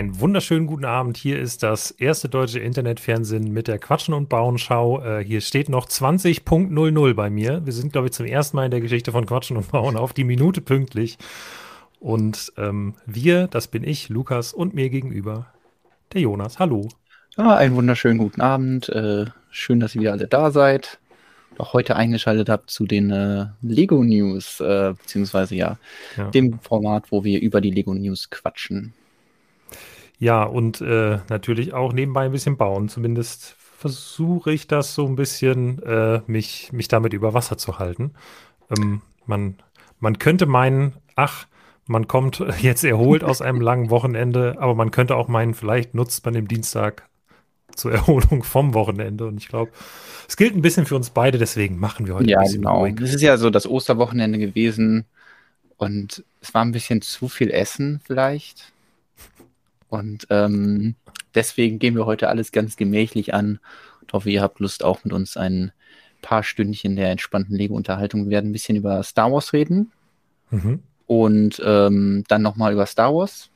Einen wunderschönen guten Abend. Hier ist das erste deutsche Internetfernsehen mit der Quatschen und Bauen Schau. Äh, hier steht noch 20.00 bei mir. Wir sind, glaube ich, zum ersten Mal in der Geschichte von Quatschen und Bauen auf die Minute pünktlich. Und ähm, wir, das bin ich, Lukas, und mir gegenüber der Jonas. Hallo. Ja, einen wunderschönen guten Abend. Äh, schön, dass ihr wieder alle da seid. Auch heute eingeschaltet habt zu den äh, Lego News, äh, beziehungsweise ja, ja, dem Format, wo wir über die Lego News quatschen. Ja, und äh, natürlich auch nebenbei ein bisschen bauen. Zumindest versuche ich das so ein bisschen, äh, mich, mich damit über Wasser zu halten. Ähm, man, man könnte meinen, ach, man kommt jetzt erholt aus einem langen Wochenende, aber man könnte auch meinen, vielleicht nutzt man den Dienstag zur Erholung vom Wochenende. Und ich glaube, es gilt ein bisschen für uns beide, deswegen machen wir heute ja, ein bisschen genau. ruhig. Es ist ja so das Osterwochenende gewesen und es war ein bisschen zu viel Essen vielleicht. Und ähm, deswegen gehen wir heute alles ganz gemächlich an. Ich hoffe, ihr habt Lust, auch mit uns ein paar Stündchen der entspannten Lego-Unterhaltung. Wir werden ein bisschen über Star Wars reden. Mhm. Und ähm, dann nochmal über Star Wars.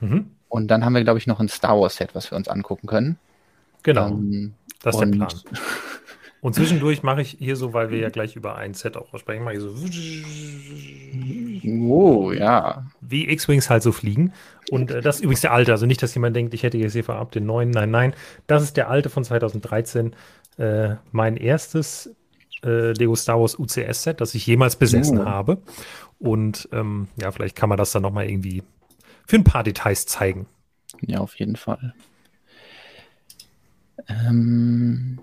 Mhm. Und dann haben wir, glaube ich, noch ein Star Wars-Set, was wir uns angucken können. Genau. Ähm, das ist der Plan. Und zwischendurch mache ich hier so, weil wir ja gleich über ein Set auch sprechen, mache ich so. Oh, ja. Wie X-Wings halt so fliegen. Und äh, das ist übrigens der alte. Also nicht, dass jemand denkt, ich hätte jetzt hier vorab den neuen. Nein, nein. Das ist der alte von 2013. Äh, mein erstes äh, Lego Star Wars UCS-Set, das ich jemals besessen oh. habe. Und ähm, ja, vielleicht kann man das dann nochmal irgendwie für ein paar Details zeigen. Ja, auf jeden Fall. Ähm,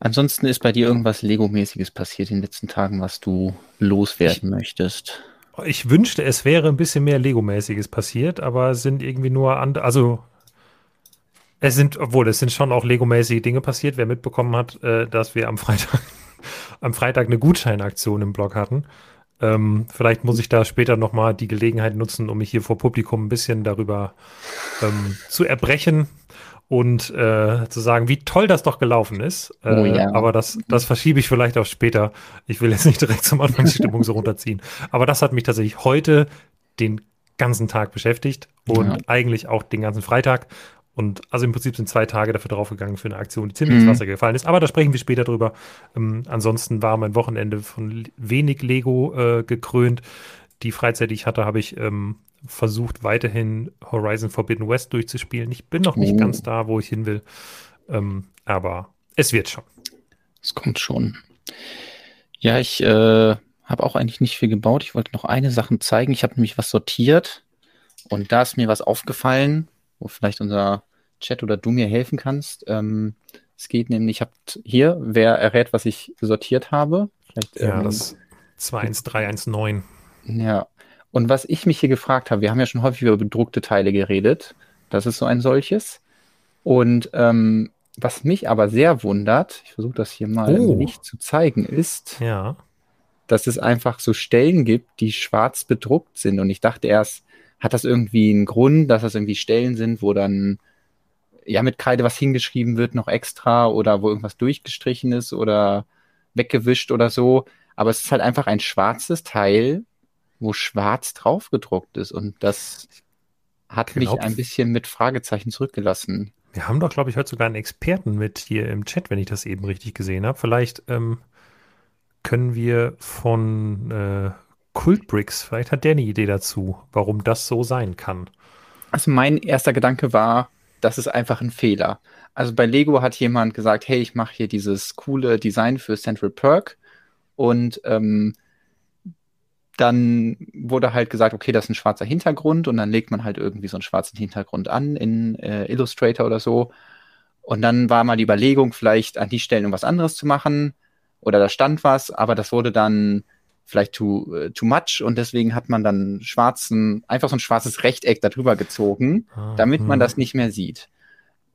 Ansonsten ist bei dir irgendwas Lego-mäßiges passiert in den letzten Tagen, was du loswerden ich, möchtest. Ich wünschte, es wäre ein bisschen mehr Lego-mäßiges passiert, aber es sind irgendwie nur andere, also es sind, obwohl es sind schon auch Lego-mäßige Dinge passiert. Wer mitbekommen hat, äh, dass wir am Freitag, am Freitag eine Gutscheinaktion im Blog hatten. Ähm, vielleicht muss ich da später nochmal die Gelegenheit nutzen, um mich hier vor Publikum ein bisschen darüber ähm, zu erbrechen, und äh, zu sagen, wie toll das doch gelaufen ist. Äh, oh, ja. Aber das, das verschiebe ich vielleicht auch später. Ich will jetzt nicht direkt zum Anfang die Stimmung so runterziehen. Aber das hat mich tatsächlich heute den ganzen Tag beschäftigt und ja. eigentlich auch den ganzen Freitag. Und also im Prinzip sind zwei Tage dafür draufgegangen für eine Aktion, die ziemlich mhm. ins Wasser gefallen ist. Aber da sprechen wir später drüber. Ähm, ansonsten war mein Wochenende von wenig Lego äh, gekrönt. Die Freizeit, die ich hatte, habe ich ähm, versucht weiterhin Horizon Forbidden West durchzuspielen. Ich bin noch nicht oh. ganz da, wo ich hin will, ähm, aber es wird schon. Es kommt schon. Ja, ich äh, habe auch eigentlich nicht viel gebaut. Ich wollte noch eine Sache zeigen. Ich habe nämlich was sortiert und da ist mir was aufgefallen, wo vielleicht unser Chat oder du mir helfen kannst. Ähm, es geht nämlich, ich habe hier, wer errät, was ich sortiert habe? Vielleicht, ja, ähm, das 21319. Ja, und was ich mich hier gefragt habe, wir haben ja schon häufig über bedruckte Teile geredet. Das ist so ein solches. Und ähm, was mich aber sehr wundert, ich versuche das hier mal oh. nicht zu zeigen, ist, ja. dass es einfach so Stellen gibt, die schwarz bedruckt sind. Und ich dachte erst, hat das irgendwie einen Grund, dass das irgendwie Stellen sind, wo dann ja mit Kreide was hingeschrieben wird, noch extra oder wo irgendwas durchgestrichen ist oder weggewischt oder so. Aber es ist halt einfach ein schwarzes Teil wo schwarz drauf gedruckt ist. Und das hat glaub, mich ein bisschen mit Fragezeichen zurückgelassen. Wir haben doch, glaube ich, heute sogar einen Experten mit hier im Chat, wenn ich das eben richtig gesehen habe. Vielleicht ähm, können wir von äh, Kultbricks, vielleicht hat der eine Idee dazu, warum das so sein kann. Also mein erster Gedanke war, das ist einfach ein Fehler. Also bei Lego hat jemand gesagt, hey, ich mache hier dieses coole Design für Central Perk und ähm, dann wurde halt gesagt, okay, das ist ein schwarzer Hintergrund und dann legt man halt irgendwie so einen schwarzen Hintergrund an in äh, Illustrator oder so. Und dann war mal die Überlegung, vielleicht an die Stellen irgendwas anderes zu machen oder da stand was, aber das wurde dann vielleicht too, uh, too much und deswegen hat man dann schwarzen, einfach so ein schwarzes Rechteck darüber gezogen, ah, damit man hm. das nicht mehr sieht.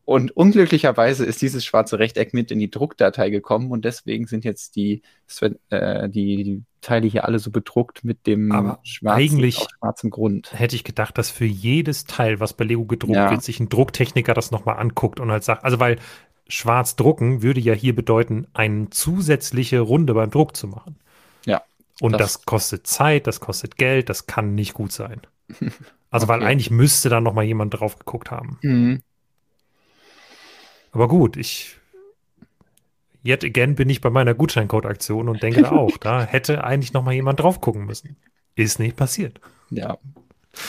Und unglücklicherweise ist dieses schwarze Rechteck mit in die Druckdatei gekommen und deswegen sind jetzt die, äh, die, die Teile hier alle so bedruckt mit dem Aber schwarzen, eigentlich schwarzen Grund. Hätte ich gedacht, dass für jedes Teil, was bei Lego gedruckt ja. wird, sich ein Drucktechniker das nochmal anguckt und halt sagt, also weil schwarz drucken würde ja hier bedeuten, eine zusätzliche Runde beim Druck zu machen. Ja. Und das, das kostet Zeit, das kostet Geld, das kann nicht gut sein. Also, weil Okay. eigentlich müsste da noch mal jemand drauf geguckt haben. Mhm. Aber gut, ich yet again bin ich bei meiner Gutscheincode-Aktion und denke da auch, da hätte eigentlich noch mal jemand drauf gucken müssen. Ist nicht passiert. Ja.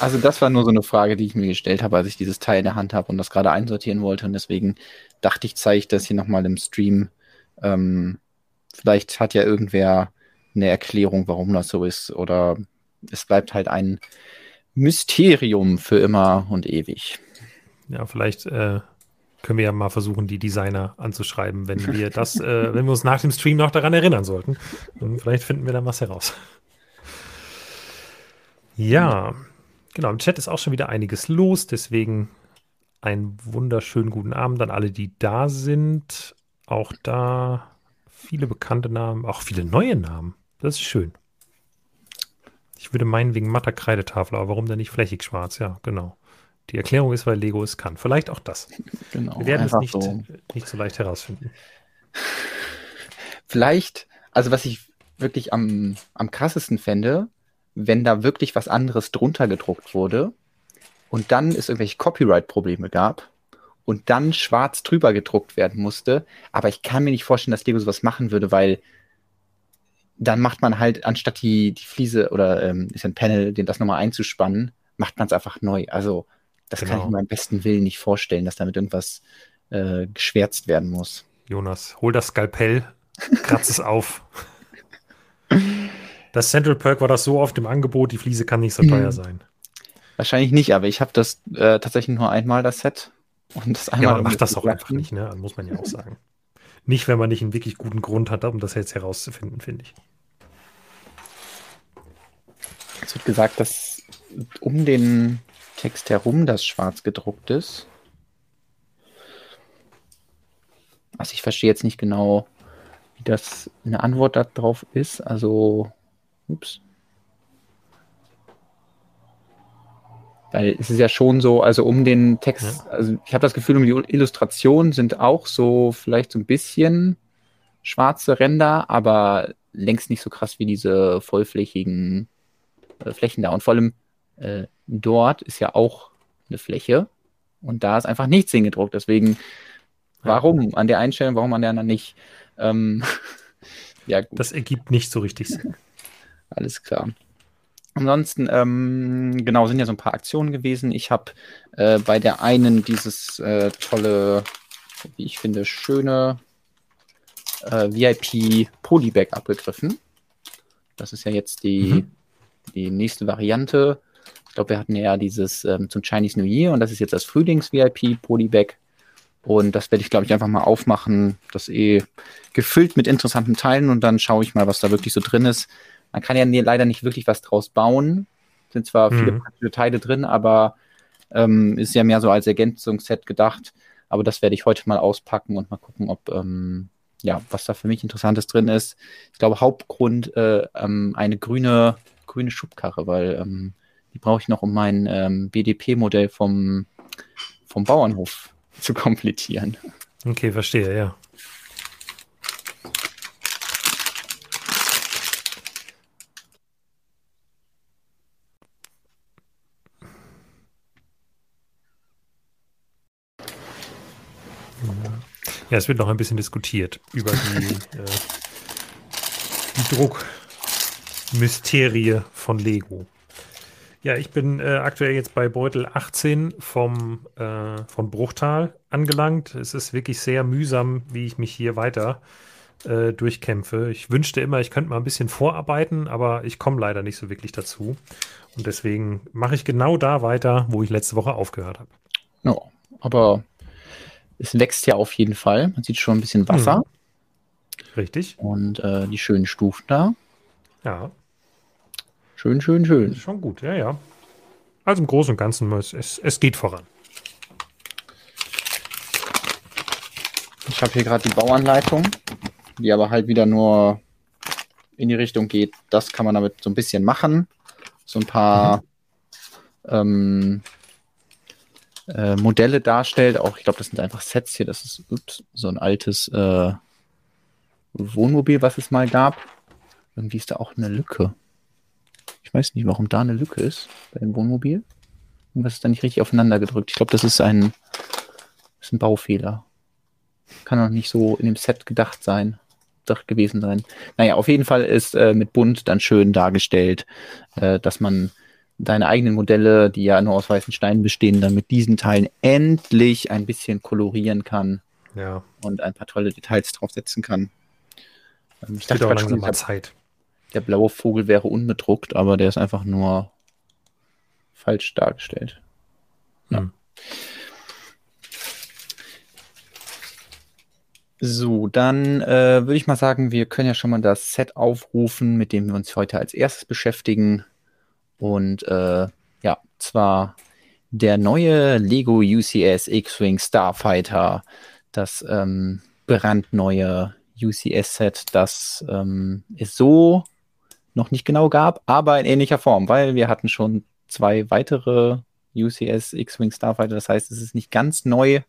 Also das war nur so eine Frage, die ich mir gestellt habe, als ich dieses Teil in der Hand habe und das gerade einsortieren wollte. Und deswegen dachte ich, zeige ich das hier nochmal im Stream. Ähm, vielleicht hat ja irgendwer eine Erklärung, warum das so ist. Oder es bleibt halt ein Mysterium für immer und ewig. Ja, vielleicht äh, können wir ja mal versuchen, die Designer anzuschreiben, wenn wir das, äh, wenn wir uns nach dem Stream noch daran erinnern sollten. Und vielleicht finden wir dann was heraus. Ja, genau. Im Chat ist auch schon wieder einiges los, deswegen einen wunderschönen guten Abend an alle, die da sind. Auch da viele bekannte Namen, auch viele neue Namen. Das ist schön. Ich würde meinen wegen matter Kreidetafel, aber warum denn nicht flächig schwarz? Ja, genau. Die Erklärung ist, weil Lego es kann. Vielleicht auch das. Genau. Wir werden es nicht, so. nicht so leicht herausfinden. Vielleicht, also was ich wirklich am, am krassesten fände, wenn da wirklich was anderes drunter gedruckt wurde und dann es irgendwelche Copyright-Probleme gab und dann schwarz drüber gedruckt werden musste. Aber ich kann mir nicht vorstellen, dass Lego sowas machen würde, weil dann macht man halt, anstatt die, die Fliese oder ähm, ist ein Panel, den das nochmal einzuspannen, macht man es einfach neu. Also das kann Genau. ich mir beim besten Willen nicht vorstellen, dass damit irgendwas äh, geschwärzt werden muss. Jonas, hol das Skalpell, kratz es auf. Das Central Perk war das so oft im Angebot, die Fliese kann nicht so Mhm. teuer sein. Wahrscheinlich nicht, aber ich habe das äh, tatsächlich nur einmal, das Set. Und das Ja, einmal man um macht das auch einfach nicht, ne? muss man ja auch sagen. Nicht, wenn man nicht einen wirklich guten Grund hat, um das jetzt herauszufinden, finde ich. Es wird gesagt, dass um den Text herum das schwarz gedruckt ist. Also ich verstehe jetzt nicht genau, wie das eine Antwort darauf ist. Also, ups. Weil es ist ja schon so, also um den Text, also ich habe das Gefühl, um die Illustrationen sind auch so vielleicht so ein bisschen schwarze Ränder, aber längst nicht so krass wie diese vollflächigen äh, Flächen da. Und vor allem äh, dort ist ja auch eine Fläche und da ist einfach nichts hingedruckt. Deswegen, warum an der einen Stelle, warum an der anderen nicht? Ähm, ja, gut, Das ergibt nicht so richtig Sinn. alles klar. Ansonsten, ähm, genau, sind ja so ein paar Aktionen gewesen. Ich habe äh, bei der einen dieses äh, tolle, wie ich finde, schöne äh, VIP Polybag abgegriffen. Das ist ja jetzt die, Mhm. die nächste Variante. Ich glaube, wir hatten ja dieses ähm, zum Chinese New Year und das ist jetzt das Frühlings-VIP Polybag. Und das werde ich, glaube ich, einfach mal aufmachen. Das eh gefüllt mit interessanten Teilen und dann schaue ich mal, was da wirklich so drin ist. Man kann ja leider nicht wirklich was draus bauen. Sind zwar viele Mhm. praktische Teile drin, aber ähm, ist ja mehr so als Ergänzungsset gedacht. Aber das werde ich heute mal auspacken und mal gucken, ob ähm, ja, was da für mich Interessantes drin ist. Ich glaube, Hauptgrund äh, ähm, eine grüne, grüne Schubkarre, weil ähm, die brauche ich noch, um mein ähm, BDP-Modell vom, vom Bauernhof zu komplettieren. Okay, verstehe, ja. Ja, es wird noch ein bisschen diskutiert über die, äh, die Druckmysterie von Lego. Ja, ich bin äh, aktuell jetzt bei Beutel 18 vom, äh, von Bruchtal angelangt. Es ist wirklich sehr mühsam, wie ich mich hier weiter äh, durchkämpfe. Ich wünschte immer, ich könnte mal ein bisschen vorarbeiten, aber ich komme leider nicht so wirklich dazu. Und deswegen mache ich genau da weiter, wo ich letzte Woche aufgehört habe. Ja, aber es wächst ja auf jeden Fall. Man sieht schon ein bisschen Wasser Richtig? und äh, die schönen Stufen da. Ja, Schön, schön, schön. ist schon gut, ja, ja. Also im Großen und Ganzen, es, es, es geht voran. Ich habe hier gerade die Bauanleitung, die aber halt wieder nur in die Richtung geht. Das kann man damit so ein bisschen machen. So ein paar ähm, äh, Modelle darstellt. Auch ich glaube, das sind einfach Sets hier. Das ist ups, so ein altes äh, Wohnmobil, was es mal gab. Irgendwie ist da auch eine Lücke. Ich weiß nicht, warum da eine Lücke ist bei dem Wohnmobil. Irgendwas ist da nicht richtig aufeinander gedrückt. Ich glaube, das ist ein, das ist ein Baufehler. Kann auch nicht so in dem Set gedacht sein, gewesen sein. Naja, auf jeden Fall ist äh, mit bunt dann schön dargestellt, äh, dass man deine eigenen Modelle, die ja nur aus weißen Steinen bestehen, dann mit diesen Teilen endlich ein bisschen kolorieren kann. Ja. Und ein paar tolle Details draufsetzen kann. Ähm, ich dachte auch langsam mal Zeit. Der blaue Vogel wäre unbedruckt, aber der ist einfach nur falsch dargestellt. Ja. Hm. So, dann äh, würde ich mal sagen, wir können ja schon mal das Set aufrufen, mit dem wir uns heute als erstes beschäftigen. Und äh, ja, zwar der neue Lego UCS X-Wing Starfighter, das ähm, brandneue UCS-Set, das ähm, es so noch nicht genau gab, aber in ähnlicher Form, weil wir hatten schon zwei weitere UCS X-Wing Starfighter. Das heißt, es ist nicht ganz neu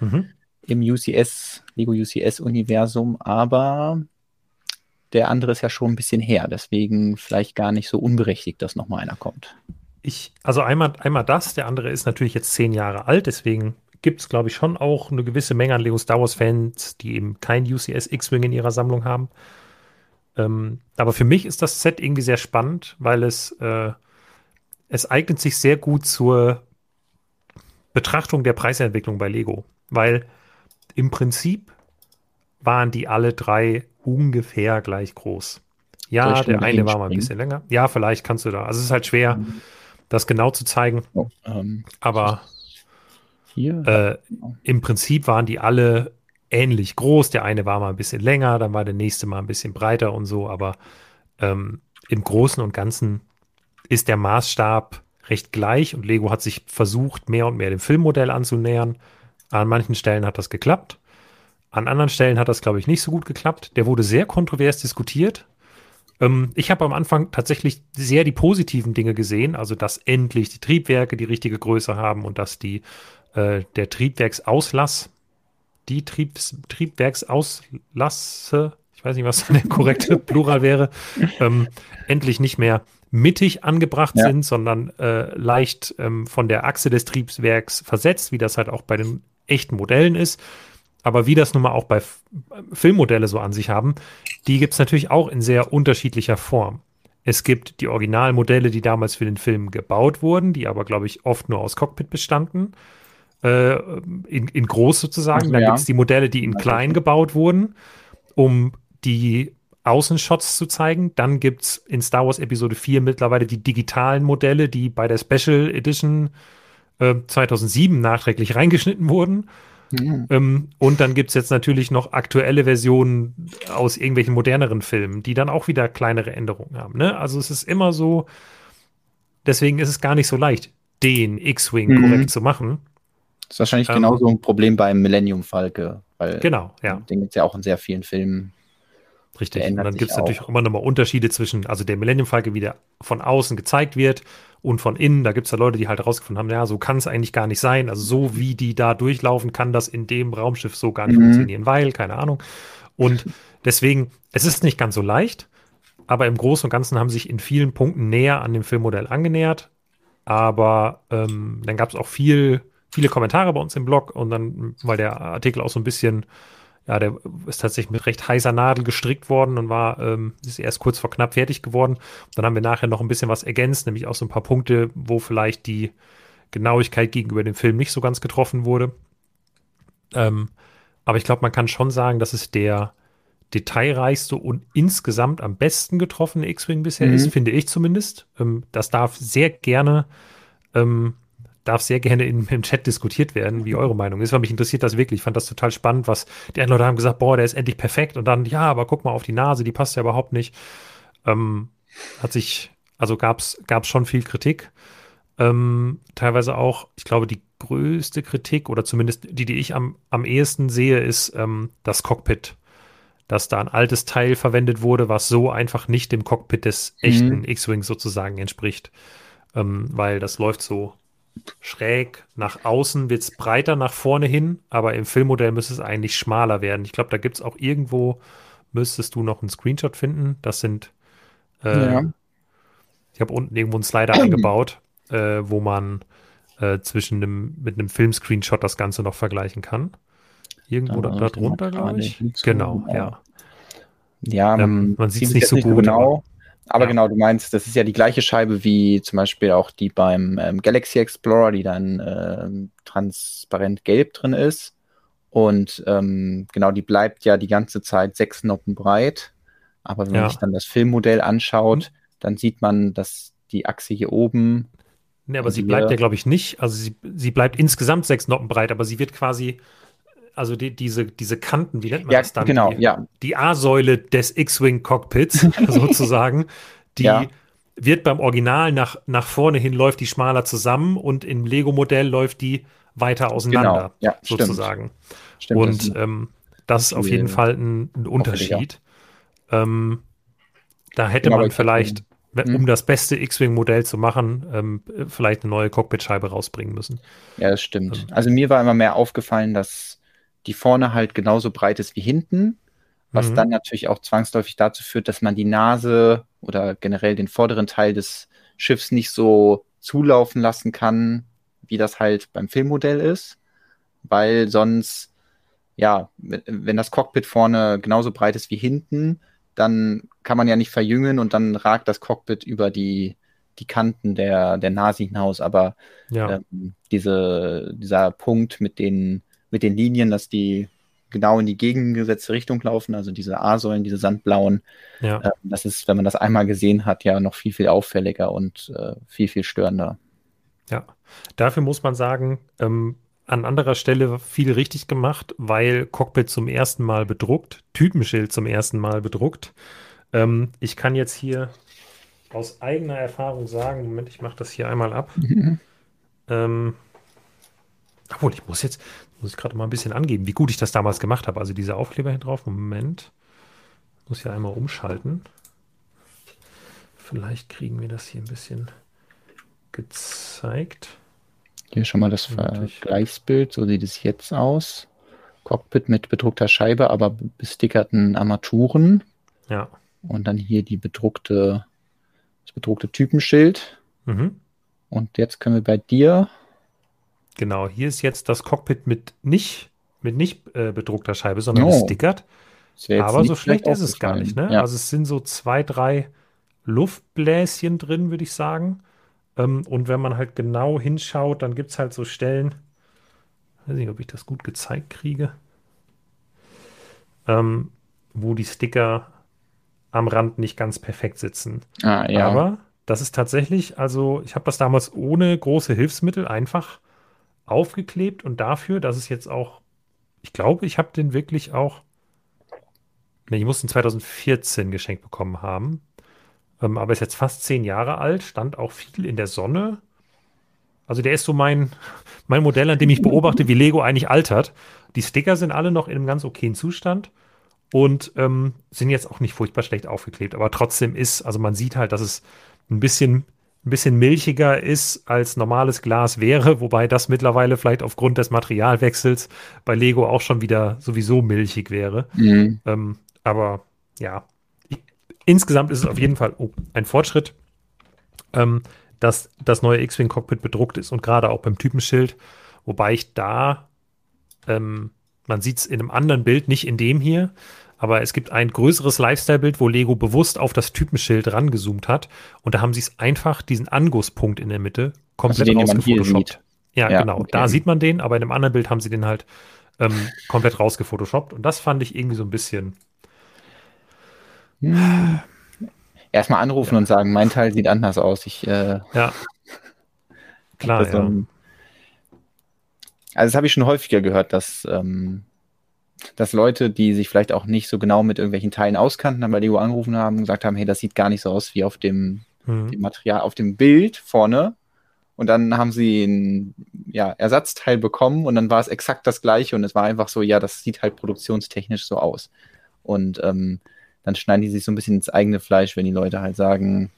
mhm. im UCS, Lego UCS-Universum, aber der andere ist ja schon ein bisschen her. Deswegen vielleicht gar nicht so unberechtigt, dass nochmal einer kommt. Ich, also einmal, einmal das, der andere ist natürlich jetzt zehn Jahre alt, deswegen gibt es, glaube ich, schon auch eine gewisse Menge an Lego Star Wars-Fans, die eben kein UCS X-Wing in ihrer Sammlung haben. Ähm, aber für mich ist das Set irgendwie sehr spannend, weil es äh, es eignet sich sehr gut zur Betrachtung der Preisentwicklung bei Lego, weil im Prinzip waren die alle drei ungefähr gleich groß. Ja, der eine war mal ein bisschen länger. Ja, vielleicht kannst du da. Also es ist halt schwer, mhm. das genau zu zeigen. Oh, ähm, aber äh, im Prinzip waren die alle ähnlich groß. Der eine war mal ein bisschen länger, dann war der nächste mal ein bisschen breiter und so. Aber ähm, im Großen und Ganzen ist der Maßstab recht gleich und Lego hat sich versucht, mehr und mehr dem Filmmodell anzunähern. An manchen Stellen hat das geklappt. An anderen Stellen hat das, glaube ich, nicht so gut geklappt. Der wurde sehr kontrovers diskutiert. Ähm, ich habe am Anfang tatsächlich sehr die positiven Dinge gesehen, also dass endlich die Triebwerke die richtige Größe haben und dass die, äh, der Triebwerksauslass, die Triebs, Triebwerksauslasse, ich weiß nicht, was der korrekte Plural wäre, ähm, endlich nicht mehr mittig angebracht ja. sind, sondern äh, leicht ähm, von der Achse des Triebwerks versetzt, wie das halt auch bei den echten Modellen ist. Aber wie das nun mal auch bei F Filmmodelle so an sich haben, die gibt es natürlich auch in sehr unterschiedlicher Form. Es gibt die Originalmodelle, die damals für den Film gebaut wurden, die aber, glaube ich, oft nur aus Cockpit bestanden. Äh, in, in groß sozusagen. Also, Dann ja. gibt es die Modelle, die in klein gebaut wurden, um die Außenshots zu zeigen. Dann gibt es in Star Wars Episode 4 mittlerweile die digitalen Modelle, die bei der Special Edition äh, 2007 nachträglich reingeschnitten wurden. Mhm. Ähm, und dann gibt es jetzt natürlich noch aktuelle Versionen aus irgendwelchen moderneren Filmen, die dann auch wieder kleinere Änderungen haben. Ne? Also es ist immer so, deswegen ist es gar nicht so leicht, den X-Wing mhm. korrekt zu machen. Das ist wahrscheinlich ähm, genauso ein Problem beim Millennium Falke. Weil genau, ja. Den gibt es ja auch in sehr vielen Filmen. Richtig. Und dann gibt es natürlich auch immer nochmal Unterschiede zwischen, also der Millennium Falke, wie der von außen gezeigt wird und von innen. Da gibt es ja Leute, die halt herausgefunden haben, ja, so kann es eigentlich gar nicht sein. Also so wie die da durchlaufen, kann das in dem Raumschiff so gar nicht mhm. funktionieren, weil, keine Ahnung. Und deswegen, es ist nicht ganz so leicht, aber im Großen und Ganzen haben sich in vielen Punkten näher an dem Filmmodell angenähert. Aber ähm, dann gab es auch viel, viele Kommentare bei uns im Blog und dann, weil der Artikel auch so ein bisschen ja, der ist tatsächlich mit recht heißer Nadel gestrickt worden und war, ähm, ist erst kurz vor knapp fertig geworden. Und dann haben wir nachher noch ein bisschen was ergänzt, nämlich auch so ein paar Punkte, wo vielleicht die Genauigkeit gegenüber dem Film nicht so ganz getroffen wurde. Ähm, aber ich glaube, man kann schon sagen, dass es der detailreichste und insgesamt am besten getroffene X-Wing bisher mhm. ist, finde ich zumindest. Ähm, das darf sehr gerne ähm, darf sehr gerne in, im Chat diskutiert werden, wie eure Meinung ist, weil mich interessiert das wirklich. Ich fand das total spannend, was die anderen Leute haben gesagt, boah, der ist endlich perfekt und dann, ja, aber guck mal auf die Nase, die passt ja überhaupt nicht. Ähm, hat sich, also gab es schon viel Kritik. Ähm, teilweise auch, ich glaube, die größte Kritik oder zumindest die, die ich am, am ehesten sehe, ist ähm, das Cockpit. Dass da ein altes Teil verwendet wurde, was so einfach nicht dem Cockpit des echten mhm. X-Wings sozusagen entspricht. Ähm, weil das läuft so schräg nach außen wird es breiter nach vorne hin, aber im Filmmodell müsste es eigentlich schmaler werden. Ich glaube, da gibt es auch irgendwo, müsstest du noch einen Screenshot finden. Das sind, äh, ja. Ich habe unten irgendwo einen Slider eingebaut, äh, wo man äh, zwischen einem, mit einem Film-Screenshot das Ganze noch vergleichen kann. Irgendwo da, da drunter, glaube ich. Genau, ja. Ja, Ähm, man sieht nicht so gut, genau. Aber ja. genau, du meinst, das ist ja die gleiche Scheibe wie zum Beispiel auch die beim ähm, Galaxy Explorer, die dann ähm, transparent gelb drin ist. Und ähm, genau, die bleibt ja die ganze Zeit sechs Noppen breit. Aber wenn Ja. man sich dann das Filmmodell anschaut, dann sieht man, dass die Achse hier oben, Nee, aber sie bleibt ja, glaube ich, nicht. Also sie, sie bleibt insgesamt sechs Noppen breit, aber sie wird quasi, also die, diese, diese Kanten, wie nennt man ja, das dann? genau, die, ja, die A-Säule des X-Wing-Cockpits sozusagen, die Ja. wird beim Original nach, nach vorne hin läuft die schmaler zusammen und im Lego-Modell läuft die weiter auseinander, genau, ja, sozusagen. Stimmt, und das ist- ähm, das ist auf jeden Fall ein, ein Unterschied. Ähm, da hätte Genau, man vielleicht, wenn- Hm. um das beste X-Wing-Modell zu machen, ähm, vielleicht eine neue Cockpitscheibe rausbringen müssen. Ja, das stimmt. Ähm. Also mir war immer mehr aufgefallen, dass die vorne halt genauso breit ist wie hinten, was Mhm. dann natürlich auch zwangsläufig dazu führt, dass man die Nase oder generell den vorderen Teil des Schiffs nicht so zulaufen lassen kann, wie das halt beim Filmmodell ist, weil sonst, ja, wenn das Cockpit vorne genauso breit ist wie hinten, dann kann man ja nicht verjüngen und dann ragt das Cockpit über die, die Kanten der, der Nase hinaus, aber Ja, ähm, diese, dieser Punkt mit den, mit den Linien, dass die genau in die gegengesetzte Richtung laufen, also diese A-Säulen, diese sandblauen, ja. äh, das ist, wenn man das einmal gesehen hat, ja noch viel, viel auffälliger und äh, viel, viel störender. Ja, dafür muss man sagen, ähm, an anderer Stelle viel richtig gemacht, weil Cockpit zum ersten Mal bedruckt, Typenschild zum ersten Mal bedruckt. Ähm, ich kann jetzt hier aus eigener Erfahrung sagen, Moment, ich mache das hier einmal ab. Ähm, obwohl, ich muss jetzt, muss ich gerade mal ein bisschen angeben, wie gut ich das damals gemacht habe. Also diese Aufkleber hier drauf, Moment. Muss ja einmal umschalten. Vielleicht kriegen wir das hier ein bisschen gezeigt. Hier schon mal das. Vergleichsbild, so sieht es jetzt aus. Cockpit mit bedruckter Scheibe, aber bestickerten Armaturen. Ja. Und dann hier die bedruckte, das bedruckte Typenschild. Mhm. Und jetzt können wir bei dir Genau, hier ist jetzt das Cockpit mit nicht, mit nicht äh, bedruckter Scheibe, sondern Oh, gestickert. Aber so schlecht ist es gar nicht. Ne? Ja. Also es sind so zwei, drei Luftbläschen drin, würde ich sagen. Ähm, und wenn man halt genau hinschaut, dann gibt es halt so Stellen, weiß nicht, ob ich das gut gezeigt kriege, ähm, wo die Sticker am Rand nicht ganz perfekt sitzen. ah, ja. Aber das ist tatsächlich, also ich habe das damals ohne große Hilfsmittel einfach aufgeklebt und dafür, dass es jetzt auch, ich glaube, ich habe den wirklich auch, ne, ich muss den 2014 geschenkt bekommen haben, ähm, aber ist jetzt fast zehn Jahre alt, stand auch viel in der Sonne. Also der ist so mein, mein Modell, an dem ich beobachte, wie Lego eigentlich altert. Die Sticker sind alle noch in einem ganz okayen Zustand und ähm, sind jetzt auch nicht furchtbar schlecht aufgeklebt, aber trotzdem ist, also man sieht halt, dass es ein bisschen, ein bisschen milchiger ist, als normales Glas wäre, wobei das mittlerweile vielleicht aufgrund des Materialwechsels bei Lego auch schon wieder sowieso milchig wäre. Mhm. Ähm, aber ja, ich, insgesamt ist es auf jeden Fall oh, ein Fortschritt, ähm, dass das neue X-Wing-Cockpit bedruckt ist und gerade auch beim Typenschild, wobei ich da, ähm, man sieht es in einem anderen Bild, nicht in dem hier, aber es gibt ein größeres Lifestyle-Bild, wo Lego bewusst auf das Typenschild rangezoomt hat und da haben sie es einfach, diesen Angusspunkt in der Mitte, komplett hier rausgefotoshoppt. Ja, Ja, genau. okay. Da sieht man den, aber in einem anderen Bild haben sie den halt ähm, komplett rausgefotoshoppt. Und das fand ich irgendwie so ein bisschen. Hm. Erstmal anrufen und sagen, mein Teil sieht anders aus. Ich äh, Ja. Klar, das, ja. ähm, also das habe ich schon häufiger gehört, dass, ähm, dass Leute, die sich vielleicht auch nicht so genau mit irgendwelchen Teilen auskannten, dann bei Lego angerufen haben und gesagt haben, hey, das sieht gar nicht so aus wie auf dem, Mhm. dem Material, auf dem Bild vorne. Und dann haben sie ein ja, Ersatzteil bekommen und dann war es exakt das gleiche und es war einfach so, ja, das sieht halt produktionstechnisch so aus. Und ähm, dann schneiden die sich so ein bisschen ins eigene Fleisch, wenn die Leute halt sagen,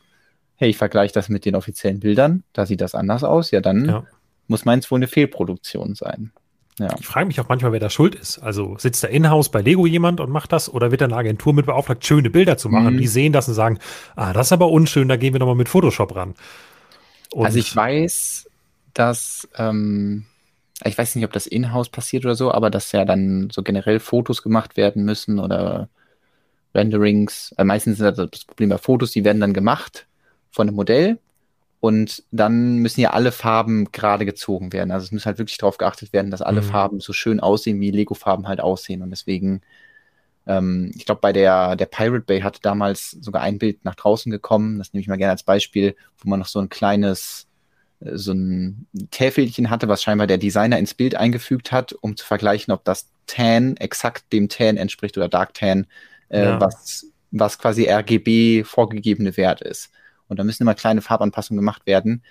hey, ich vergleiche das mit den offiziellen Bildern, da sieht das anders aus, ja, dann Ja. muss meins wohl eine Fehlproduktion sein. Ja. Ich frage mich auch manchmal, wer da schuld ist. Also sitzt da in-house bei Lego jemand und macht das oder wird da eine Agentur mit beauftragt, schöne Bilder zu machen? Mhm. Die sehen das und sagen, ah, das ist aber unschön, da gehen wir nochmal mit Photoshop ran. Und also ich weiß, dass, ähm, ich weiß nicht, ob das in-house passiert oder so, aber dass ja dann so generell Fotos gemacht werden müssen oder Renderings. Also meistens ist das Problem bei Fotos, die werden dann gemacht von einem Modell und dann müssen ja alle Farben gerade gezogen werden. Also es muss halt wirklich darauf geachtet werden, dass alle mhm. Farben so schön aussehen, wie Lego-Farben halt aussehen. Und deswegen, ähm, ich glaube, bei der, der Pirate Bay hatte damals sogar ein Bild nach draußen gekommen. Das nehme ich mal gerne als Beispiel, wo man noch so ein kleines, äh, so ein Täfelchen hatte, was scheinbar der Designer ins Bild eingefügt hat, um zu vergleichen, ob das Tan exakt dem Tan entspricht oder Dark Tan, äh, ja. was, was quasi RGB vorgegebene Wert ist. Und da müssen immer kleine Farbanpassungen gemacht werden.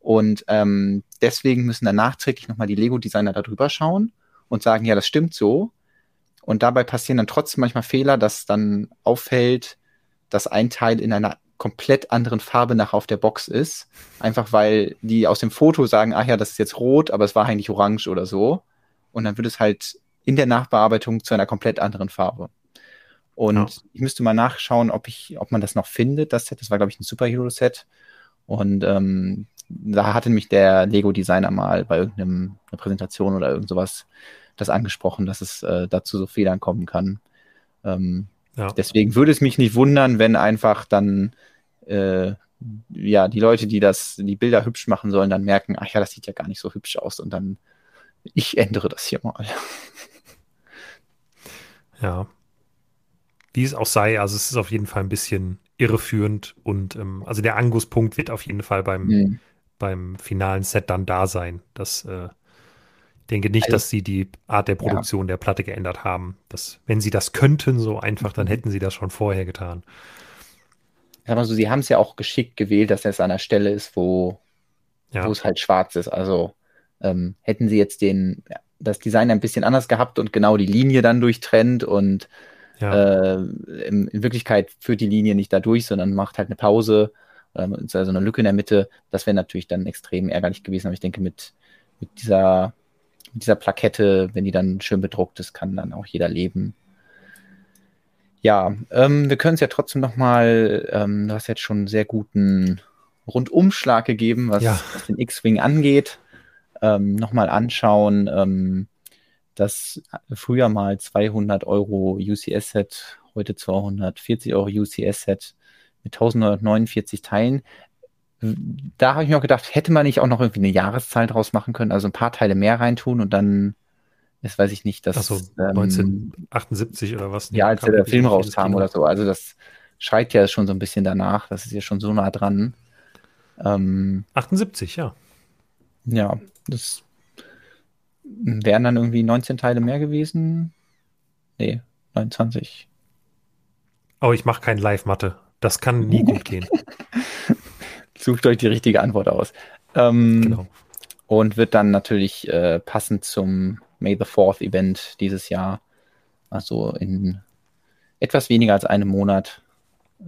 Und ähm, deswegen müssen dann nachträglich nochmal die Lego-Designer darüber schauen und sagen, ja, das stimmt so. Und dabei passieren dann trotzdem manchmal Fehler, dass dann auffällt, dass ein Teil in einer komplett anderen Farbe nach auf der Box ist. Einfach weil die aus dem Foto sagen, ach ja, das ist jetzt rot, aber es war eigentlich orange oder so. Und dann wird es halt in der Nachbearbeitung zu einer komplett anderen Farbe. Und ja. ich müsste mal nachschauen, ob ich, ob man das noch findet, das Set. Das war, glaube ich, ein Superhero-Set. Und ähm, da hatte mich der Lego-Designer mal bei irgendeiner Präsentation oder irgend sowas das angesprochen, dass es äh, dazu so Fehlern kommen kann. Ähm, ja. Deswegen würde es mich nicht wundern, wenn einfach dann äh, ja die Leute, die das, die Bilder hübsch machen sollen, dann merken, ach ja, das sieht ja gar nicht so hübsch aus und dann ich ändere das hier mal. Ja, wie es auch sei, also es ist auf jeden Fall ein bisschen irreführend und ähm, also der Angusspunkt wird auf jeden Fall beim, mhm. beim finalen Set dann da sein. Das äh, ich denke nicht, also, dass sie die Art der Produktion ja. der Platte geändert haben. Das, wenn sie das könnten, so einfach, dann mhm. hätten sie das schon vorher getan. Also sie haben es ja auch geschickt gewählt, dass es an der Stelle ist, wo, ja. wo es halt schwarz ist. Also ähm, hätten sie jetzt den, das Design ein bisschen anders gehabt und genau die Linie dann durchtrennt und ja. Äh, in, in, Wirklichkeit führt die Linie nicht da durch, sondern macht halt eine Pause, also eine Lücke in der Mitte. Das wäre natürlich dann extrem ärgerlich gewesen. Aber ich denke, mit, mit, dieser, mit dieser Plakette, wenn die dann schön bedruckt ist, kann dann auch jeder leben. Ja, ähm, wir können es ja trotzdem nochmal, ähm, du hast jetzt schon einen sehr guten Rundumschlag gegeben, was, ja. was den X-Wing angeht. Ähm, nochmal anschauen. Ähm, das früher mal 200 Euro UCS-Set, heute 240 Euro UCS-Set mit 1949 Teilen. Da habe ich mir auch gedacht, hätte man nicht auch noch irgendwie eine Jahreszahl draus machen können, also ein paar Teile mehr reintun und dann, das weiß ich nicht, dass. Achso, 1978 ähm, oder was? Ja, als der Film rauskam oder so. Also das schreit ja schon so ein bisschen danach. Das ist ja schon so nah dran. Ähm, 78, ja. Ja, das wären dann irgendwie 19 Teile mehr gewesen. Nee, 29. Oh, ich mache kein Live-Mathe. Das kann nie gut gehen. Sucht euch die richtige Antwort aus. Ähm, genau. Und wird dann natürlich äh, passend zum May the Fourth Event dieses Jahr, also in etwas weniger als einem Monat,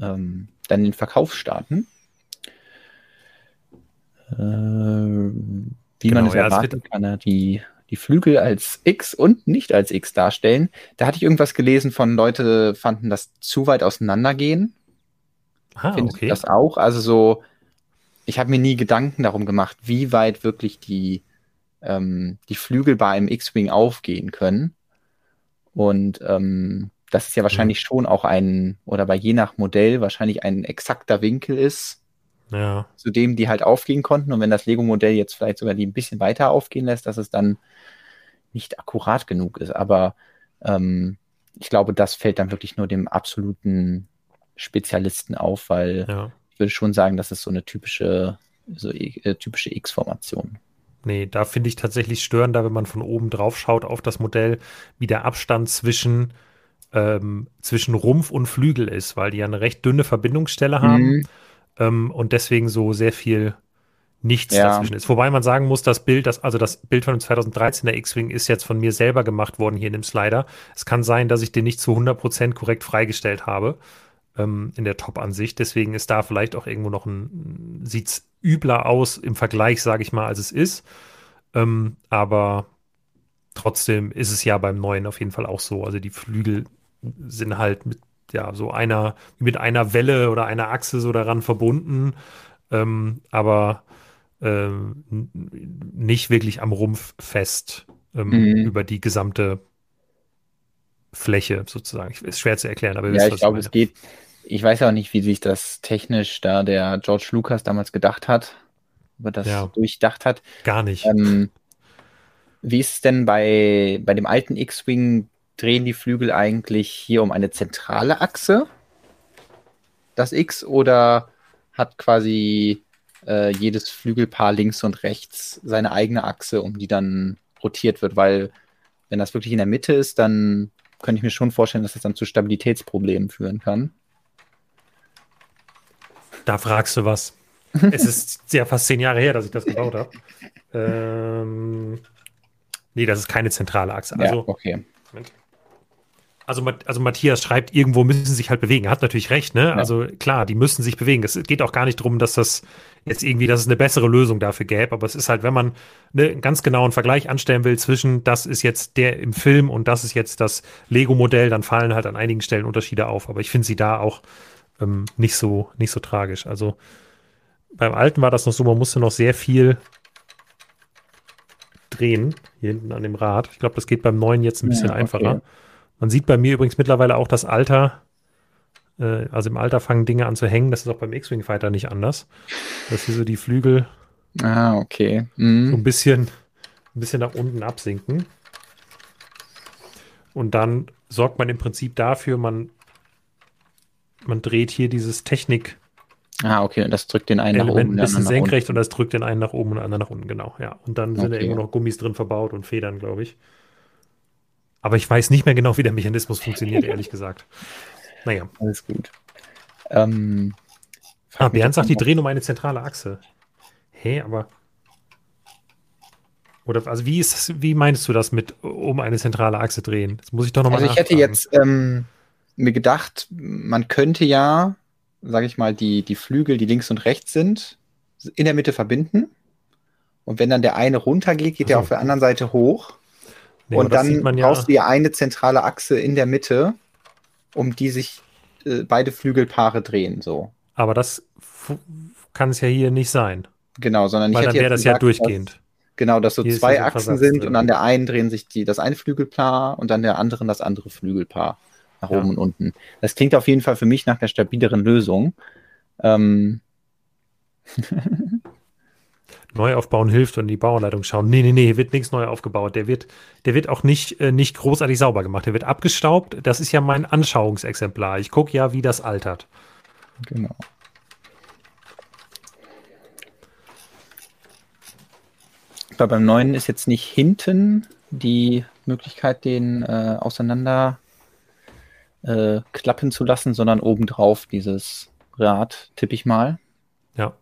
ähm, dann den Verkauf starten. Äh, wie genau, man es erwarten kann, er die die Flügel als X und nicht als X darstellen. Da hatte ich irgendwas gelesen von Leute fanden das zu weit auseinandergehen. Ah, Findest okay. das auch? Also so, ich habe mir nie Gedanken darum gemacht, wie weit wirklich die, ähm, die Flügel bei einem X-Wing aufgehen können. Und ähm, das ist ja wahrscheinlich mhm. schon auch ein, oder bei je nach Modell wahrscheinlich ein exakter Winkel ist, ja. zu dem die halt aufgehen konnten. Und wenn das Lego-Modell jetzt vielleicht sogar die ein bisschen weiter aufgehen lässt, dass es dann nicht akkurat genug ist. Aber ähm, ich glaube, das fällt dann wirklich nur dem absoluten Spezialisten auf, weil ja. ich würde schon sagen, das ist so eine typische, so äh, typische X-Formation. Nee, da finde ich tatsächlich störender, wenn man von oben drauf schaut auf das Modell, wie der Abstand zwischen, ähm, zwischen Rumpf und Flügel ist, weil die ja eine recht dünne Verbindungsstelle haben mhm. Ähm, und deswegen so sehr viel nichts ja. dazwischen ist. Wobei man sagen muss, das Bild, das, also das Bild von dem 2013er X-Wing ist jetzt von mir selber gemacht worden hier in dem Slider. Es kann sein, dass ich den nicht zu 100% korrekt freigestellt habe ähm, in der Top-Ansicht. Deswegen ist da vielleicht auch irgendwo noch ein, sieht's übler aus im Vergleich, sage ich mal, als es ist. Ähm, aber trotzdem ist es ja beim neuen auf jeden Fall auch so. Also die Flügel sind halt mit ja so einer mit einer Welle oder einer Achse so daran verbunden, ähm, aber ähm, nicht wirklich am Rumpf fest ähm, mhm. über die gesamte Fläche sozusagen. Ist schwer zu erklären, aber ja, ich glaube, es geht. Ich weiß auch nicht, wie sich das technisch da der George Lucas damals gedacht hat, ob er das ja. durchdacht hat. Gar nicht. Ähm, wie ist es denn bei, bei dem alten X-Wing? Drehen die Flügel eigentlich hier um eine zentrale Achse? Das X oder hat quasi äh, jedes Flügelpaar links und rechts seine eigene Achse, um die dann rotiert wird? Weil wenn das wirklich in der Mitte ist, dann könnte ich mir schon vorstellen, dass das dann zu Stabilitätsproblemen führen kann. Da fragst du was. es ist ja fast zehn Jahre her, dass ich das gebaut habe. Ähm, nee, das ist keine zentrale Achse. Also, ja, okay. Moment. Also, also Matthias schreibt, irgendwo müssen sie sich halt bewegen. Er hat natürlich recht, ne? Ja. Also klar, die müssen sich bewegen. Es geht auch gar nicht darum, dass das jetzt irgendwie, dass es eine bessere Lösung dafür gäbe. Aber es ist halt, wenn man ne, einen ganz genauen Vergleich anstellen will zwischen, das ist jetzt der im Film und das ist jetzt das Lego-Modell, dann fallen halt an einigen Stellen Unterschiede auf. Aber ich finde sie da auch ähm, nicht so, nicht so tragisch. Also beim alten war das noch so, man musste noch sehr viel drehen, hier hinten an dem Rad. Ich glaube, das geht beim neuen jetzt ein bisschen ja, okay. einfacher. Man sieht bei mir übrigens mittlerweile auch das Alter, äh, also im Alter fangen Dinge an zu hängen. Das ist auch beim X-Wing Fighter nicht anders. Dass hier so die Flügel ah, okay. Mhm. so ein bisschen, ein bisschen nach unten absinken. Und dann sorgt man im Prinzip dafür, man, man dreht hier dieses Technik. Ah, okay, und das drückt den einen Element nach oben. Ein bisschen senkrecht und das drückt den einen nach oben und den anderen nach unten, genau. Ja. Und dann sind okay. da irgendwo noch Gummis drin verbaut und Federn, glaube ich. Aber ich weiß nicht mehr genau, wie der Mechanismus funktioniert, ehrlich gesagt. Naja. Alles gut. Ähm, ah, Bernd sagt, die drehen um eine zentrale Achse. Hä, hey, aber. Oder also wie ist das, wie meinst du das mit um eine zentrale Achse drehen? Das muss ich doch nochmal Also ich hätte jetzt ähm, mir gedacht, man könnte ja, sage ich mal, die, die Flügel, die links und rechts sind, in der Mitte verbinden. Und wenn dann der eine runtergeht, geht also. der auf der anderen Seite hoch. Nee, und dann ja. brauchst du ja eine zentrale Achse in der Mitte, um die sich äh, beide Flügelpaare drehen. So. Aber das kann es ja hier nicht sein. Genau, sondern Weil ich dann wäre das ja durchgehend. Dass, genau, dass so hier zwei Achsen sind drin. und an der einen drehen sich die, das eine Flügelpaar und an der anderen das andere Flügelpaar nach ja. oben und unten. Das klingt auf jeden Fall für mich nach der stabileren Lösung. Ähm neu aufbauen hilft und die Bauanleitung schauen. Nee, nee, nee, hier wird nichts neu aufgebaut. Der wird, der wird auch nicht, äh, nicht großartig sauber gemacht. Der wird abgestaubt. Das ist ja mein Anschauungsexemplar. Ich gucke ja, wie das altert. Genau. Aber beim neuen ist jetzt nicht hinten die Möglichkeit, den äh, auseinander äh, klappen zu lassen, sondern obendrauf dieses Rad, tippe ich mal. Ja.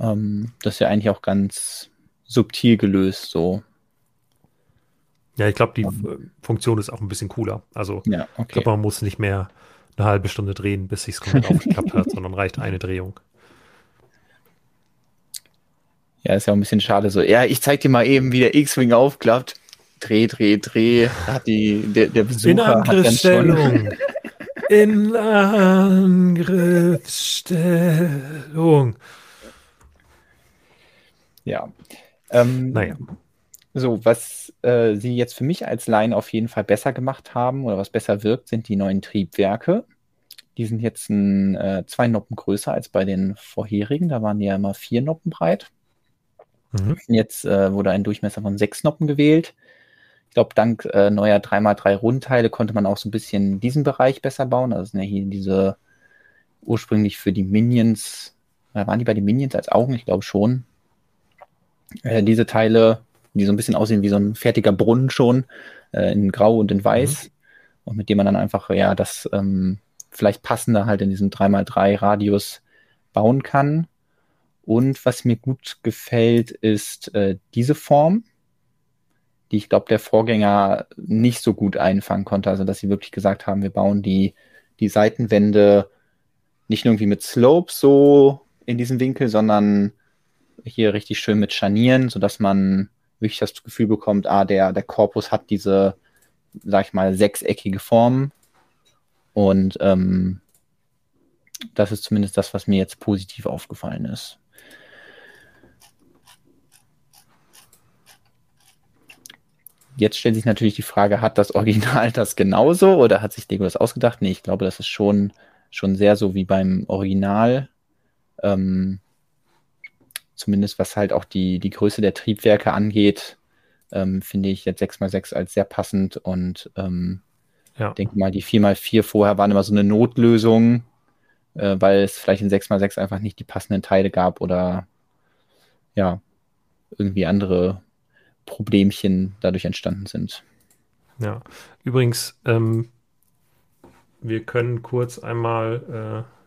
Ähm, das ist ja eigentlich auch ganz subtil gelöst so. Ja, ich glaube, die um, Funktion ist auch ein bisschen cooler. Also, ja, okay. ich glaube, man muss nicht mehr eine halbe Stunde drehen, bis sich es komplett aufgeklappt hat, sondern reicht eine Drehung. Ja, ist ja auch ein bisschen schade so. Ja, ich zeig dir mal eben, wie der X-Wing aufklappt. Dreh, dreh, dreh. Hat die, der, der Besucher In Angriffsstellung. In Angriffsstellung. Ja. Ähm, naja. So, was äh, sie jetzt für mich als Line auf jeden Fall besser gemacht haben oder was besser wirkt, sind die neuen Triebwerke. Die sind jetzt ein, äh, zwei Noppen größer als bei den vorherigen. Da waren die ja immer vier Noppen breit. Mhm. Jetzt äh, wurde ein Durchmesser von sechs Noppen gewählt. Ich glaube, dank äh, neuer 3x3 Rundteile konnte man auch so ein bisschen diesen Bereich besser bauen. Also sind ja hier diese ursprünglich für die Minions, äh, waren die bei den Minions als Augen? Ich glaube schon äh, diese Teile, die so ein bisschen aussehen wie so ein fertiger Brunnen schon, äh, in Grau und in Weiß. Mhm. Und mit dem man dann einfach, ja, das ähm, vielleicht passender halt in diesem 3x3 Radius bauen kann. Und was mir gut gefällt, ist äh, diese Form, die ich glaube, der Vorgänger nicht so gut einfangen konnte. Also, dass sie wirklich gesagt haben, wir bauen die, die Seitenwände nicht nur irgendwie mit Slopes so in diesem Winkel, sondern hier richtig schön mit Scharnieren, sodass man wirklich das Gefühl bekommt, ah, der, der Korpus hat diese, sag ich mal, sechseckige Form. Und ähm, das ist zumindest das, was mir jetzt positiv aufgefallen ist. Jetzt stellt sich natürlich die Frage, hat das Original das genauso oder hat sich Lego das ausgedacht? Nee, ich glaube, das ist schon, schon sehr so wie beim Original. Ähm, zumindest was halt auch die, die Größe der Triebwerke angeht, ähm, finde ich jetzt 6x6 als sehr passend und ähm, ja. denke mal, die 4x4 vorher waren immer so eine Notlösung, äh, weil es vielleicht in 6x6 einfach nicht die passenden Teile gab oder ja, irgendwie andere Problemchen dadurch entstanden sind. Ja, übrigens, ähm, wir können kurz einmal äh,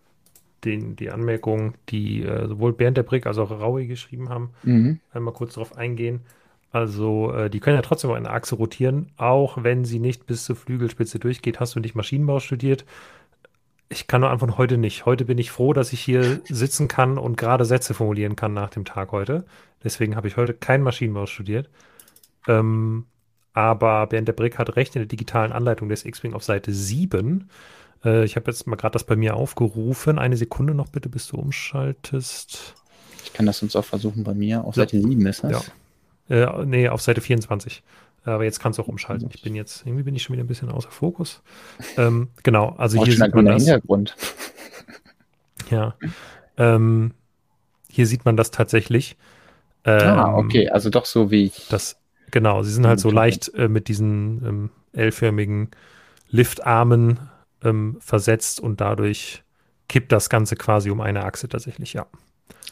den, die Anmerkung, die äh, sowohl Bernd der Brick als auch Raui geschrieben haben, mhm. einmal kurz darauf eingehen. Also, äh, die können ja trotzdem auch eine Achse rotieren, auch wenn sie nicht bis zur Flügelspitze durchgeht. Hast du nicht Maschinenbau studiert? Ich kann nur einfach heute nicht. Heute bin ich froh, dass ich hier sitzen kann und gerade Sätze formulieren kann nach dem Tag heute. Deswegen habe ich heute kein Maschinenbau studiert. Ähm, aber Bernd der Brick hat recht in der digitalen Anleitung des X-Wing auf Seite 7. Äh, ich habe jetzt mal gerade das bei mir aufgerufen. Eine Sekunde noch bitte, bis du umschaltest. Ich kann das uns auch versuchen bei mir. Auf Seite 7 ist das? Ja. Äh, nee, auf Seite 24. Aber jetzt kannst du auch umschalten. Ich bin jetzt, irgendwie bin ich schon wieder ein bisschen außer Fokus. Ähm, genau, also hier sieht man das. Hintergrund. Ja. Ähm, hier sieht man das tatsächlich. Ah, ähm, ah, okay, also doch so wie ich. Das Genau, sie sind halt so leicht äh, mit diesen ähm, L-förmigen Liftarmen ähm, versetzt und dadurch kippt das Ganze quasi um eine Achse tatsächlich, ja.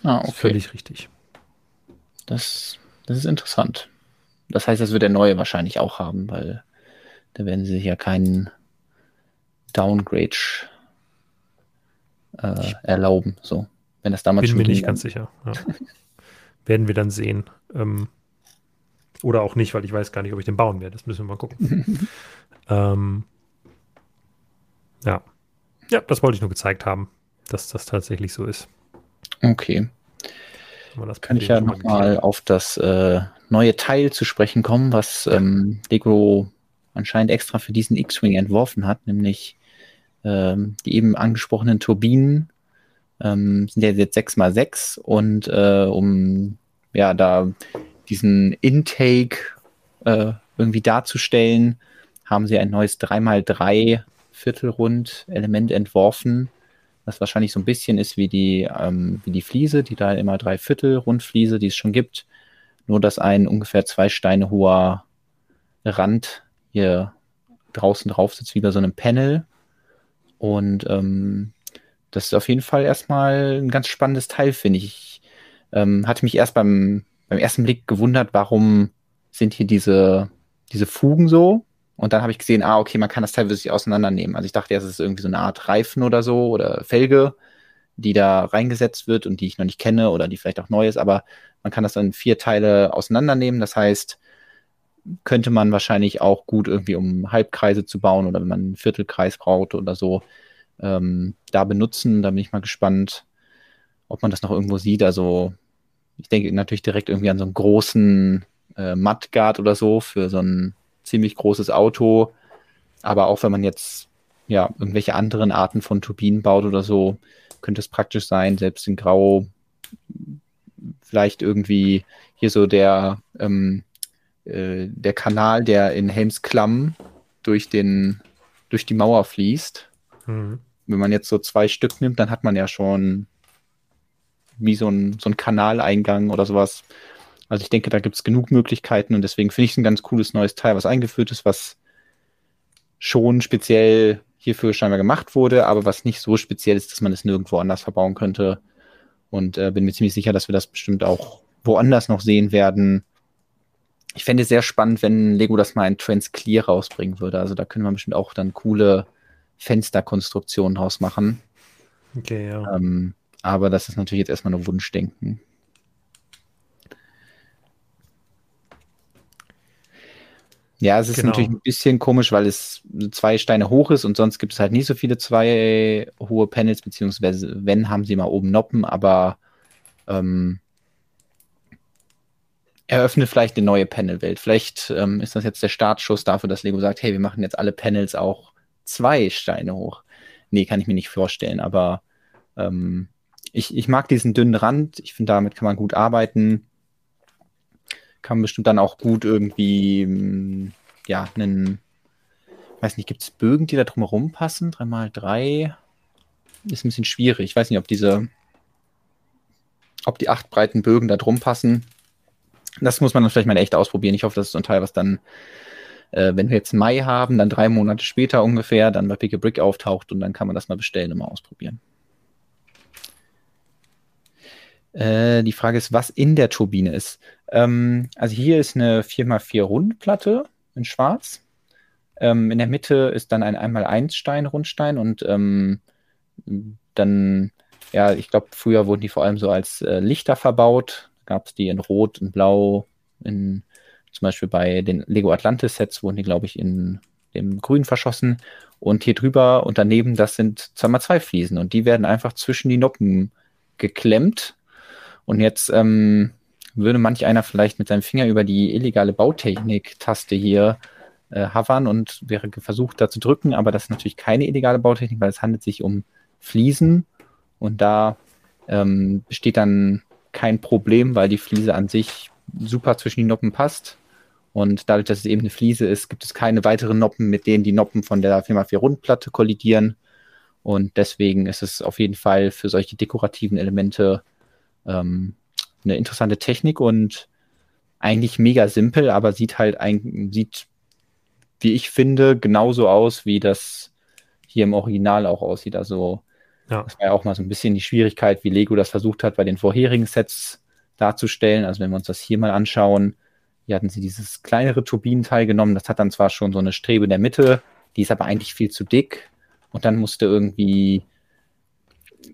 Ah, okay. völlig richtig. Das, das ist interessant. Das heißt, das wird der neue wahrscheinlich auch haben, weil da werden sie sich ja keinen Downgrade äh, erlauben. So, wenn das damals bin mir nicht ganz sicher. Ja. werden wir dann sehen. Ähm, oder auch nicht, weil ich weiß gar nicht, ob ich den bauen werde. Das müssen wir mal gucken. ähm, ja. Ja, das wollte ich nur gezeigt haben, dass das tatsächlich so ist. Okay. Kann ich ja nochmal auf das äh, neue Teil zu sprechen kommen, was ähm, Lego anscheinend extra für diesen X-Wing entworfen hat, nämlich ähm, die eben angesprochenen Turbinen ähm, sind ja jetzt 6x6 und äh, um ja da diesen Intake äh, irgendwie darzustellen, haben sie ein neues 3x3 Viertelrund-Element entworfen, was wahrscheinlich so ein bisschen ist wie die, ähm, wie die Fliese, die da immer drei Viertel Rundfliese, die es schon gibt. Nur, dass ein ungefähr zwei Steine hoher Rand hier draußen drauf sitzt, wie bei so einem Panel. Und ähm, das ist auf jeden Fall erstmal ein ganz spannendes Teil, finde ich. ich ähm, hatte mich erst beim beim ersten Blick gewundert, warum sind hier diese, diese Fugen so? Und dann habe ich gesehen, ah, okay, man kann das teilweise auseinandernehmen. Also ich dachte erst, es ist irgendwie so eine Art Reifen oder so oder Felge, die da reingesetzt wird und die ich noch nicht kenne oder die vielleicht auch neu ist, aber man kann das dann in vier Teile auseinandernehmen. Das heißt, könnte man wahrscheinlich auch gut irgendwie, um Halbkreise zu bauen oder wenn man einen Viertelkreis braucht oder so, ähm, da benutzen. Da bin ich mal gespannt, ob man das noch irgendwo sieht. Also ich denke natürlich direkt irgendwie an so einen großen äh, Mudguard oder so für so ein ziemlich großes Auto. Aber auch wenn man jetzt ja irgendwelche anderen Arten von Turbinen baut oder so, könnte es praktisch sein, selbst in Grau vielleicht irgendwie hier so der, ähm, äh, der Kanal, der in Helmsklamm durch den, durch die Mauer fließt. Mhm. Wenn man jetzt so zwei Stück nimmt, dann hat man ja schon wie so ein, so ein Kanaleingang oder sowas. Also ich denke, da gibt es genug Möglichkeiten und deswegen finde ich es ein ganz cooles neues Teil, was eingeführt ist, was schon speziell hierfür scheinbar gemacht wurde, aber was nicht so speziell ist, dass man es nirgendwo anders verbauen könnte. Und äh, bin mir ziemlich sicher, dass wir das bestimmt auch woanders noch sehen werden. Ich fände es sehr spannend, wenn Lego das mal in Transclear rausbringen würde. Also da könnte man bestimmt auch dann coole Fensterkonstruktionen draus machen. Okay, ja. Ähm, aber das ist natürlich jetzt erstmal nur Wunschdenken. Ja, es ist genau. natürlich ein bisschen komisch, weil es zwei Steine hoch ist und sonst gibt es halt nicht so viele zwei hohe Panels, beziehungsweise wenn, haben sie mal oben Noppen, aber ähm, eröffnet vielleicht eine neue Panelwelt. Vielleicht ähm, ist das jetzt der Startschuss dafür, dass Lego sagt, hey, wir machen jetzt alle Panels auch zwei Steine hoch. Nee, kann ich mir nicht vorstellen, aber ähm, ich, ich mag diesen dünnen Rand. Ich finde, damit kann man gut arbeiten. Kann bestimmt dann auch gut irgendwie, mm, ja, einen, weiß nicht, gibt es Bögen, die da drumherum passen? 3x3 ist ein bisschen schwierig. Ich weiß nicht, ob diese, ob die acht breiten Bögen da drum passen. Das muss man dann vielleicht mal echt ausprobieren. Ich hoffe, das ist so ein Teil, was dann, äh, wenn wir jetzt Mai haben, dann drei Monate später ungefähr, dann bei Pick a Brick auftaucht und dann kann man das mal bestellen und mal ausprobieren. Äh, die Frage ist, was in der Turbine ist. Ähm, also hier ist eine 4x4 Rundplatte in schwarz. Ähm, in der Mitte ist dann ein 1x1 Stein, Rundstein und ähm, dann, ja, ich glaube, früher wurden die vor allem so als äh, Lichter verbaut. Gab es die in Rot, in Blau, in zum Beispiel bei den Lego Atlantis Sets wurden die, glaube ich, in dem Grün verschossen. Und hier drüber und daneben, das sind 2x2 Fliesen und die werden einfach zwischen die Noppen geklemmt und jetzt ähm, würde manch einer vielleicht mit seinem Finger über die illegale Bautechnik-Taste hier äh, hovern und wäre versucht, da zu drücken, aber das ist natürlich keine illegale Bautechnik, weil es handelt sich um Fliesen und da ähm, besteht dann kein Problem, weil die Fliese an sich super zwischen die Noppen passt. Und dadurch, dass es eben eine Fliese ist, gibt es keine weiteren Noppen, mit denen die Noppen von der 4x4 Rundplatte kollidieren. Und deswegen ist es auf jeden Fall für solche dekorativen Elemente ähm, eine interessante Technik und eigentlich mega simpel, aber sieht halt ein, sieht, wie ich finde, genauso aus, wie das hier im Original auch aussieht. Also ja. das war ja auch mal so ein bisschen die Schwierigkeit, wie Lego das versucht hat, bei den vorherigen Sets darzustellen. Also wenn wir uns das hier mal anschauen, hier hatten sie dieses kleinere Turbinenteil genommen, das hat dann zwar schon so eine Strebe in der Mitte, die ist aber eigentlich viel zu dick. Und dann musste irgendwie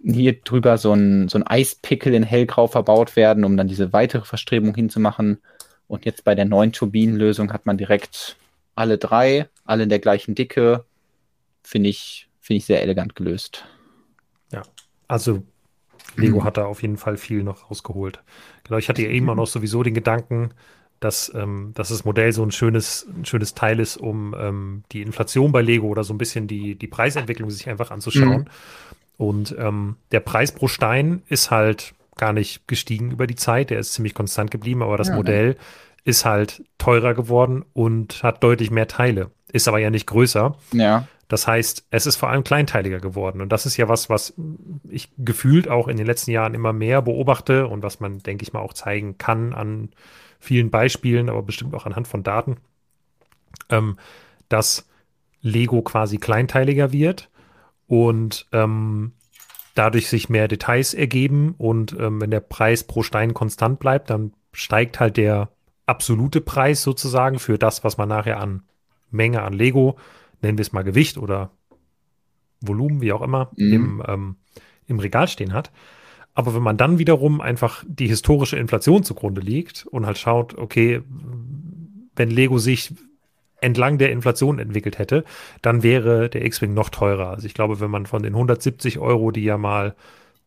hier drüber so ein, so ein Eispickel in hellgrau verbaut werden, um dann diese weitere Verstrebung hinzumachen. Und jetzt bei der neuen Turbinenlösung hat man direkt alle drei, alle in der gleichen Dicke. Finde ich, finde ich sehr elegant gelöst. Ja, also Lego hat da auf jeden Fall viel noch rausgeholt. Genau, ich hatte ja eben auch noch sowieso den Gedanken, dass, ähm, dass das Modell so ein schönes, ein schönes Teil ist, um ähm, die Inflation bei Lego oder so ein bisschen die, die Preisentwicklung sich einfach anzuschauen. Mhm. Und ähm, der Preis pro Stein ist halt gar nicht gestiegen über die Zeit, der ist ziemlich konstant geblieben, aber das ja, Modell ne? ist halt teurer geworden und hat deutlich mehr Teile, ist aber ja nicht größer. Ja. Das heißt, es ist vor allem kleinteiliger geworden. Und das ist ja was, was ich gefühlt auch in den letzten Jahren immer mehr beobachte und was man, denke ich mal, auch zeigen kann an vielen Beispielen, aber bestimmt auch anhand von Daten, ähm, dass Lego quasi kleinteiliger wird und ähm, dadurch sich mehr Details ergeben und ähm, wenn der Preis pro Stein konstant bleibt, dann steigt halt der absolute Preis sozusagen für das, was man nachher an Menge an Lego, nennen wir es mal Gewicht oder Volumen, wie auch immer, mhm. im, ähm, im Regal stehen hat. Aber wenn man dann wiederum einfach die historische Inflation zugrunde liegt und halt schaut, okay, wenn Lego sich entlang der Inflation entwickelt hätte, dann wäre der X-Wing noch teurer. Also ich glaube, wenn man von den 170 Euro, die ja mal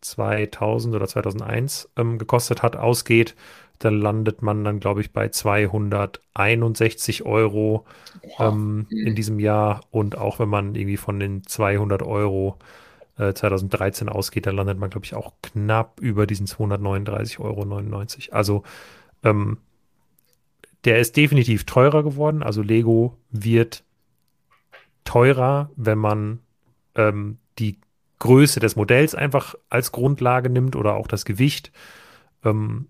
2000 oder 2001 ähm, gekostet hat, ausgeht, dann landet man dann, glaube ich, bei 261 Euro ähm, in diesem Jahr. Und auch wenn man irgendwie von den 200 Euro äh, 2013 ausgeht, dann landet man, glaube ich, auch knapp über diesen 239,99 Euro. Also ähm, der ist definitiv teurer geworden. Also Lego wird teurer, wenn man ähm, die Größe des Modells einfach als Grundlage nimmt oder auch das Gewicht. Ähm,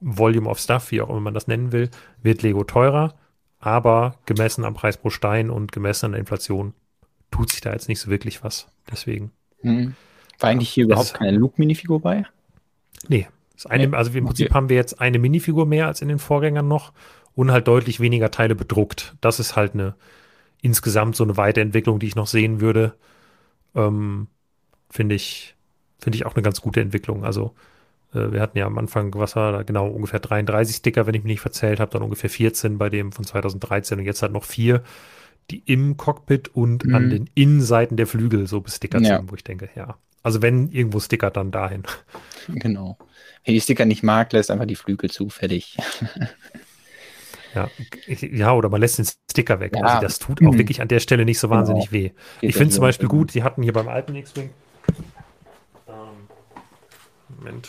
Volume of Stuff, wie auch immer man das nennen will, wird Lego teurer. Aber gemessen am Preis pro Stein und gemessen an der Inflation tut sich da jetzt nicht so wirklich was. Deswegen. Hm. War eigentlich hier überhaupt keine Luke-Minifigur bei? Nee, eine, also im Prinzip okay. haben wir jetzt eine Minifigur mehr als in den Vorgängern noch und halt deutlich weniger Teile bedruckt. Das ist halt eine insgesamt so eine Weiterentwicklung, die ich noch sehen würde. Ähm, finde ich, finde ich auch eine ganz gute Entwicklung. Also äh, wir hatten ja am Anfang, was war da genau, ungefähr 33 Sticker, wenn ich mich nicht verzählt habe, dann ungefähr 14 bei dem von 2013 und jetzt halt noch vier. die im Cockpit und mhm. an den Innenseiten der Flügel so bestickert ja. sind, wo ich denke, ja. Also wenn irgendwo stickert, dann dahin. Genau. Wenn die Sticker nicht mag, lässt einfach die Flügel zufällig. Ja, ja, oder man lässt den Sticker weg. Ja. Also das tut auch mhm. wirklich an der Stelle nicht so genau. wahnsinnig genau. weh. Geht ich finde zum Beispiel gut, sie hatten hier beim alten X-Wing. Ähm, Moment.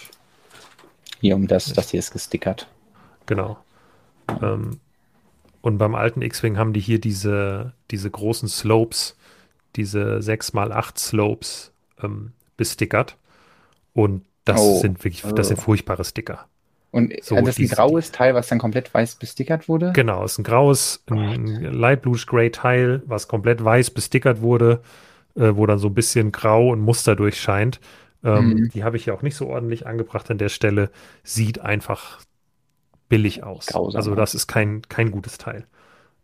Hier um das, das hier ist gestickert. Genau. Ähm, und beim alten X-Wing haben die hier diese, diese großen Slopes, diese 6x8 Slopes ähm, bestickert. Und das oh. sind wirklich, das sind oh. furchtbare Sticker. Und so, das ist ein graues Teil, was dann komplett weiß bestickert wurde? Genau, es ist ein graues, ein Light Bluish Gray Teil, was komplett weiß bestickert wurde, äh, wo dann so ein bisschen grau und Muster durchscheint. Ähm, mhm. Die habe ich ja auch nicht so ordentlich angebracht an der Stelle. Sieht einfach billig aus. Grausam, also das ist kein, kein gutes Teil.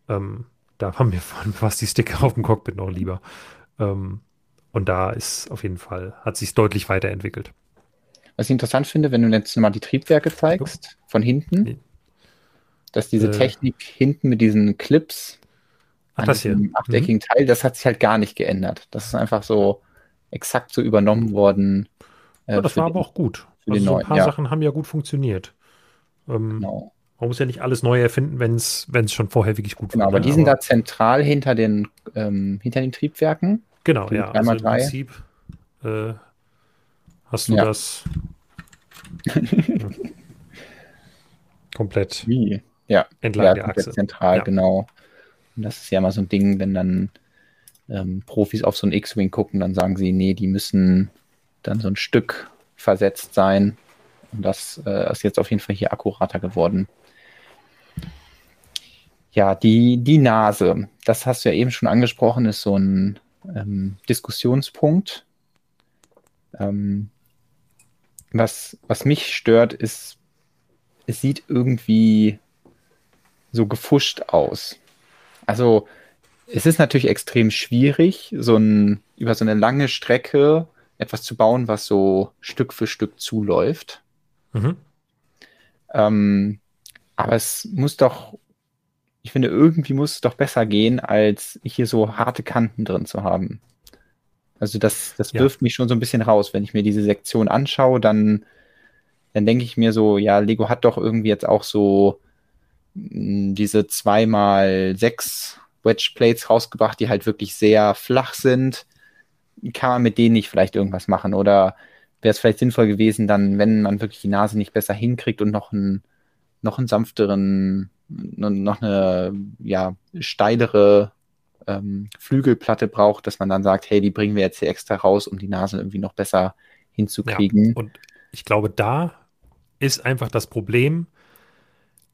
Ähm, da haben wir fast die Sticker auf dem Cockpit noch lieber. Ähm, und da ist auf jeden Fall, hat sich deutlich weiterentwickelt. Was ich interessant finde, wenn du jetzt mal die Triebwerke zeigst, von hinten, nee. dass diese äh, Technik hinten mit diesen Clips Ach, das hier. achteckigen mhm. Teil, das hat sich halt gar nicht geändert. Das ist einfach so exakt so übernommen worden. Äh, ja, das war den, aber auch gut. Also so ein paar ja. Sachen haben ja gut funktioniert. Ähm, genau. Man muss ja nicht alles neu erfinden, wenn es schon vorher wirklich gut genau, war. Genau, aber die sind da zentral hinter den, ähm, hinter den Triebwerken. Genau, ja. Also im Prinzip äh, Hast du ja. das komplett Wie? Ja, entlang ja, der Achse? Zentral, ja. genau. Und das ist ja immer so ein Ding, wenn dann ähm, Profis auf so ein X-Wing gucken, dann sagen sie, nee, die müssen dann so ein Stück versetzt sein. Und das äh, ist jetzt auf jeden Fall hier akkurater geworden. Ja, die, die Nase, das hast du ja eben schon angesprochen, ist so ein ähm, Diskussionspunkt. Ähm, was, was mich stört, ist, es sieht irgendwie so gefuscht aus. Also, es ist natürlich extrem schwierig, so ein, über so eine lange Strecke etwas zu bauen, was so Stück für Stück zuläuft. Mhm. Ähm, aber es muss doch, ich finde, irgendwie muss es doch besser gehen, als hier so harte Kanten drin zu haben. Also das, das ja. wirft mich schon so ein bisschen raus. Wenn ich mir diese Sektion anschaue, dann, dann denke ich mir so, ja, Lego hat doch irgendwie jetzt auch so mh, mm, diese zweimal sechs Wedge Plates rausgebracht, die halt wirklich sehr flach sind. Kann man mit denen nicht vielleicht irgendwas machen? Oder wäre es vielleicht sinnvoll gewesen, dann, wenn man wirklich die Nase nicht besser hinkriegt und noch einen, noch einen sanfteren, noch eine ja, steilere ähm, Flügelplatte braucht, dass man dann sagt, hey, die bringen wir jetzt hier extra raus, um die Nase irgendwie noch besser hinzukriegen. Ja, und ich glaube, da ist einfach das Problem,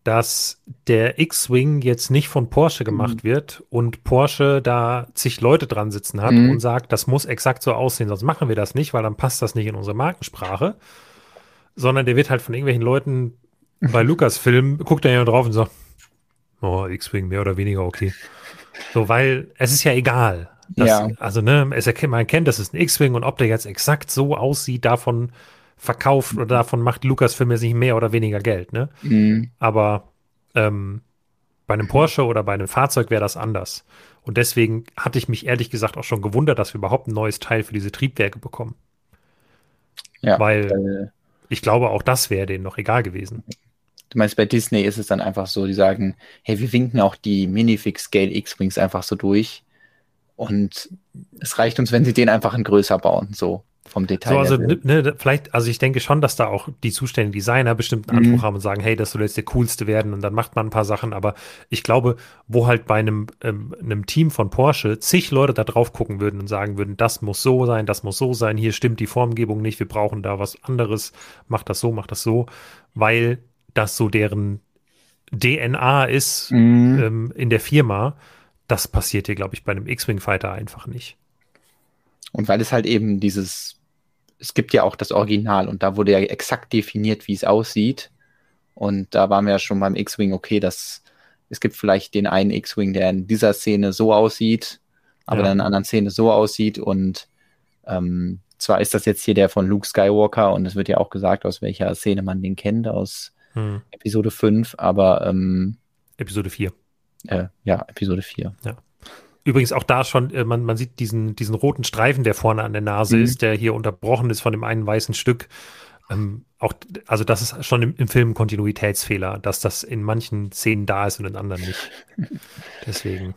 dass der X-Wing jetzt nicht von Porsche gemacht mhm. wird und Porsche da zig Leute dran sitzen hat mhm. und sagt, das muss exakt so aussehen, sonst machen wir das nicht, weil dann passt das nicht in unsere Markensprache, sondern der wird halt von irgendwelchen Leuten bei Lucasfilm, guckt er ja drauf und sagt, oh, X-Wing mehr oder weniger okay. So, weil es ist ja egal. Dass, ja. Also, ne, es erkennt, man erkennt, das ist ein X-Wing und ob der jetzt exakt so aussieht, davon verkauft oder davon macht Lucasfilm jetzt nicht mehr oder weniger Geld, ne? Mhm. Aber ähm, bei einem Porsche oder bei einem Fahrzeug wäre das anders. Und deswegen hatte ich mich ehrlich gesagt auch schon gewundert, dass wir überhaupt ein neues Teil für diese Triebwerke bekommen. Ja, weil äh, ich glaube, auch das wäre denen noch egal gewesen. Du meinst, bei Disney ist es dann einfach so, die sagen, hey, wir winken auch die Minifix-Scale X-Wings einfach so durch. Und es reicht uns, wenn sie den einfach in größer bauen, so vom Detail. So, also ne, ne, vielleicht, also ich denke schon, dass da auch die zuständigen Designer bestimmt einen Anspruch mhm. haben und sagen, hey, das soll jetzt der coolste werden und dann macht man ein paar Sachen. Aber ich glaube, wo halt bei einem, ähm, einem Team von Porsche zig Leute da drauf gucken würden und sagen würden, das muss so sein, das muss so sein, hier stimmt die Formgebung nicht, wir brauchen da was anderes, macht das so, macht das so, weil das so deren DNA ist mhm. ähm, in der Firma. Das passiert hier, glaube ich, bei einem X-Wing Fighter einfach nicht. Und weil es halt eben dieses, es gibt ja auch das Original und da wurde ja exakt definiert, wie es aussieht. Und da waren wir ja schon beim X-Wing, okay, dass es gibt vielleicht den einen X-Wing, der in dieser Szene so aussieht, aber ja. dann in einer anderen Szene so aussieht. Und ähm, zwar ist das jetzt hier der von Luke Skywalker und es wird ja auch gesagt, aus welcher Szene man den kennt, aus hm. Episode 5, aber ähm, Episode 4. Äh, ja, Episode 4. Ja. Übrigens auch da schon, äh, man, man sieht diesen, diesen roten Streifen, der vorne an der Nase mhm. ist, der hier unterbrochen ist von dem einen weißen Stück. Ähm, auch, also das ist schon im, im Film Kontinuitätsfehler, dass das in manchen Szenen da ist und in anderen nicht. Deswegen.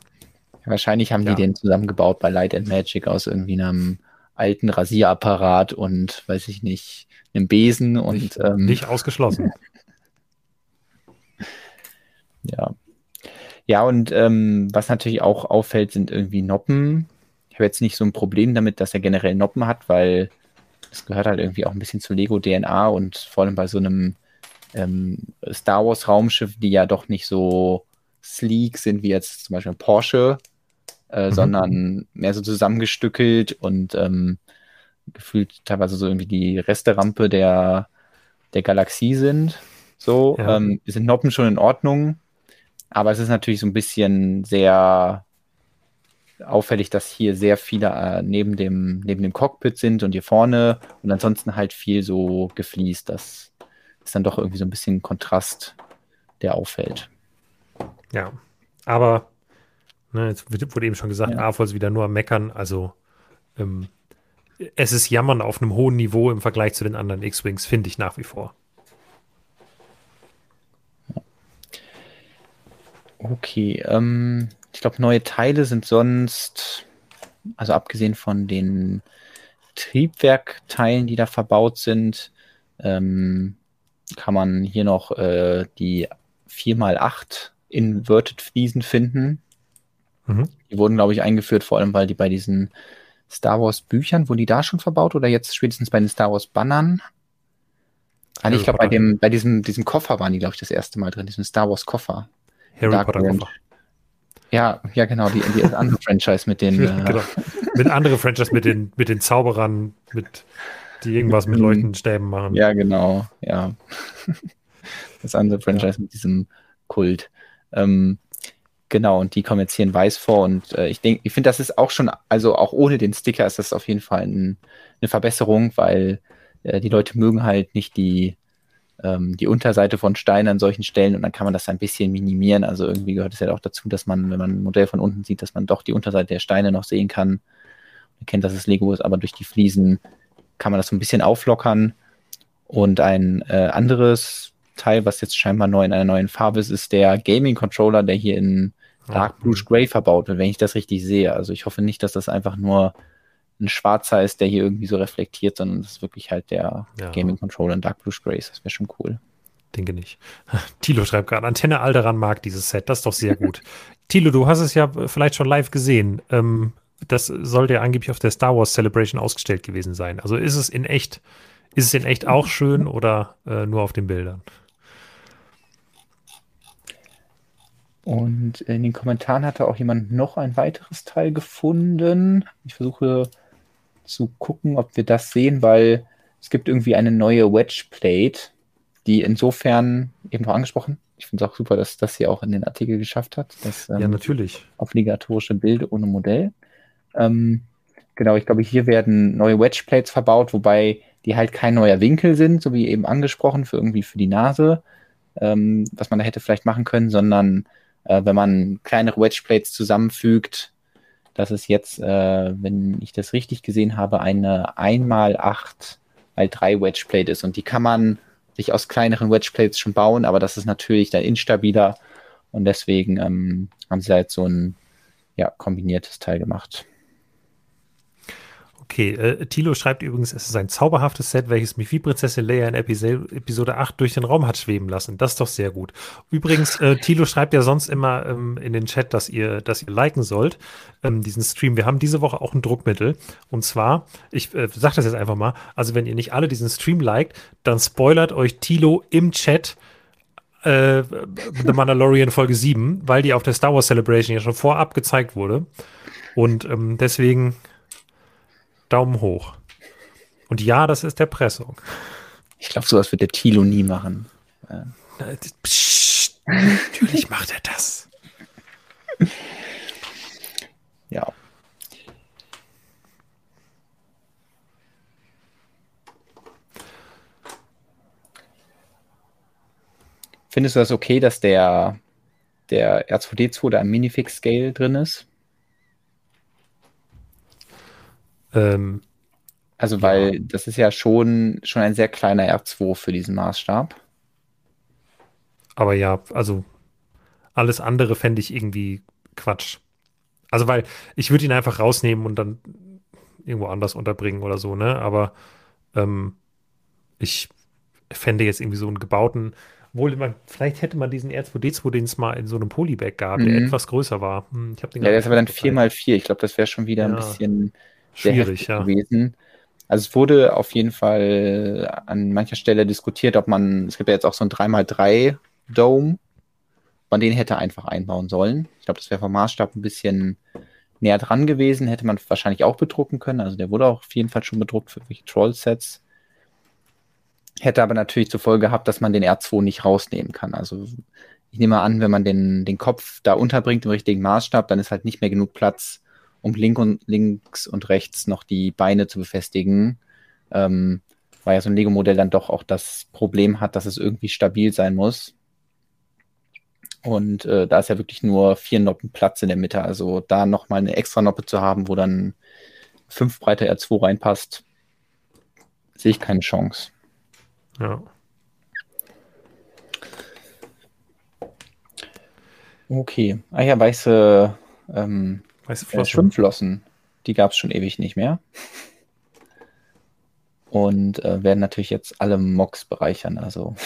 Wahrscheinlich haben ja. die den zusammengebaut bei Light and Magic aus irgendwie einem alten Rasierapparat und weiß ich nicht, einem Besen und nicht, ähm, nicht ausgeschlossen. ja. Ja, und ähm, was natürlich auch auffällt, sind irgendwie Noppen. Ich habe jetzt nicht so ein Problem damit, dass er generell Noppen hat, weil das gehört halt irgendwie auch ein bisschen zu Lego DNA und vor allem bei so einem ähm, Star Wars Raumschiff, die ja doch nicht so sleek sind wie jetzt zum Beispiel Porsche, äh, mhm. sondern mehr so zusammengestückelt und ähm, gefühlt teilweise so irgendwie die Resterampe der, der Galaxie sind. So, ja. ähm, sind Noppen schon in Ordnung, aber es ist natürlich so ein bisschen sehr auffällig, dass hier sehr viele äh, neben, dem, neben dem Cockpit sind und hier vorne und ansonsten halt viel so gefliest. Das ist dann doch irgendwie so ein bisschen Kontrast, der auffällt. Ja, aber ne, jetzt wurde eben schon gesagt, ja. AFOL ist wieder nur am Meckern. Also ähm, es ist Jammern auf einem hohen Niveau im Vergleich zu den anderen X-Wings, finde ich nach wie vor. Okay, ähm, ich glaube, neue Teile sind sonst, also abgesehen von den Triebwerkteilen, die da verbaut sind, ähm, kann man hier noch äh, die 4x8 Inverted Fliesen finden. Mhm. Die wurden, glaube ich, eingeführt, vor allem, weil die bei diesen Star Wars Büchern, wurden die da schon verbaut oder jetzt spätestens bei den Star Wars Bannern? Ah, ich glaube, bei dem, bei diesem, diesem Koffer waren die, glaube ich, das erste Mal drin, diesem Star Wars Koffer. Harry Dark Potter Koffer. Ja, ja, genau, die, die andere Franchise mit den. Äh, genau. Mit andere Franchise mit den, mit den Zauberern, mit, die irgendwas mit leuchtenden Stäben machen. Ja, genau, ja. Das andere Franchise ja. mit diesem Kult. Ähm, genau, und die kommen jetzt hier in Weiß vor und äh, ich denke, ich finde, das ist auch schon, also auch ohne den Sticker ist das auf jeden Fall ein, eine Verbesserung, weil äh, die Leute mögen halt nicht die ähm, die Unterseite von Steinen an solchen Stellen und dann kann man das ein bisschen minimieren. Also irgendwie gehört es ja auch dazu, dass man, wenn man ein Modell von unten sieht, dass man doch die Unterseite der Steine noch sehen kann. Man kennt, dass es Lego ist, aber durch die Fliesen kann man das so ein bisschen auflockern. Und ein äh, anderes Teil, was jetzt scheinbar neu in einer neuen Farbe ist, ist der Gaming Controller, der hier in Dark Blue Gray verbaut wird, wenn ich das richtig sehe. Also ich hoffe nicht, dass das einfach nur ein schwarzer ist, der hier irgendwie so reflektiert, sondern das ist wirklich halt der ja. Gaming Controller in Dark Blue Grace. Das wäre schon cool. Denke nicht. Tilo schreibt gerade, Antenne Alderan mag dieses Set. Das ist doch sehr gut. Tilo, du hast es ja vielleicht schon live gesehen. Ähm, das sollte ja angeblich auf der Star Wars Celebration ausgestellt gewesen sein. Also ist es in echt, ist es in echt auch schön oder äh, nur auf den Bildern? Und in den Kommentaren hatte auch jemand noch ein weiteres Teil gefunden. Ich versuche zu gucken, ob wir das sehen, weil es gibt irgendwie eine neue Wedge Plate, die insofern eben noch angesprochen. Ich finde es auch super, dass das hier auch in den Artikel geschafft hat. Das, ähm, ja, natürlich. Obligatorische Bilder ohne Modell. Ähm, genau, ich glaube, hier werden neue Wedge Plates verbaut, wobei die halt kein neuer Winkel sind, so wie eben angesprochen, für irgendwie für die Nase, ähm, was man da hätte vielleicht machen können, sondern äh, wenn man kleinere Wedge Plates zusammenfügt, dass es jetzt, äh, wenn ich das richtig gesehen habe, eine 1x8 x 3 Wedge Plate ist. Und die kann man sich aus kleineren Wedge Plates schon bauen, aber das ist natürlich dann instabiler. Und deswegen ähm, haben sie halt so ein ja, kombiniertes Teil gemacht. Okay, äh, Tilo schreibt übrigens, es ist ein zauberhaftes Set, welches mich wie Prinzessin Leia in Episode, Episode 8 durch den Raum hat schweben lassen. Das ist doch sehr gut. Übrigens, äh, Tilo schreibt ja sonst immer ähm, in den Chat, dass ihr, dass ihr liken sollt, ähm, diesen Stream. Wir haben diese Woche auch ein Druckmittel. Und zwar, ich äh, sag das jetzt einfach mal, also wenn ihr nicht alle diesen Stream liked, dann spoilert euch Tilo im Chat äh, The Mandalorian Folge 7, weil die auf der Star Wars Celebration ja schon vorab gezeigt wurde. Und ähm, deswegen Daumen hoch. Und ja, das ist Erpressung. Ich glaube, sowas wird der Tilo nie machen. Psst, natürlich macht er das. Ja. Findest du das okay, dass der, der R2D2 da im Minifix-Scale drin ist? Ähm, also, weil ja. das ist ja schon, schon ein sehr kleiner R2 für diesen Maßstab. Aber ja, also alles andere fände ich irgendwie Quatsch. Also, weil ich würde ihn einfach rausnehmen und dann irgendwo anders unterbringen oder so, ne? Aber ähm, ich fände jetzt irgendwie so einen gebauten, wohl man, vielleicht hätte man diesen R2D2, den es mal in so einem Polybag gab, mhm. der etwas größer war. Hm, ich den ja, der ist aber dann 4x4. Ich glaube, das wäre schon wieder ja. ein bisschen schwierig ja. gewesen. Also es wurde auf jeden Fall an mancher Stelle diskutiert, ob man, es gibt ja jetzt auch so ein 3x3 Dome, man den hätte einfach einbauen sollen. Ich glaube, das wäre vom Maßstab ein bisschen näher dran gewesen, hätte man wahrscheinlich auch bedrucken können. Also der wurde auch auf jeden Fall schon bedruckt für welche Troll-Sets. Hätte aber natürlich zur Folge gehabt, dass man den R2 nicht rausnehmen kann. Also ich nehme an, wenn man den, den Kopf da unterbringt im richtigen Maßstab, dann ist halt nicht mehr genug Platz, um link und, links und rechts noch die Beine zu befestigen. Ähm, weil ja so ein Lego-Modell dann doch auch das Problem hat, dass es irgendwie stabil sein muss. Und äh, da ist ja wirklich nur vier Noppen Platz in der Mitte. Also da nochmal eine extra Noppe zu haben, wo dann fünf breiter R2 reinpasst, sehe ich keine Chance. Ja. Okay. Ah ja, weiße ähm, Weiße Flossen. Äh, Schwimmflossen, die gab es schon ewig nicht mehr. Und äh, werden natürlich jetzt alle Mocks bereichern. Also.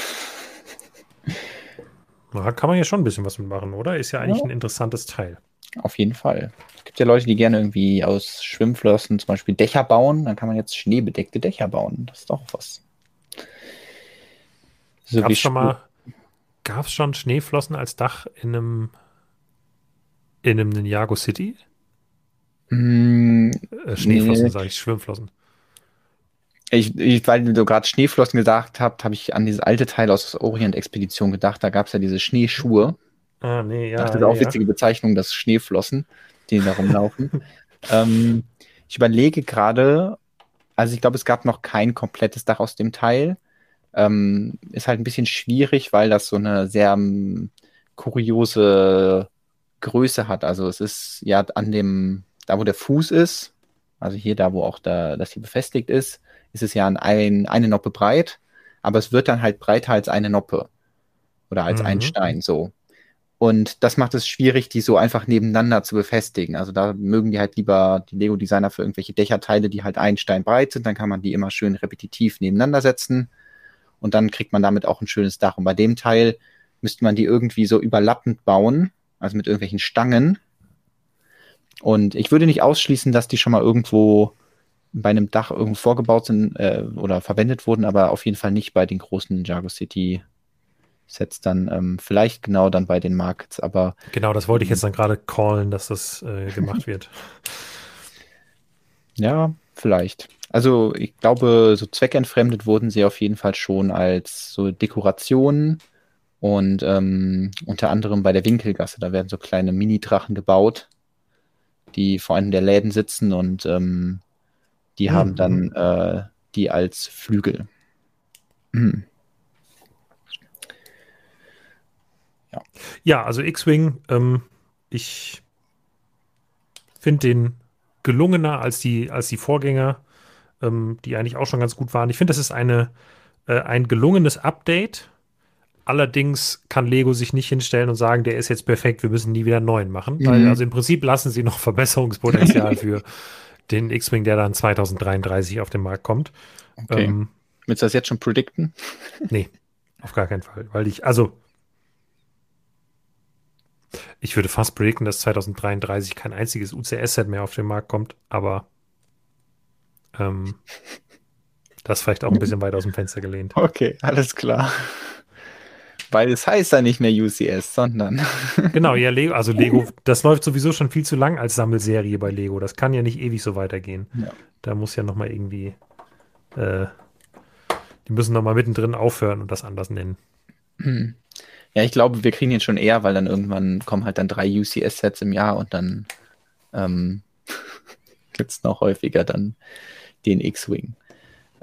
Da kann man ja schon ein bisschen was mitmachen, oder? Ist ja eigentlich ja. ein interessantes Teil. Auf jeden Fall. Es gibt ja Leute, die gerne irgendwie aus Schwimmflossen zum Beispiel Dächer bauen. Dann kann man jetzt schneebedeckte Dächer bauen. Das ist doch was. So gab es schon mal, schon Schneeflossen als Dach in einem in einem Ninjago City? Mm, äh, Schneeflossen, nee. sage ich, Schwimmflossen. Ich, ich, weil du gerade Schneeflossen gesagt hast, habe ich an dieses alte Teil aus der Orient-Expedition gedacht. Da gab es ja diese Schneeschuhe. Ah, nee, ja. Das ist auch ja. witzige Bezeichnung, das Schneeflossen, die da rumlaufen. ähm, ich überlege gerade, also ich glaube, es gab noch kein komplettes Dach aus dem Teil. Ähm, ist halt ein bisschen schwierig, weil das so eine sehr um, ähm, kuriose Größe hat. Also es ist ja an dem da wo der Fuß ist, also hier da, wo auch da, das hier befestigt ist, ist es ja ein, eine Noppe breit, aber es wird dann halt breiter als eine Noppe oder als mhm. ein Stein so. Und das macht es schwierig, die so einfach nebeneinander zu befestigen. Also da mögen die halt lieber die Lego-Designer für irgendwelche Dächerteile, die halt ein Stein breit sind, dann kann man die immer schön repetitiv nebeneinander setzen und dann kriegt man damit auch ein schönes Dach. Und bei dem Teil müsste man die irgendwie so überlappend bauen, also mit irgendwelchen Stangen, und ich würde nicht ausschließen, dass die schon mal irgendwo bei einem Dach irgendwo vorgebaut sind äh, oder verwendet wurden, aber auf jeden Fall nicht bei den großen Jago City Sets dann, ähm, vielleicht genau dann bei den Markets, aber. Genau, das wollte ich jetzt dann gerade callen, dass das äh, gemacht wird. Ja, vielleicht. Also ich glaube, so zweckentfremdet wurden sie auf jeden Fall schon als so Dekorationen und ähm, unter anderem bei der Winkelgasse, da werden so kleine Mini-Drachen gebaut, die vor einem der Läden sitzen und ähm, die mhm. haben dann äh, die als Flügel. Mhm. Ja. ja, also X-Wing, ähm, ich finde den gelungener als die, als die Vorgänger, ähm, die eigentlich auch schon ganz gut waren. Ich finde, das ist eine, äh, ein gelungenes Update Allerdings kann Lego sich nicht hinstellen und sagen, der ist jetzt perfekt, wir müssen nie wieder einen neuen machen. Mhm. Weil, also im Prinzip lassen sie noch Verbesserungspotenzial für den X-Wing, der dann 2033 auf den Markt kommt. Okay. Ähm, Willst du das jetzt schon predikten? Nee, auf gar keinen Fall. Weil ich, also, ich würde fast predikten, dass 2033 kein einziges UCS-Set mehr auf den Markt kommt, aber ähm, das vielleicht auch ein bisschen weit aus dem Fenster gelehnt. Okay, alles klar. Weil es heißt ja nicht mehr UCS, sondern. genau, ja, Lego, also Lego, das läuft sowieso schon viel zu lang als Sammelserie bei Lego. Das kann ja nicht ewig so weitergehen. Ja. Da muss ja nochmal irgendwie. Äh, die müssen nochmal mittendrin aufhören und das anders nennen. Hm. Ja, ich glaube, wir kriegen jetzt schon eher, weil dann irgendwann kommen halt dann drei UCS-Sets im Jahr und dann ähm, gibt es noch häufiger dann den X-Wing.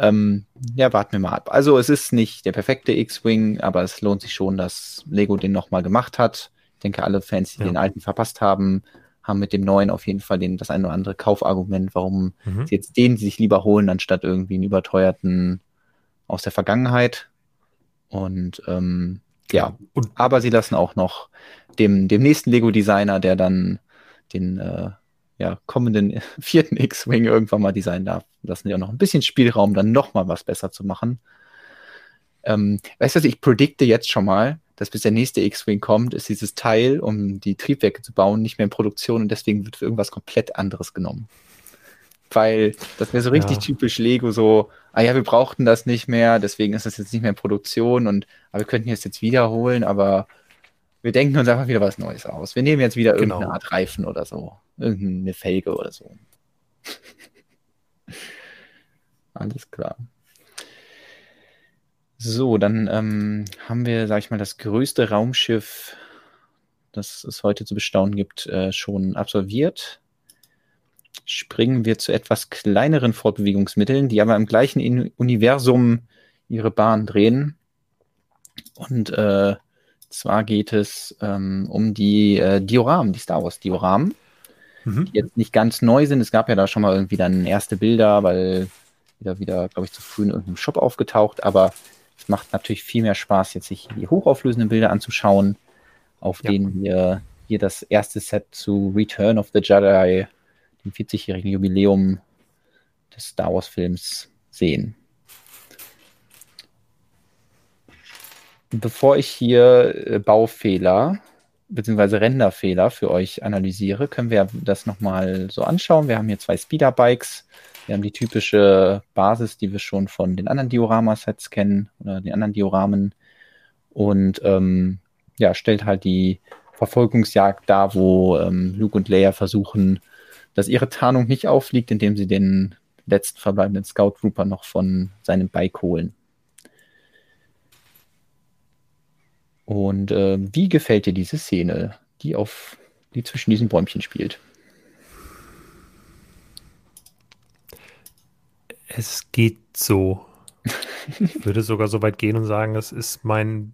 Ähm, ja, warten wir mal ab. Also es ist nicht der perfekte X-Wing, aber es lohnt sich schon, dass Lego den nochmal gemacht hat. Ich denke, alle Fans, die ja. den alten verpasst haben, haben mit dem neuen auf jeden Fall den, das ein oder andere Kaufargument, warum mhm. sie jetzt den sich lieber holen, anstatt irgendwie einen überteuerten aus der Vergangenheit. Und ähm, ja, und, aber sie lassen auch noch dem, dem nächsten Lego-Designer, der dann den äh, ja, kommenden vierten X-Wing irgendwann mal designen darf, lassen sie auch noch ein bisschen Spielraum, dann noch mal was besser zu machen. Ähm, weißt du, ich predikte jetzt schon mal, dass bis der nächste X-Wing kommt, ist dieses Teil, um die Triebwerke zu bauen, nicht mehr in Produktion und deswegen wird für irgendwas komplett anderes genommen. Weil das wäre so richtig ja. typisch Lego, so, ah ja, wir brauchten das nicht mehr, deswegen ist das jetzt nicht mehr in Produktion und aber wir könnten es jetzt wiederholen, aber wir denken uns einfach wieder was Neues aus. Wir nehmen jetzt wieder genau. irgendeine Art Reifen oder so. Irgendeine Felge oder so. Alles klar. So, dann ähm, haben wir, sag ich mal, das größte Raumschiff, das es heute zu bestaunen gibt, äh, schon absolviert. Springen wir zu etwas kleineren Fortbewegungsmitteln, die aber im gleichen Universum ihre Bahn drehen. Und äh, zwar geht es ähm, um die äh, Dioramen, die Star Wars Dioramen, mhm. die jetzt nicht ganz neu sind. Es gab ja da schon mal irgendwie dann erste Bilder, weil wieder, wieder glaube ich, zu früh in irgendeinem Shop aufgetaucht, aber es macht natürlich viel mehr Spaß, jetzt sich die hochauflösenden Bilder anzuschauen, auf ja. denen wir hier das erste Set zu Return of the Jedi, dem 40-jährigen Jubiläum des Star Wars-Films, sehen. Bevor ich hier äh, Baufehler bzw. Renderfehler für euch analysiere, können wir das nochmal so anschauen. Wir haben hier zwei Speederbikes wir haben die typische Basis, die wir schon von den anderen Diorama-Sets kennen oder den anderen Dioramen. Und ähm, ja, stellt halt die Verfolgungsjagd dar, wo ähm, Luke und Leia versuchen, dass ihre Tarnung nicht auffliegt, indem sie den letzten verbleibenden Scout Trooper noch von seinem Bike holen. Und äh, wie gefällt dir diese Szene, die auf die zwischen diesen Bäumchen spielt? Es geht so. Ich würde sogar so weit gehen und sagen, es ist mein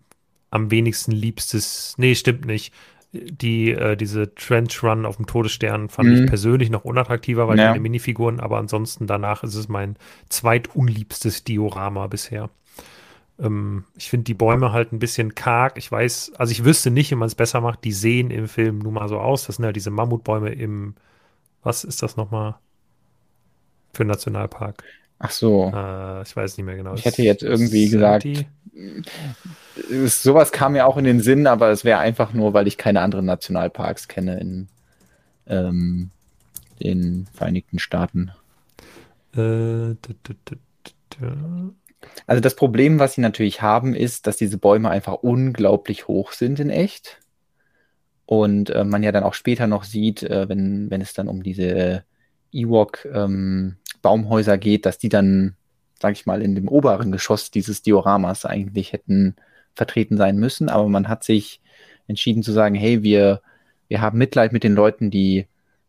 am wenigsten liebstes. Nee, stimmt nicht. Die, äh, diese Trench Run auf dem Todesstern fand mhm. ich persönlich noch unattraktiver, weil ja. meine Minifiguren, aber ansonsten danach ist es mein zweitunliebstes Diorama bisher. Ähm, ich finde die Bäume halt ein bisschen karg. Ich weiß, also ich wüsste nicht, wie man es besser macht. Die sehen im Film nun mal so aus. Das sind ja diese Mammutbäume im, was ist das nochmal? Für Nationalpark. Ach so. Äh, ich weiß nicht mehr genau. Ich hätte jetzt irgendwie gesagt, ist, sowas kam mir auch in den Sinn, aber es wäre einfach nur, weil ich keine anderen Nationalparks kenne in ähm, den Vereinigten Staaten. Äh, also das Problem, was sie natürlich haben, ist, dass diese Bäume einfach unglaublich hoch sind in echt. Und äh, man ja dann auch später noch sieht, äh, wenn, wenn es dann um diese Ewok ähm, geht, dass die dann, sag ich mal, in dem oberen Geschoss dieses Dioramas eigentlich hätten vertreten sein müssen. Aber man hat sich entschieden zu sagen, hey, wir, wir haben Mitleid mit den Leuten, die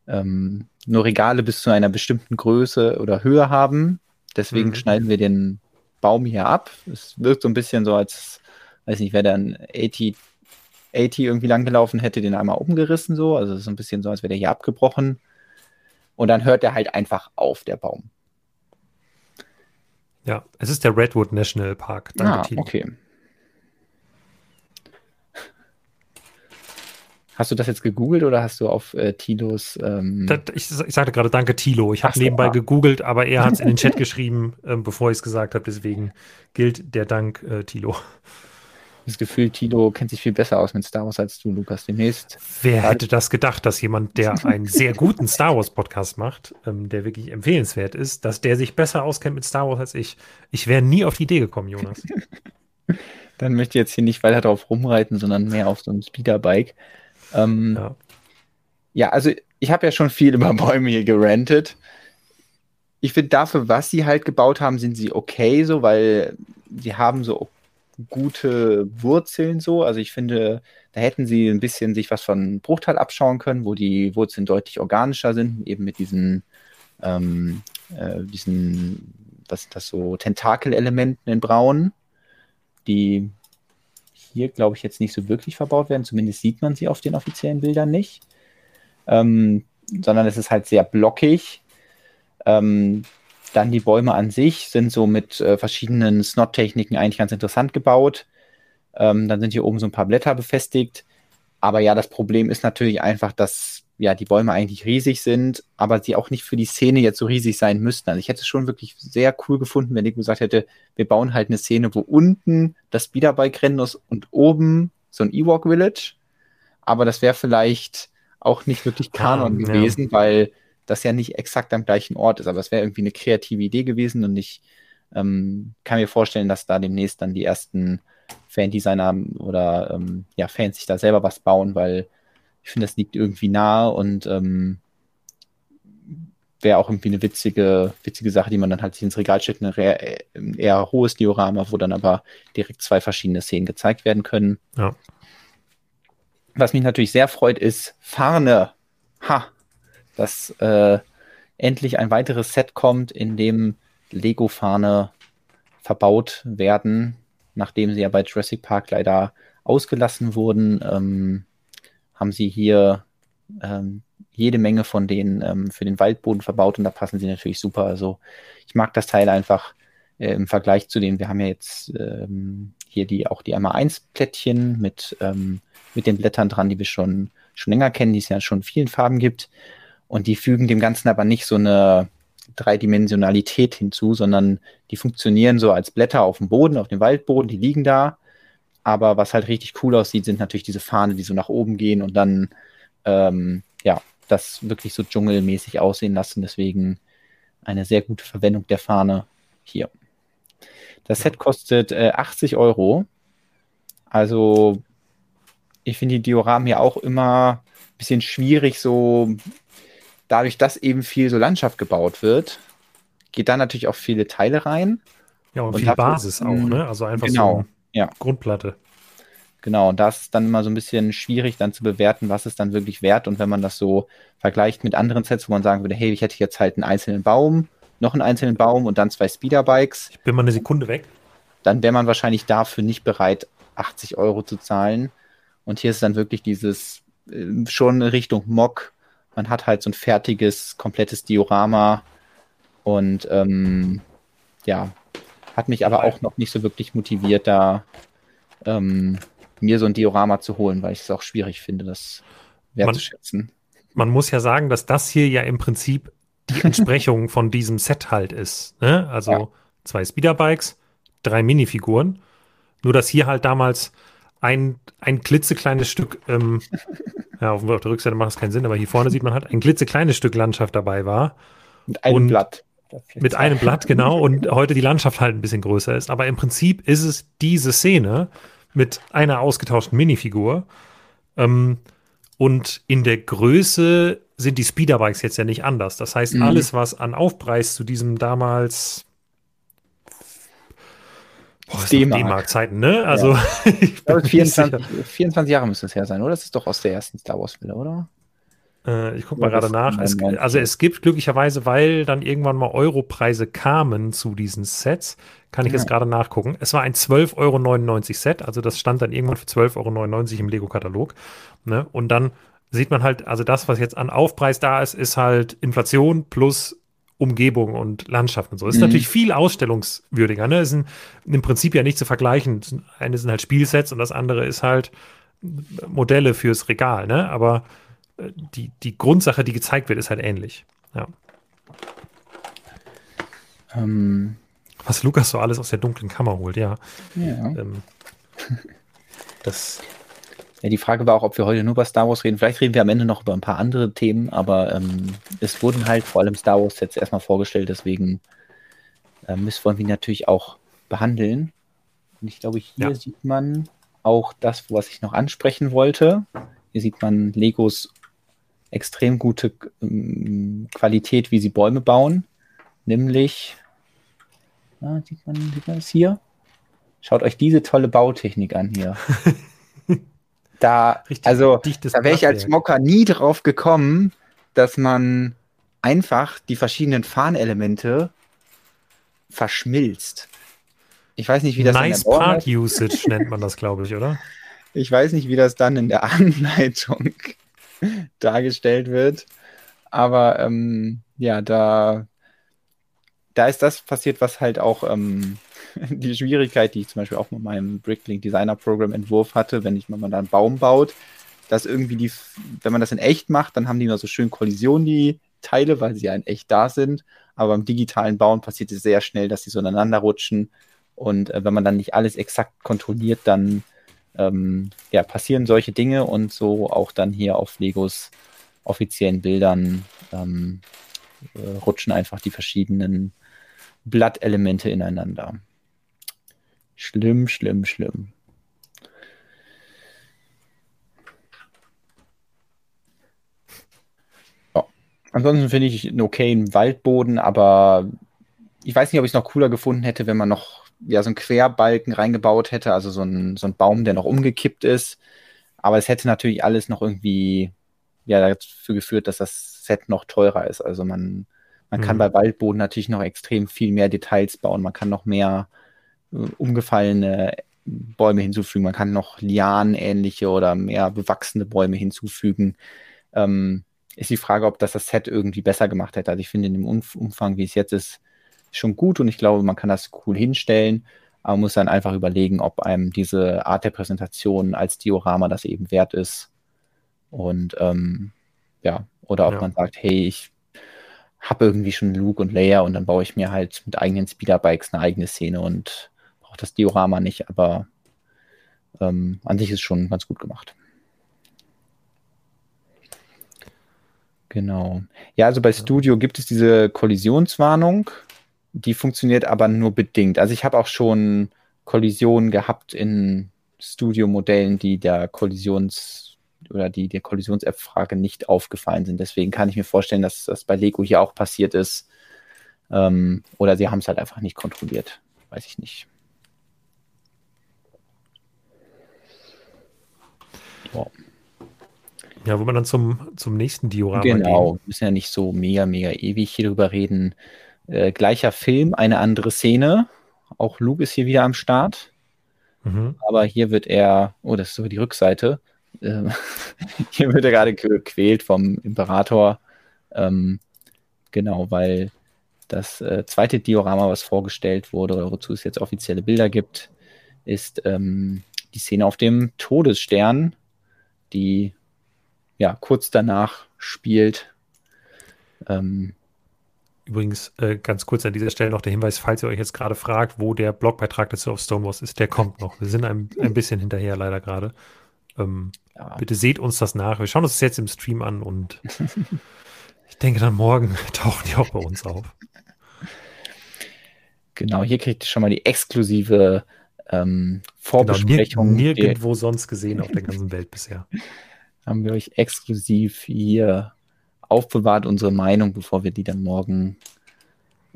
ähm, nur Regale bis zu einer bestimmten Größe oder Höhe haben. Deswegen mhm. schneiden wir den Baum hier ab. Es wirkt so ein bisschen so, als, weiß nicht, wer dann 80, 80 irgendwie langgelaufen hätte, den einmal umgerissen so. Also es ist so ein bisschen so, als wäre der hier abgebrochen. Und dann hört er halt einfach auf, der Baum. Ja, es ist der Redwood National Park. Danke, ah, okay. Hast du das jetzt gegoogelt oder hast du auf äh, Tilos. Ähm das, ich, ich, sagte gerade Danke, Tilo. Ich habe nebenbei ah. gegoogelt, aber er hat es in den Chat geschrieben, äh, bevor ich es gesagt habe. Deswegen gilt der Dank, äh, Tilo das Gefühl, Tilo kennt sich viel besser aus mit Star Wars als du, Lukas. Demnächst. Wer hätte das gedacht, dass jemand, der einen sehr guten Star Wars Podcast macht, ähm, der wirklich empfehlenswert ist, dass der sich besser auskennt mit Star Wars als ich? Ich wäre nie auf die Idee gekommen, Jonas. Dann möchte ich jetzt hier nicht weiter drauf rumreiten, sondern mehr auf so einem Speederbike. Ähm, ja. ja, also ich habe ja schon viel über Bäume hier gerantet. Ich finde dafür, was sie halt gebaut haben, sind sie okay so, weil sie haben so gute Wurzeln so. Also ich finde, da hätten sie ein bisschen sich was von Bruchteil abschauen können, wo die Wurzeln deutlich organischer sind, eben mit diesen, ähm, äh, diesen, was ist das so, Tentakelelementen in Braun, die hier, glaube ich, jetzt nicht so wirklich verbaut werden. Zumindest sieht man sie auf den offiziellen Bildern nicht. ähm, sondern es ist halt sehr blockig. Ähm, dann die Bäume an sich sind so mit äh, verschiedenen Snot-Techniken eigentlich ganz interessant gebaut. Ähm, dann sind hier oben so ein paar Blätter befestigt. Aber ja, das Problem ist natürlich einfach, dass ja die Bäume eigentlich riesig sind, aber sie auch nicht für die Szene jetzt so riesig sein müssten. Also ich hätte es schon wirklich sehr cool gefunden, wenn ich gesagt hätte, wir bauen halt eine Szene, wo unten das Speederbike-Rennen ist und oben so ein Ewok Village. Aber das wäre vielleicht auch nicht wirklich Kanon ah, gewesen, ja. weil das ja nicht exakt am gleichen Ort ist. Aber es wäre irgendwie eine kreative Idee gewesen und ich ähm, kann mir vorstellen, dass da demnächst dann die ersten Fan-Designer oder ähm, ja, Fans sich da selber was bauen, weil ich finde, das liegt irgendwie nahe und ähm, wäre auch irgendwie eine witzige, witzige Sache, die man dann halt sich ins Regal stellt, ein eher, eher hohes Diorama, wo dann aber direkt zwei verschiedene Szenen gezeigt werden können. Ja. Was mich natürlich sehr freut, ist Farne. Ha! Dass äh, endlich ein weiteres Set kommt, in dem Lego-Fahne verbaut werden nachdem sie ja bei Jurassic Park leider ausgelassen wurden, ähm, haben sie hier ähm, jede Menge von denen ähm, für den Waldboden verbaut und da passen sie natürlich super. Also ich mag das Teil einfach äh, im Vergleich zu denen, wir haben ja jetzt ähm, hier die auch die einmal 1 Plättchen mit, ähm, mit den Blättern dran, die wir schon, schon länger kennen, die es ja schon in vielen Farben gibt. Und die fügen dem Ganzen aber nicht so eine Dreidimensionalität hinzu, sondern die funktionieren so als Blätter auf dem Boden, auf dem Waldboden, die liegen da. Aber was halt richtig cool aussieht, sind natürlich diese Fahne, die so nach oben gehen und dann ähm, ja, das wirklich so dschungelmäßig aussehen lassen. Deswegen eine sehr gute Verwendung der Fahne hier. Das Set kostet äh, 80 Euro. Also ich finde die Dioramen hier auch immer ein bisschen schwierig, so dadurch, dass eben viel so Landschaft gebaut wird, geht da natürlich auch viele Teile rein. Ja, und, und viel Basis auch, ne? Also einfach genau, so ja. Grundplatte. Genau, und das ist dann immer so ein bisschen schwierig, dann zu bewerten, was ist dann wirklich wert. Und wenn man das so vergleicht mit anderen Sets, wo man sagen würde, hey, ich hätte jetzt halt einen einzelnen Baum, noch einen einzelnen Baum und dann zwei Speederbikes. Ich bin mal eine Sekunde weg. Dann wäre man wahrscheinlich dafür nicht bereit, 80 Euro zu zahlen. Und hier ist dann wirklich dieses äh, schon Richtung Mock man hat halt so ein fertiges, komplettes Diorama und ähm, ja, hat mich aber auch noch nicht so wirklich motiviert, da ähm, mir so ein Diorama zu holen, weil ich es auch schwierig finde, das wertzuschätzen. Man, man muss ja sagen, dass das hier ja im Prinzip die Entsprechung von diesem Set halt ist. Ne? Also ja. zwei Speederbikes, drei Minifiguren. Nur dass hier halt damals ein, ein klitzekleines Stück ähm, Ja, auf, der Rückseite macht das keinen Sinn, aber hier vorne sieht man halt ein klitzekleines Stück Landschaft dabei war. Mit einem und Blatt. Mit einem Blatt, genau. Und heute die Landschaft halt ein bisschen größer ist. Aber im Prinzip ist es diese Szene mit einer ausgetauschten Minifigur. Ähm, und in der Größe sind die Speederbikes jetzt ja nicht anders. Das heißt, mhm. alles, was an Aufpreis zu diesem damals D-Mark-Zeiten, ne? Also, ja. ich glaube, 24, 24 Jahre müsste es her sein, oder? Das ist doch aus der ersten Star Wars-Fälle, oder? Äh, ich gucke mal gerade nach. Es, also, es gibt glücklicherweise, weil dann irgendwann mal Europreise kamen zu diesen Sets, kann ich ja. jetzt gerade nachgucken. Es war ein 12,99 Euro Set, also das stand dann irgendwann für 12,99 Euro im Lego-Katalog. Ne? Und dann sieht man halt, also das, was jetzt an Aufpreis da ist, ist halt Inflation plus Umgebung und Landschaft und so. Das ist mhm. natürlich viel ausstellungswürdiger. Ne? Das sind im Prinzip ja nicht zu vergleichen. Das eine sind halt Spielsets und das andere ist halt Modelle fürs Regal. Ne? Aber die, die Grundsache, die gezeigt wird, ist halt ähnlich. Ja. Ähm. Was Lukas so alles aus der dunklen Kammer holt, ja. ja. Ähm, das ja, die Frage war auch, ob wir heute nur über Star Wars reden. Vielleicht reden wir am Ende noch über ein paar andere Themen, aber ähm, es wurden halt vor allem Star Wars jetzt erstmal vorgestellt, deswegen äh, müssen wir ihn natürlich auch behandeln. Und ich glaube, hier ja. sieht man auch das, was ich noch ansprechen wollte. Hier sieht man Legos extrem gute ähm, Qualität, wie sie Bäume bauen. Nämlich, na, sieht, man, sieht man das hier? Schaut euch diese tolle Bautechnik an hier. Da, Richtig also, da wäre ich als Mocker nie drauf gekommen, dass man einfach die verschiedenen Fahnelemente verschmilzt. Ich weiß nicht, wie das Nice Part Usage nennt man das, glaube ich, oder? Ich weiß nicht, wie das dann in der Anleitung dargestellt wird. Aber ähm, ja, da, da ist das passiert, was halt auch ähm, die Schwierigkeit, die ich zum Beispiel auch mit meinem Bricklink Designer Program Entwurf hatte, wenn ich mal da einen Baum baut, dass irgendwie die, wenn man das in echt macht, dann haben die immer so schön Kollisionen, die Teile, weil sie ja in echt da sind. Aber beim digitalen Bauen passiert es sehr schnell, dass sie so ineinander rutschen. Und äh, wenn man dann nicht alles exakt kontrolliert, dann ähm, ja, passieren solche Dinge und so auch dann hier auf Legos offiziellen Bildern ähm, äh, rutschen einfach die verschiedenen Blattelemente ineinander. Schlimm, schlimm, schlimm. Ja. Ansonsten finde ich einen okayen Waldboden, aber ich weiß nicht, ob ich es noch cooler gefunden hätte, wenn man noch ja, so einen Querbalken reingebaut hätte, also so ein, so ein Baum, der noch umgekippt ist. Aber es hätte natürlich alles noch irgendwie ja, dazu geführt, dass das Set noch teurer ist. Also man, man mhm. kann bei Waldboden natürlich noch extrem viel mehr Details bauen. Man kann noch mehr äh, umgefallene Bäume hinzufügen. Man kann noch Lianen-ähnliche oder mehr bewachsene Bäume hinzufügen. Ähm, ist die Frage, ob das das Set irgendwie besser gemacht hätte. Also ich finde in dem Umfang, wie es jetzt ist, schon gut und ich glaube, man kann das cool hinstellen, aber man muss dann einfach überlegen, ob einem diese Art der Präsentation als Diorama das eben wert ist. Und ähm, ja, oder ob ja. man sagt, hey, ich habe irgendwie schon Luke und Leia und dann baue ich mir halt mit eigenen Speederbikes eine eigene Szene und brauche das Diorama nicht, aber ähm, an sich ist schon ganz gut gemacht. Genau. Ja, also bei Studio gibt es diese Kollisionswarnung die funktioniert aber nur bedingt. Also ich habe auch schon Kollisionen gehabt in Studio-Modellen, die der Kollisions- oder die der Kollisions-App-Frage nicht aufgefallen sind. Deswegen kann ich mir vorstellen, dass das bei Lego hier auch passiert ist. Ähm, oder sie haben es halt einfach nicht kontrolliert. Weiß ich nicht. Wow. Ja, wo man dann zum, zum nächsten Diorama Genau, gehen. müssen ja nicht so mega, mega ewig hier drüber reden. Äh, gleicher Film, eine andere Szene. Auch Luke ist hier wieder am Start. Mhm. Aber hier wird er, oh, das ist so die Rückseite. Äh, hier wird er gerade gequält vom Imperator. Ähm, genau, weil das äh, zweite Diorama, was vorgestellt wurde, oder wozu es jetzt offizielle Bilder gibt, ist ähm, die Szene auf dem Todesstern, die ja kurz danach spielt. Ähm, Übrigens äh, ganz kurz an dieser Stelle noch der Hinweis, falls ihr euch jetzt gerade fragt, wo der Blogbeitrag dazu auf Stonewalls ist, der kommt noch. Wir sind ein, ein bisschen hinterher leider gerade. Ähm, ja. Bitte seht uns das nach. Wir schauen uns das jetzt im Stream an und ich denke dann morgen tauchen die auch bei uns auf. Genau, hier kriegt ihr schon mal die exklusive ähm, Vorbesprechung. Genau, nir nirgendwo sonst gesehen auf der ganzen Welt bisher. Haben wir euch exklusiv hier aufbewahrt unsere Meinung, bevor wir die dann morgen,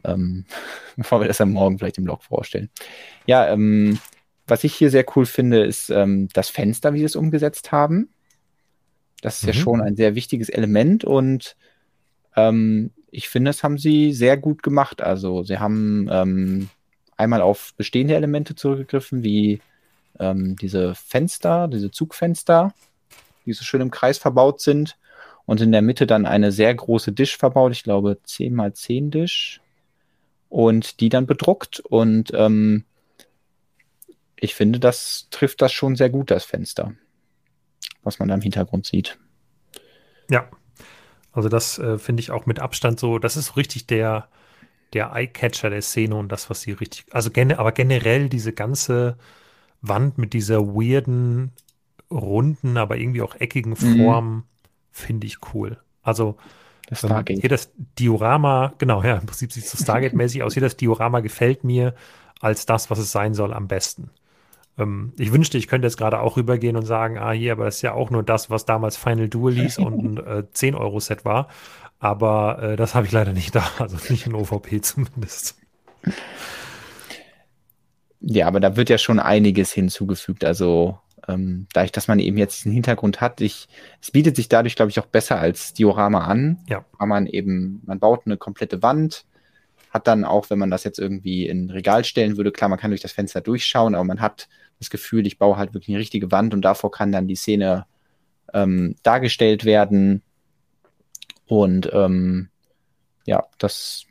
ähm, bevor wir das dann morgen vielleicht im Blog vorstellen. Ja, ähm, was ich hier sehr cool finde, ist ähm, das Fenster, wie sie es umgesetzt haben. Das ist mhm. ja schon ein sehr wichtiges Element und ähm, ich finde, das haben sie sehr gut gemacht. Also sie haben ähm, einmal auf bestehende Elemente zurückgegriffen, wie ähm, diese Fenster, diese Zugfenster, die so schön im Kreis verbaut sind und in der Mitte dann eine sehr große Dish verbaut, ich glaube 10 mal 10 Dish und die dann bedruckt und ähm, ich finde, das trifft das schon sehr gut, das Fenster, was man da im Hintergrund sieht. Ja, also das äh, finde ich auch mit Abstand so, das ist so richtig der, der Eyecatcher der Szene und das, was sie richtig, also gene, aber generell diese ganze Wand mit dieser weirden, runden, aber irgendwie auch eckigen mhm. Form, mhm finde ich cool. Also das ähm, hier das Diorama, genau, ja, im Prinzip sieht es so Stargate-mäßig aus. Hier das Diorama gefällt mir als das, was es sein soll, am besten. Ähm, ich wünschte, ich könnte jetzt gerade auch rübergehen und sagen, ah, hier, aber das ist ja auch nur das, was damals Final Duel hieß und ein äh, 10-Euro-Set war. Aber äh, das habe ich leider nicht da, also nicht in OVP zumindest. Ja, aber da wird ja schon einiges hinzugefügt. Also ähm, dadurch, dass man eben jetzt diesen Hintergrund hat, ich, es bietet sich dadurch, glaube ich, auch besser als Diorama an. Ja. Weil man eben, man baut eine komplette Wand, hat dann auch, wenn man das jetzt irgendwie in Regal stellen würde, klar, man kann durch das Fenster durchschauen, aber man hat das Gefühl, ich baue halt wirklich eine richtige Wand und davor kann dann die Szene ähm, dargestellt werden. Und ähm, ja, das,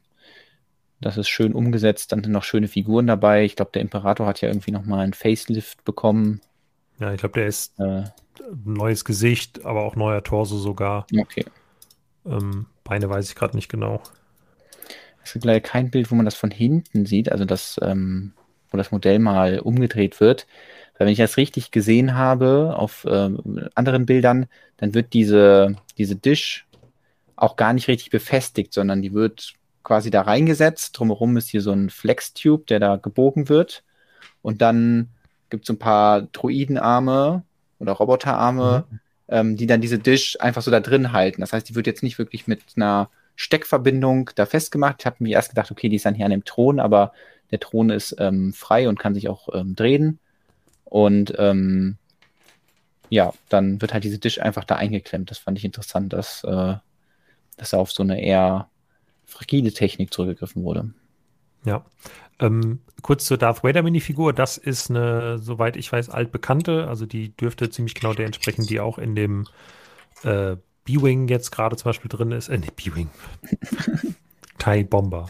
das ist schön umgesetzt. Dann sind noch schöne Figuren dabei. Ich glaube, der Imperator hat ja irgendwie nochmal einen Facelift bekommen. Ja, ich glaube, der ist äh, neues Gesicht, aber auch neuer Torso sogar. Okay. Ähm, Beine weiß ich gerade nicht genau. Es gibt leider kein Bild, wo man das von hinten sieht, also das, ähm, wo das Modell mal umgedreht wird. Weil wenn ich das richtig gesehen habe auf ähm, anderen Bildern, dann wird diese, diese Dish auch gar nicht richtig befestigt, sondern die wird quasi da reingesetzt. Drumherum ist hier so ein Flex-Tube, der da gebogen wird. Und dann gibt es ein paar Droidenarme oder Roboterarme, mhm. ähm, die dann diese Dish einfach so da drin halten. Das heißt, die wird jetzt nicht wirklich mit einer Steckverbindung da festgemacht. Ich habe mir erst gedacht, okay, die ist dann hier an dem Thron, aber der Thron ist ähm, frei und kann sich auch ähm, drehen. Und ähm, ja, dann wird halt diese Dish einfach da eingeklemmt. Das fand ich interessant, dass, äh, dass da auf so eine eher fragile Technik zurückgegriffen wurde. Ja. Ähm, kurz zur Darth Vader Minifigur. Das ist eine, soweit ich weiß, altbekannte. Also die dürfte ziemlich genau der entsprechen, die auch in dem äh, B-Wing jetzt gerade zum Beispiel drin ist. Äh, nee, B-Wing. TIE Bomber.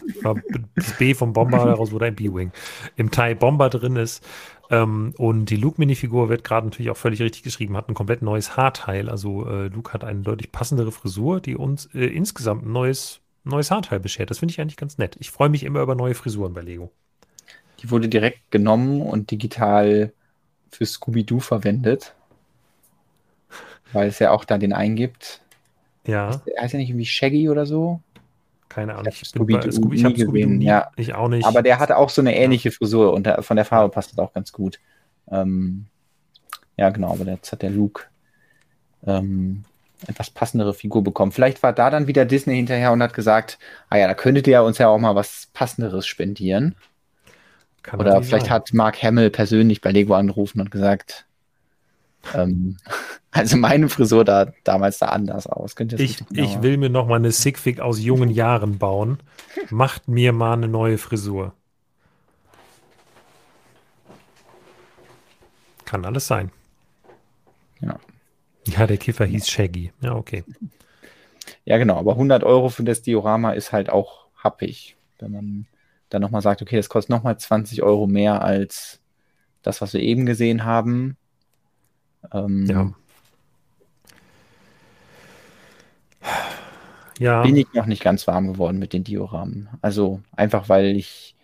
Das B vom Bomber, daraus wurde ein B-Wing. Im TIE Bomber drin ist. Ähm, und die Luke-Minifigur wird gerade natürlich auch völlig richtig geschrieben, hat ein komplett neues Haarteil. Also äh, Luke hat eine deutlich passendere Frisur, die uns äh, insgesamt ein neues, neues Haarteil beschert. Das finde ich eigentlich ganz nett. Ich freue mich immer über neue Frisuren bei Lego. Die wurde direkt genommen und digital für Scooby-Doo verwendet. Weil es ja auch da den eingibt. Ja. Heißt, heißt er nicht irgendwie Shaggy oder so? Keine Ahnung. Ich, Scooby bei, Scooby, ich habe Scooby nie, ja. ich auch nicht. Aber der hatte auch so eine ähnliche ja. Frisur und von der Farbe passt das auch ganz gut. Ähm, ja, genau, aber jetzt hat der Luke ähm, etwas passendere Figur bekommen. Vielleicht war da dann wieder Disney hinterher und hat gesagt, ah ja, da könntet ihr uns ja auch mal was Passenderes spendieren. Kann Oder vielleicht sein. hat Mark Hamill persönlich bei Lego angerufen und gesagt, ähm, also meine Frisur da damals da anders aus. Ich, ich will mir noch mal eine Sigfig aus jungen Jahren bauen. Macht mir mal eine neue Frisur. Kann alles sein. Ja. Ja, der Kiffer hieß Shaggy. Ja, okay. Ja, genau. Aber 100 Euro für das Diorama ist halt auch happig. Wenn man dann nochmal sagt, okay, das kostet nochmal 20 Euro mehr als das, was wir eben gesehen haben. Ähm, ja. ja. Bin ich noch nicht ganz warm geworden mit den Dioramen. Also einfach, weil ich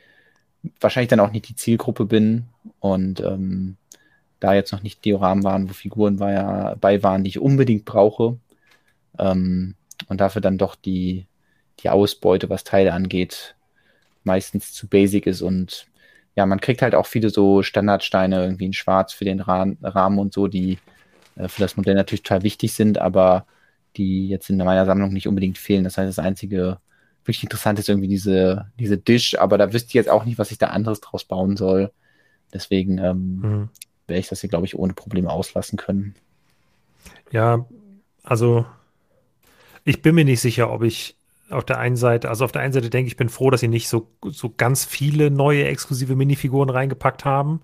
wahrscheinlich dann auch nicht die Zielgruppe bin und ähm, da jetzt noch nicht Dioramen waren, wo Figuren bei, bei waren, die ich unbedingt brauche. Ähm, und dafür dann doch die, die Ausbeute, was Teile angeht, meistens zu basic ist und ja, man kriegt halt auch viele so Standardsteine irgendwie in Schwarz für den Rahmen und so, die äh, für das Modell natürlich total wichtig sind, aber die jetzt in meiner Sammlung nicht unbedingt fehlen. Das heißt, das einzige wirklich interessant ist irgendwie diese, diese Dish, aber da wüsste ich jetzt auch nicht, was ich da anderes draus bauen soll. Deswegen ähm, mhm. werde ich das hier, glaube ich, ohne Probleme auslassen können. Ja, also ich bin mir nicht sicher, ob ich auf der einen Seite, also auf der einen Seite denke ich, bin froh, dass sie nicht so, so ganz viele neue exklusive Minifiguren reingepackt haben,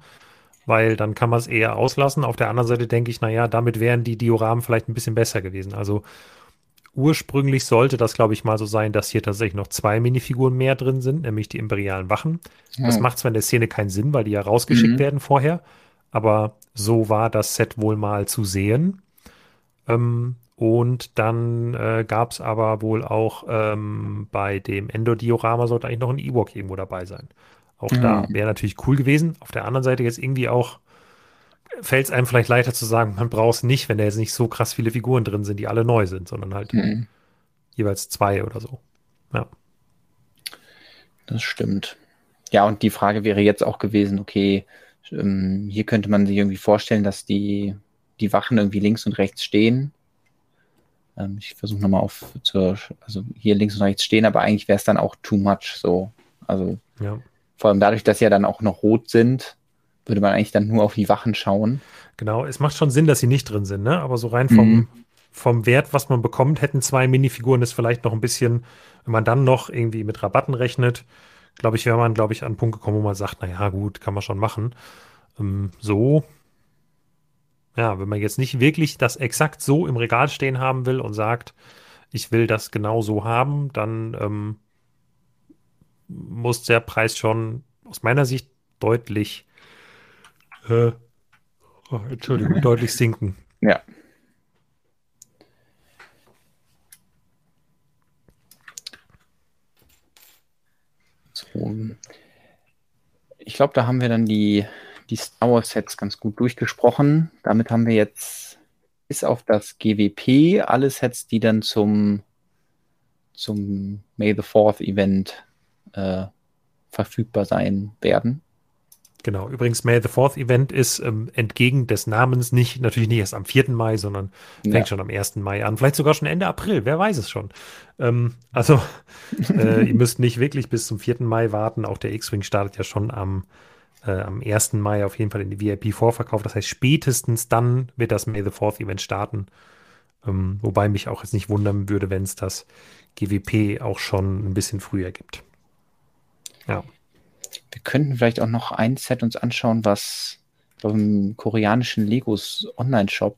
weil dann kann man es eher auslassen. Auf der anderen Seite denke ich, naja, damit wären die Dioramen vielleicht ein bisschen besser gewesen. Also ursprünglich sollte das, glaube ich, mal so sein, dass hier tatsächlich noch zwei Minifiguren mehr drin sind, nämlich die imperialen Wachen. Ja. Das macht zwar in der Szene keinen Sinn, weil die ja rausgeschickt mhm. werden vorher, aber so war das Set wohl mal zu sehen. Ähm, und dann äh, gab es aber wohl auch ähm, bei dem Endodiorama sollte eigentlich noch ein Ewok irgendwo dabei sein. Auch mhm. da wäre natürlich cool gewesen. Auf der anderen Seite jetzt irgendwie auch fällt es einem vielleicht leichter zu sagen, man braucht es nicht, wenn da jetzt nicht so krass viele Figuren drin sind, die alle neu sind, sondern halt mhm. jeweils zwei oder so. Ja. Das stimmt. Ja, und die Frage wäre jetzt auch gewesen, okay, ähm, hier könnte man sich irgendwie vorstellen, dass die, die Wachen irgendwie links und rechts stehen ähm, ich versuche nochmal auf zur, also hier links und rechts stehen, aber eigentlich wäre es dann auch too much so. Also ja. vor allem dadurch, dass sie ja dann auch noch rot sind, würde man eigentlich dann nur auf die Wachen schauen. Genau, es macht schon Sinn, dass sie nicht drin sind, ne? Aber so rein vom, mhm. vom Wert, was man bekommt, hätten zwei Minifiguren es vielleicht noch ein bisschen, wenn man dann noch irgendwie mit Rabatten rechnet, glaube ich, wäre man, glaube ich, an einen Punkt gekommen, wo man sagt, naja, gut, kann man schon machen. Ähm, so Ja, wenn man jetzt nicht wirklich das exakt so im Regal stehen haben will und sagt, ich will das genau so haben, dann ähm, muss der Preis schon aus meiner Sicht deutlich, äh, oh, Entschuldigung, deutlich sinken. Ja. So. Ich glaube, da haben wir dann die, die Star Wars Sets ganz gut durchgesprochen. Damit haben wir jetzt bis auf das GWP alle Sets, die dann zum, zum May the 4th Event äh, verfügbar sein werden. Genau, übrigens May the 4th Event ist ähm, entgegen des Namens nicht, natürlich nicht erst am 4. Mai, sondern fängt ja. schon am 1. Mai an. Vielleicht sogar schon Ende April, wer weiß es schon. Ähm, also, äh, ihr müsst nicht wirklich bis zum 4. Mai warten. Auch der X-Wing startet ja schon am, äh, am 1. Mai auf jeden Fall in die VIP-Vorverkauf. Das heißt, spätestens dann wird das May the 4th Event starten. Ähm, wobei mich auch jetzt nicht wundern würde, wenn es das GWP auch schon ein bisschen früher gibt. Ja. Wir könnten vielleicht auch noch ein Set uns anschauen, was beim koreanischen Legos Online-Shop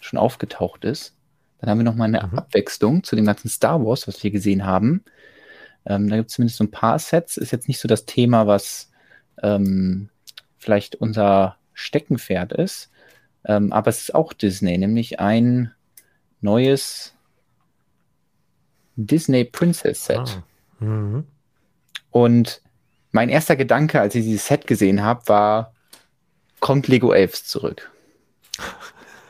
schon aufgetaucht ist. Dann haben wir noch mal eine mhm. Abwechslung zu dem ganzen Star Wars, was wir gesehen haben. Ähm, da gibt es zumindest so ein paar Sets. Ist jetzt nicht so das Thema, was ähm, vielleicht unser Steckenpferd ist. Ähm, aber es ist auch Disney, nämlich ein neues Disney Princess Set. Ah. Mhm. Und mein erster Gedanke, als ich dieses Set gesehen habe, war, kommt Lego Elves zurück?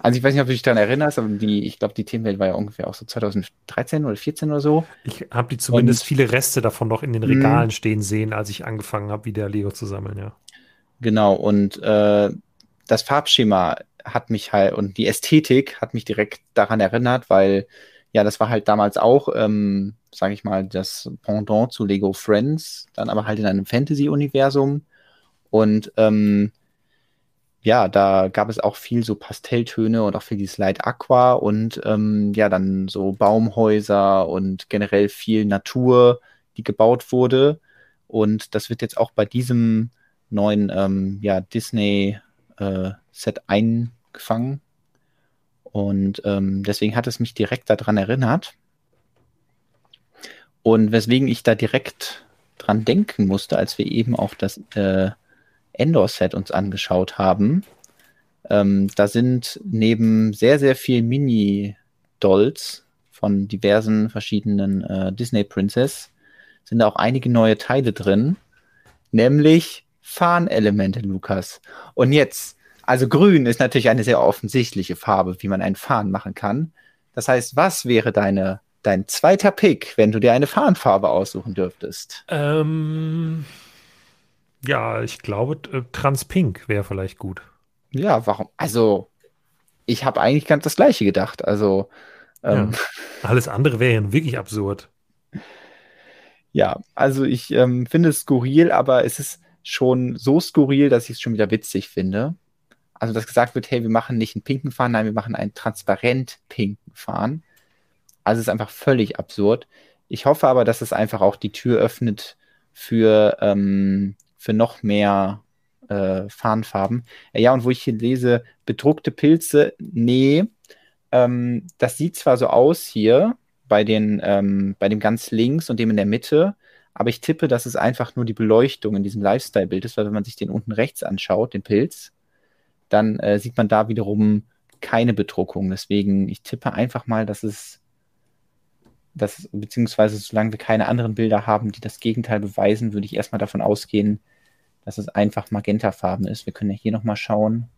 Also ich weiß nicht, ob du dich daran erinnerst, aber die, ich glaube, die Themenwelt war ja ungefähr auch so 2013 oder 14 oder so. Ich habe die zumindest und, viele Reste davon noch in den Regalen stehen sehen, als ich angefangen habe, wieder Lego zu sammeln, ja. Genau, und äh, das Farbschema hat mich halt und die Ästhetik hat mich direkt daran erinnert, weil ja, das war halt damals auch, ähm, sage ich mal, das Pendant zu Lego Friends, dann aber halt in einem Fantasy-Universum. Und ähm, ja, da gab es auch viel so Pastelltöne und auch viel dieses Light Aqua und ähm, ja, dann so Baumhäuser und generell viel Natur, die gebaut wurde. Und das wird jetzt auch bei diesem neuen ähm, ja, Disney-Set äh, eingefangen. Und ähm, deswegen hat es mich direkt daran erinnert. Und weswegen ich da direkt dran denken musste, als wir eben auch das äh, Endor-Set uns angeschaut haben. Ähm, da sind neben sehr, sehr viel Mini-Dolls von diversen verschiedenen äh, Disney-Princess sind da auch einige neue Teile drin, nämlich Fahnelemente, Lukas. Und jetzt also grün ist natürlich eine sehr offensichtliche Farbe, wie man einen Fahnen machen kann. Das heißt, was wäre deine, dein zweiter Pick, wenn du dir eine Fahnenfarbe aussuchen dürftest? Ähm, ja, ich glaube, äh, Transpink wäre vielleicht gut. Ja, warum? Also, ich habe eigentlich ganz das Gleiche gedacht. Also, ähm, ja. alles andere wäre ja wirklich absurd. Ja, also ich ähm, finde es skurril, aber es ist schon so skurril, dass ich es schon wieder witzig finde. Also, dass gesagt wird, hey, wir machen nicht einen pinken Fahren, nein, wir machen einen transparent pinken Fahren. Also, es ist einfach völlig absurd. Ich hoffe aber, dass es einfach auch die Tür öffnet für, ähm, für noch mehr äh, Fahnenfarben. Ja, und wo ich hier lese, bedruckte Pilze, nee, ähm, das sieht zwar so aus hier bei, den, ähm, bei dem ganz links und dem in der Mitte, aber ich tippe, dass es einfach nur die Beleuchtung in diesem Lifestyle-Bild ist, weil wenn man sich den unten rechts anschaut, den Pilz, dann äh, sieht man da wiederum keine Bedruckung. Deswegen, ich tippe einfach mal, dass es, dass, beziehungsweise solange wir keine anderen Bilder haben, die das Gegenteil beweisen, würde ich erstmal davon ausgehen, dass es einfach magentafarben ist. Wir können ja hier nochmal schauen.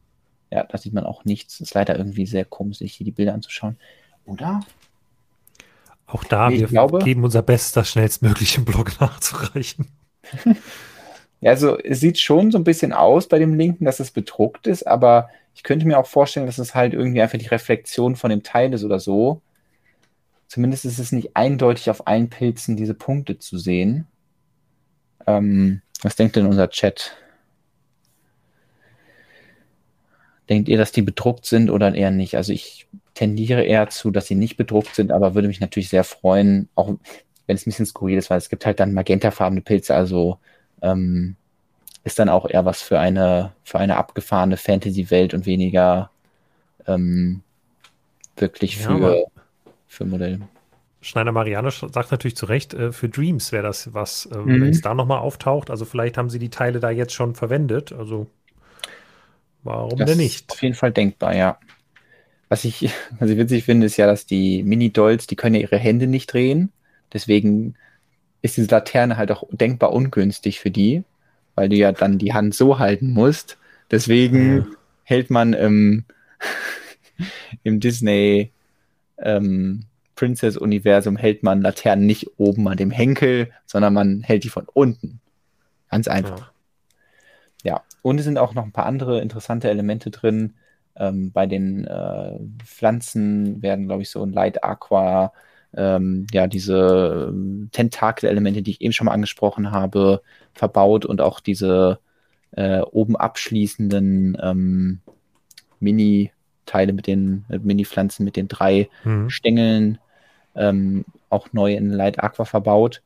Ja, da sieht man auch nichts. Ist leider irgendwie sehr komisch, sich hier die Bilder anzuschauen. Oder? Auch da, ich wir glaube, geben unser Bestes, das schnellstmöglich im Blog nachzureichen. Ja, also es sieht schon so ein bisschen aus bei dem linken, dass es bedruckt ist, aber ich könnte mir auch vorstellen, dass es halt irgendwie einfach die Reflexion von dem Teil ist oder so. Zumindest ist es nicht eindeutig auf allen Pilzen diese Punkte zu sehen. Ähm, was denkt denn unser Chat? Denkt ihr, dass die bedruckt sind oder eher nicht? Also ich tendiere eher zu, dass sie nicht bedruckt sind, aber würde mich natürlich sehr freuen, auch wenn es ein bisschen skurril ist, weil es gibt halt dann magentafarbene Pilze, also ähm, ist dann auch eher was für eine, für eine abgefahrene Fantasy-Welt und weniger ähm, wirklich Ja, für, aber- für Modell. Schneider Mariano sagt natürlich zu Recht, äh, für Dreams wäre das was, äh, Mhm. wenn es da nochmal auftaucht. Also vielleicht haben sie die Teile da jetzt schon verwendet. Also warum Das denn nicht? auf jeden Fall denkbar, ja. Was ich, was ich witzig finde, ist ja, dass die Mini-Dolls, die können ja ihre Hände nicht drehen. Deswegen ist diese Laterne halt auch denkbar ungünstig für die, weil du ja dann die Hand so halten musst. Deswegen Ja. hält man im, im Disney ähm, Princess-Universum hält man Laternen nicht oben an dem Henkel, sondern man hält die von unten. Ganz einfach. Ja. Ja, und es sind auch noch ein paar andere interessante Elemente drin. Ähm, bei den äh, Pflanzen werden, glaube ich, so ein Light Aqua, ähm, ja, diese ähm, Tentakel-Elemente, die ich eben schon mal angesprochen habe, verbaut und auch diese äh, oben abschließenden ähm, Mini-Teile mit den äh, Mini-Pflanzen mit den drei Mhm. Stängeln ähm, auch neu in Light Aqua verbaut.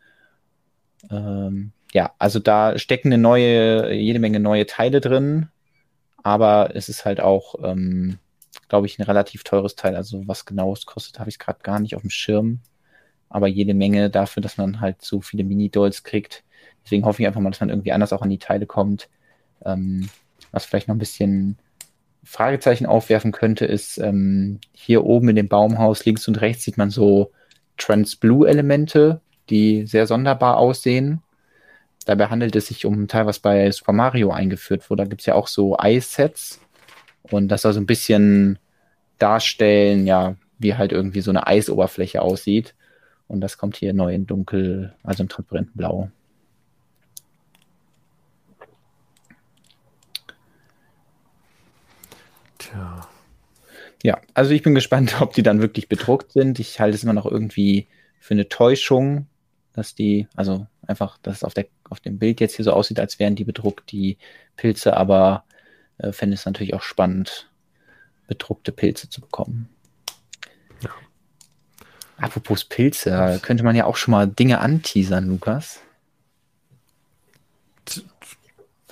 Ähm, ja, also da stecken eine neue, jede Menge neue Teile drin, aber es ist halt auch, ähm, glaube ich, ein relativ teures Teil. Also was genau es kostet, habe ich gerade gar nicht auf dem Schirm. Aber jede Menge dafür, dass man halt so viele Mini-Dolls kriegt. Deswegen hoffe ich einfach mal, dass man irgendwie anders auch an die Teile kommt. Ähm, was vielleicht noch ein bisschen Fragezeichen aufwerfen könnte, ist ähm, hier oben in dem Baumhaus links und rechts sieht man so Trans-Blue-Elemente, die sehr sonderbar aussehen. Dabei handelt es sich um ein Teil, was bei Super Mario eingeführt wurde. Da gibt es ja auch so Eissets. Und das soll so ein bisschen darstellen, ja, wie halt irgendwie so eine Eisoberfläche aussieht. Und das kommt hier neu in dunkel, also im transparenten Blau. Tja. Ja, also ich bin gespannt, ob die dann wirklich bedruckt sind. Ich halte es immer noch irgendwie für eine Täuschung, dass die, also einfach, dass es auf, der, auf dem Bild jetzt hier so aussieht, als wären die bedruckt, die Pilze, aber äh, fände es natürlich auch spannend, bedruckte Pilze zu bekommen. Ja. Apropos Pilze, da könnte man ja auch schon mal Dinge anteasern, Lukas.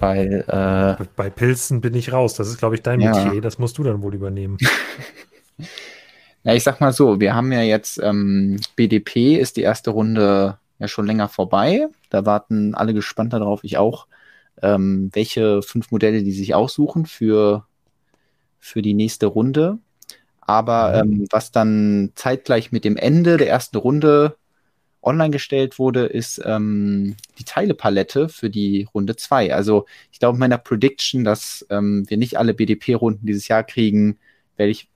Weil, äh, Bei Pilzen bin ich raus. Das ist, glaube ich, dein Ja. Metier. Das musst du dann wohl übernehmen. Ja, ich sag mal so, wir haben ja jetzt ähm, BDP ist die erste Runde ja schon länger vorbei. Da warten alle gespannt darauf, ich auch, ähm, welche fünf Modelle die sich aussuchen für, für die nächste Runde. Aber Mhm. ähm, was dann zeitgleich mit dem Ende der ersten Runde online gestellt wurde, ist ähm, die Teilepalette für die Runde 2. Also ich glaube, meiner Prediction, dass ähm, wir nicht alle BDP-Runden dieses Jahr kriegen, werde ich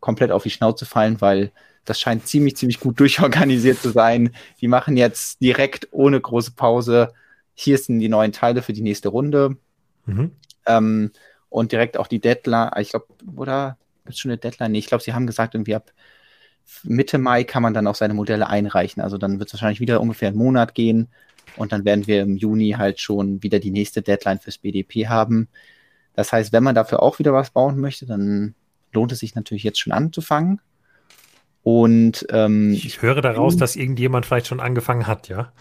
komplett auf die Schnauze fallen, weil das scheint ziemlich, ziemlich gut durchorganisiert zu sein. Die machen jetzt direkt ohne große Pause, hier sind die neuen Teile für die nächste Runde. Mhm. Ähm, und direkt auch die Deadline, ich glaube, oder gibt es schon eine Deadline? Nee, ich glaube, sie haben gesagt, irgendwie ab Mitte Mai kann man dann auch seine Modelle einreichen. Also dann wird es wahrscheinlich wieder ungefähr einen Monat gehen. Und dann werden wir im Juni halt schon wieder die nächste Deadline fürs BDP haben. Das heißt, wenn man dafür auch wieder was bauen möchte, dann lohnt es sich natürlich jetzt schon anzufangen. Und ähm, Ich höre daraus, dass irgendjemand vielleicht schon angefangen hat, ja?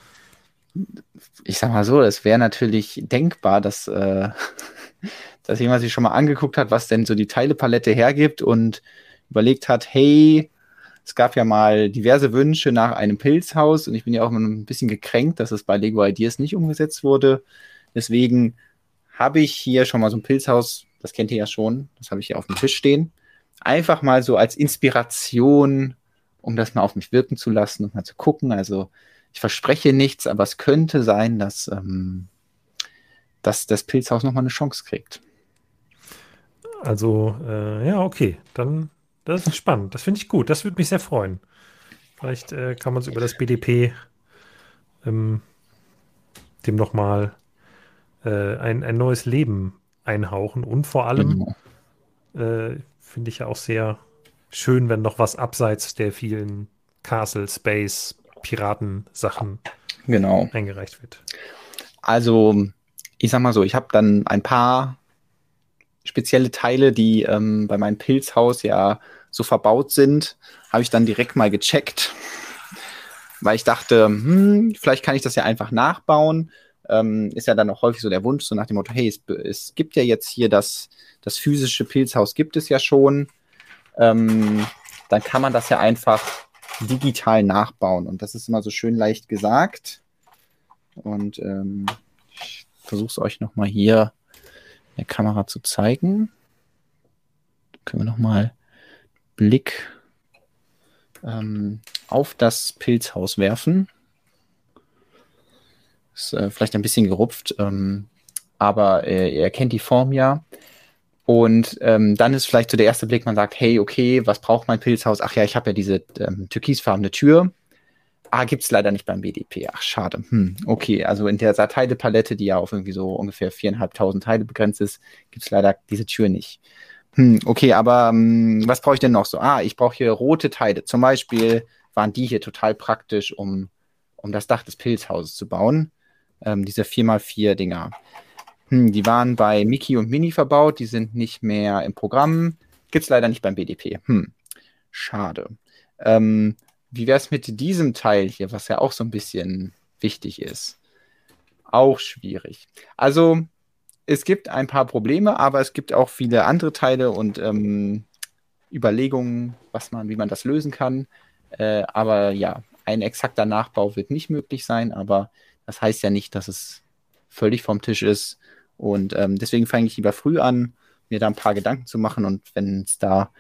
ich sag mal so, es wäre natürlich denkbar, dass, äh, dass jemand sich schon mal angeguckt hat, was denn so die Teilepalette hergibt und überlegt hat, hey, es gab ja mal diverse Wünsche nach einem Pilzhaus und ich bin ja auch ein bisschen gekränkt, dass es bei Lego Ideas nicht umgesetzt wurde. Deswegen habe ich hier schon mal so ein Pilzhaus, das kennt ihr ja schon, das habe ich hier auf dem Tisch stehen. Einfach mal so als Inspiration, um das mal auf mich wirken zu lassen und mal zu gucken. Also ich verspreche nichts, aber es könnte sein, dass, ähm, dass das Pilzhaus nochmal eine Chance kriegt. Also, äh, ja, okay. Dann, das ist spannend. Das finde ich gut. Das würde mich sehr freuen. Vielleicht äh, kann man es über das BDP ähm, dem nochmal äh, ein, ein neues Leben einhauchen. Und vor allem Genau. äh, finde ich ja auch sehr schön, wenn noch was abseits der vielen Castle, Space, Piraten-Sachen genau. eingereicht wird. Also, ich sag mal so, ich habe dann ein paar spezielle Teile, die ähm, bei meinem Pilzhaus ja so verbaut sind, habe ich dann direkt mal gecheckt, weil ich dachte, hm, vielleicht kann ich das ja einfach nachbauen. Ähm, ist ja dann auch häufig so der Wunsch, so nach dem Motto, hey, es, es gibt ja jetzt hier das, das physische Pilzhaus, gibt es ja schon. ähm, dann kann man das ja einfach digital nachbauen. Und das ist immer so schön leicht gesagt. Und ähm, ich versuche es euch nochmal hier der Kamera zu zeigen. Können wir nochmal Blick ähm, auf das Pilzhaus werfen. Ist äh, vielleicht ein bisschen gerupft, ähm, aber äh, ihr erkennt die Form ja. Und ähm, dann ist vielleicht so der erste Blick, man sagt, hey, okay, was braucht mein Pilzhaus? Ach ja, ich habe ja diese ähm, türkisfarbene Tür. Ah, gibt es leider nicht beim BDP. Ach, schade. Hm, okay, also in der Teilepalette, die ja auf irgendwie so ungefähr 4.500 Teile begrenzt ist, gibt es leider diese Tür nicht. Hm, okay, aber ähm, was brauche ich denn noch so? Ah, ich brauche hier rote Teile. Zum Beispiel waren die hier total praktisch, um, um das Dach des Pilzhauses zu bauen. Ähm, diese 4x4 Dinger. Hm, die waren bei Mickey und Mini verbaut, die sind nicht mehr im Programm. Gibt es leider nicht beim BDP. Hm, schade. Ähm, wie wäre es mit diesem Teil hier, was ja auch so ein bisschen wichtig ist? Auch schwierig. Also, es gibt ein paar Probleme, aber es gibt auch viele andere Teile und ähm, Überlegungen, was man, wie man das lösen kann. Äh, aber ja, ein exakter Nachbau wird nicht möglich sein, aber das heißt ja nicht, dass es völlig vom Tisch ist. Und ähm, deswegen fange ich lieber früh an, mir da ein paar Gedanken zu machen. Und wenn es da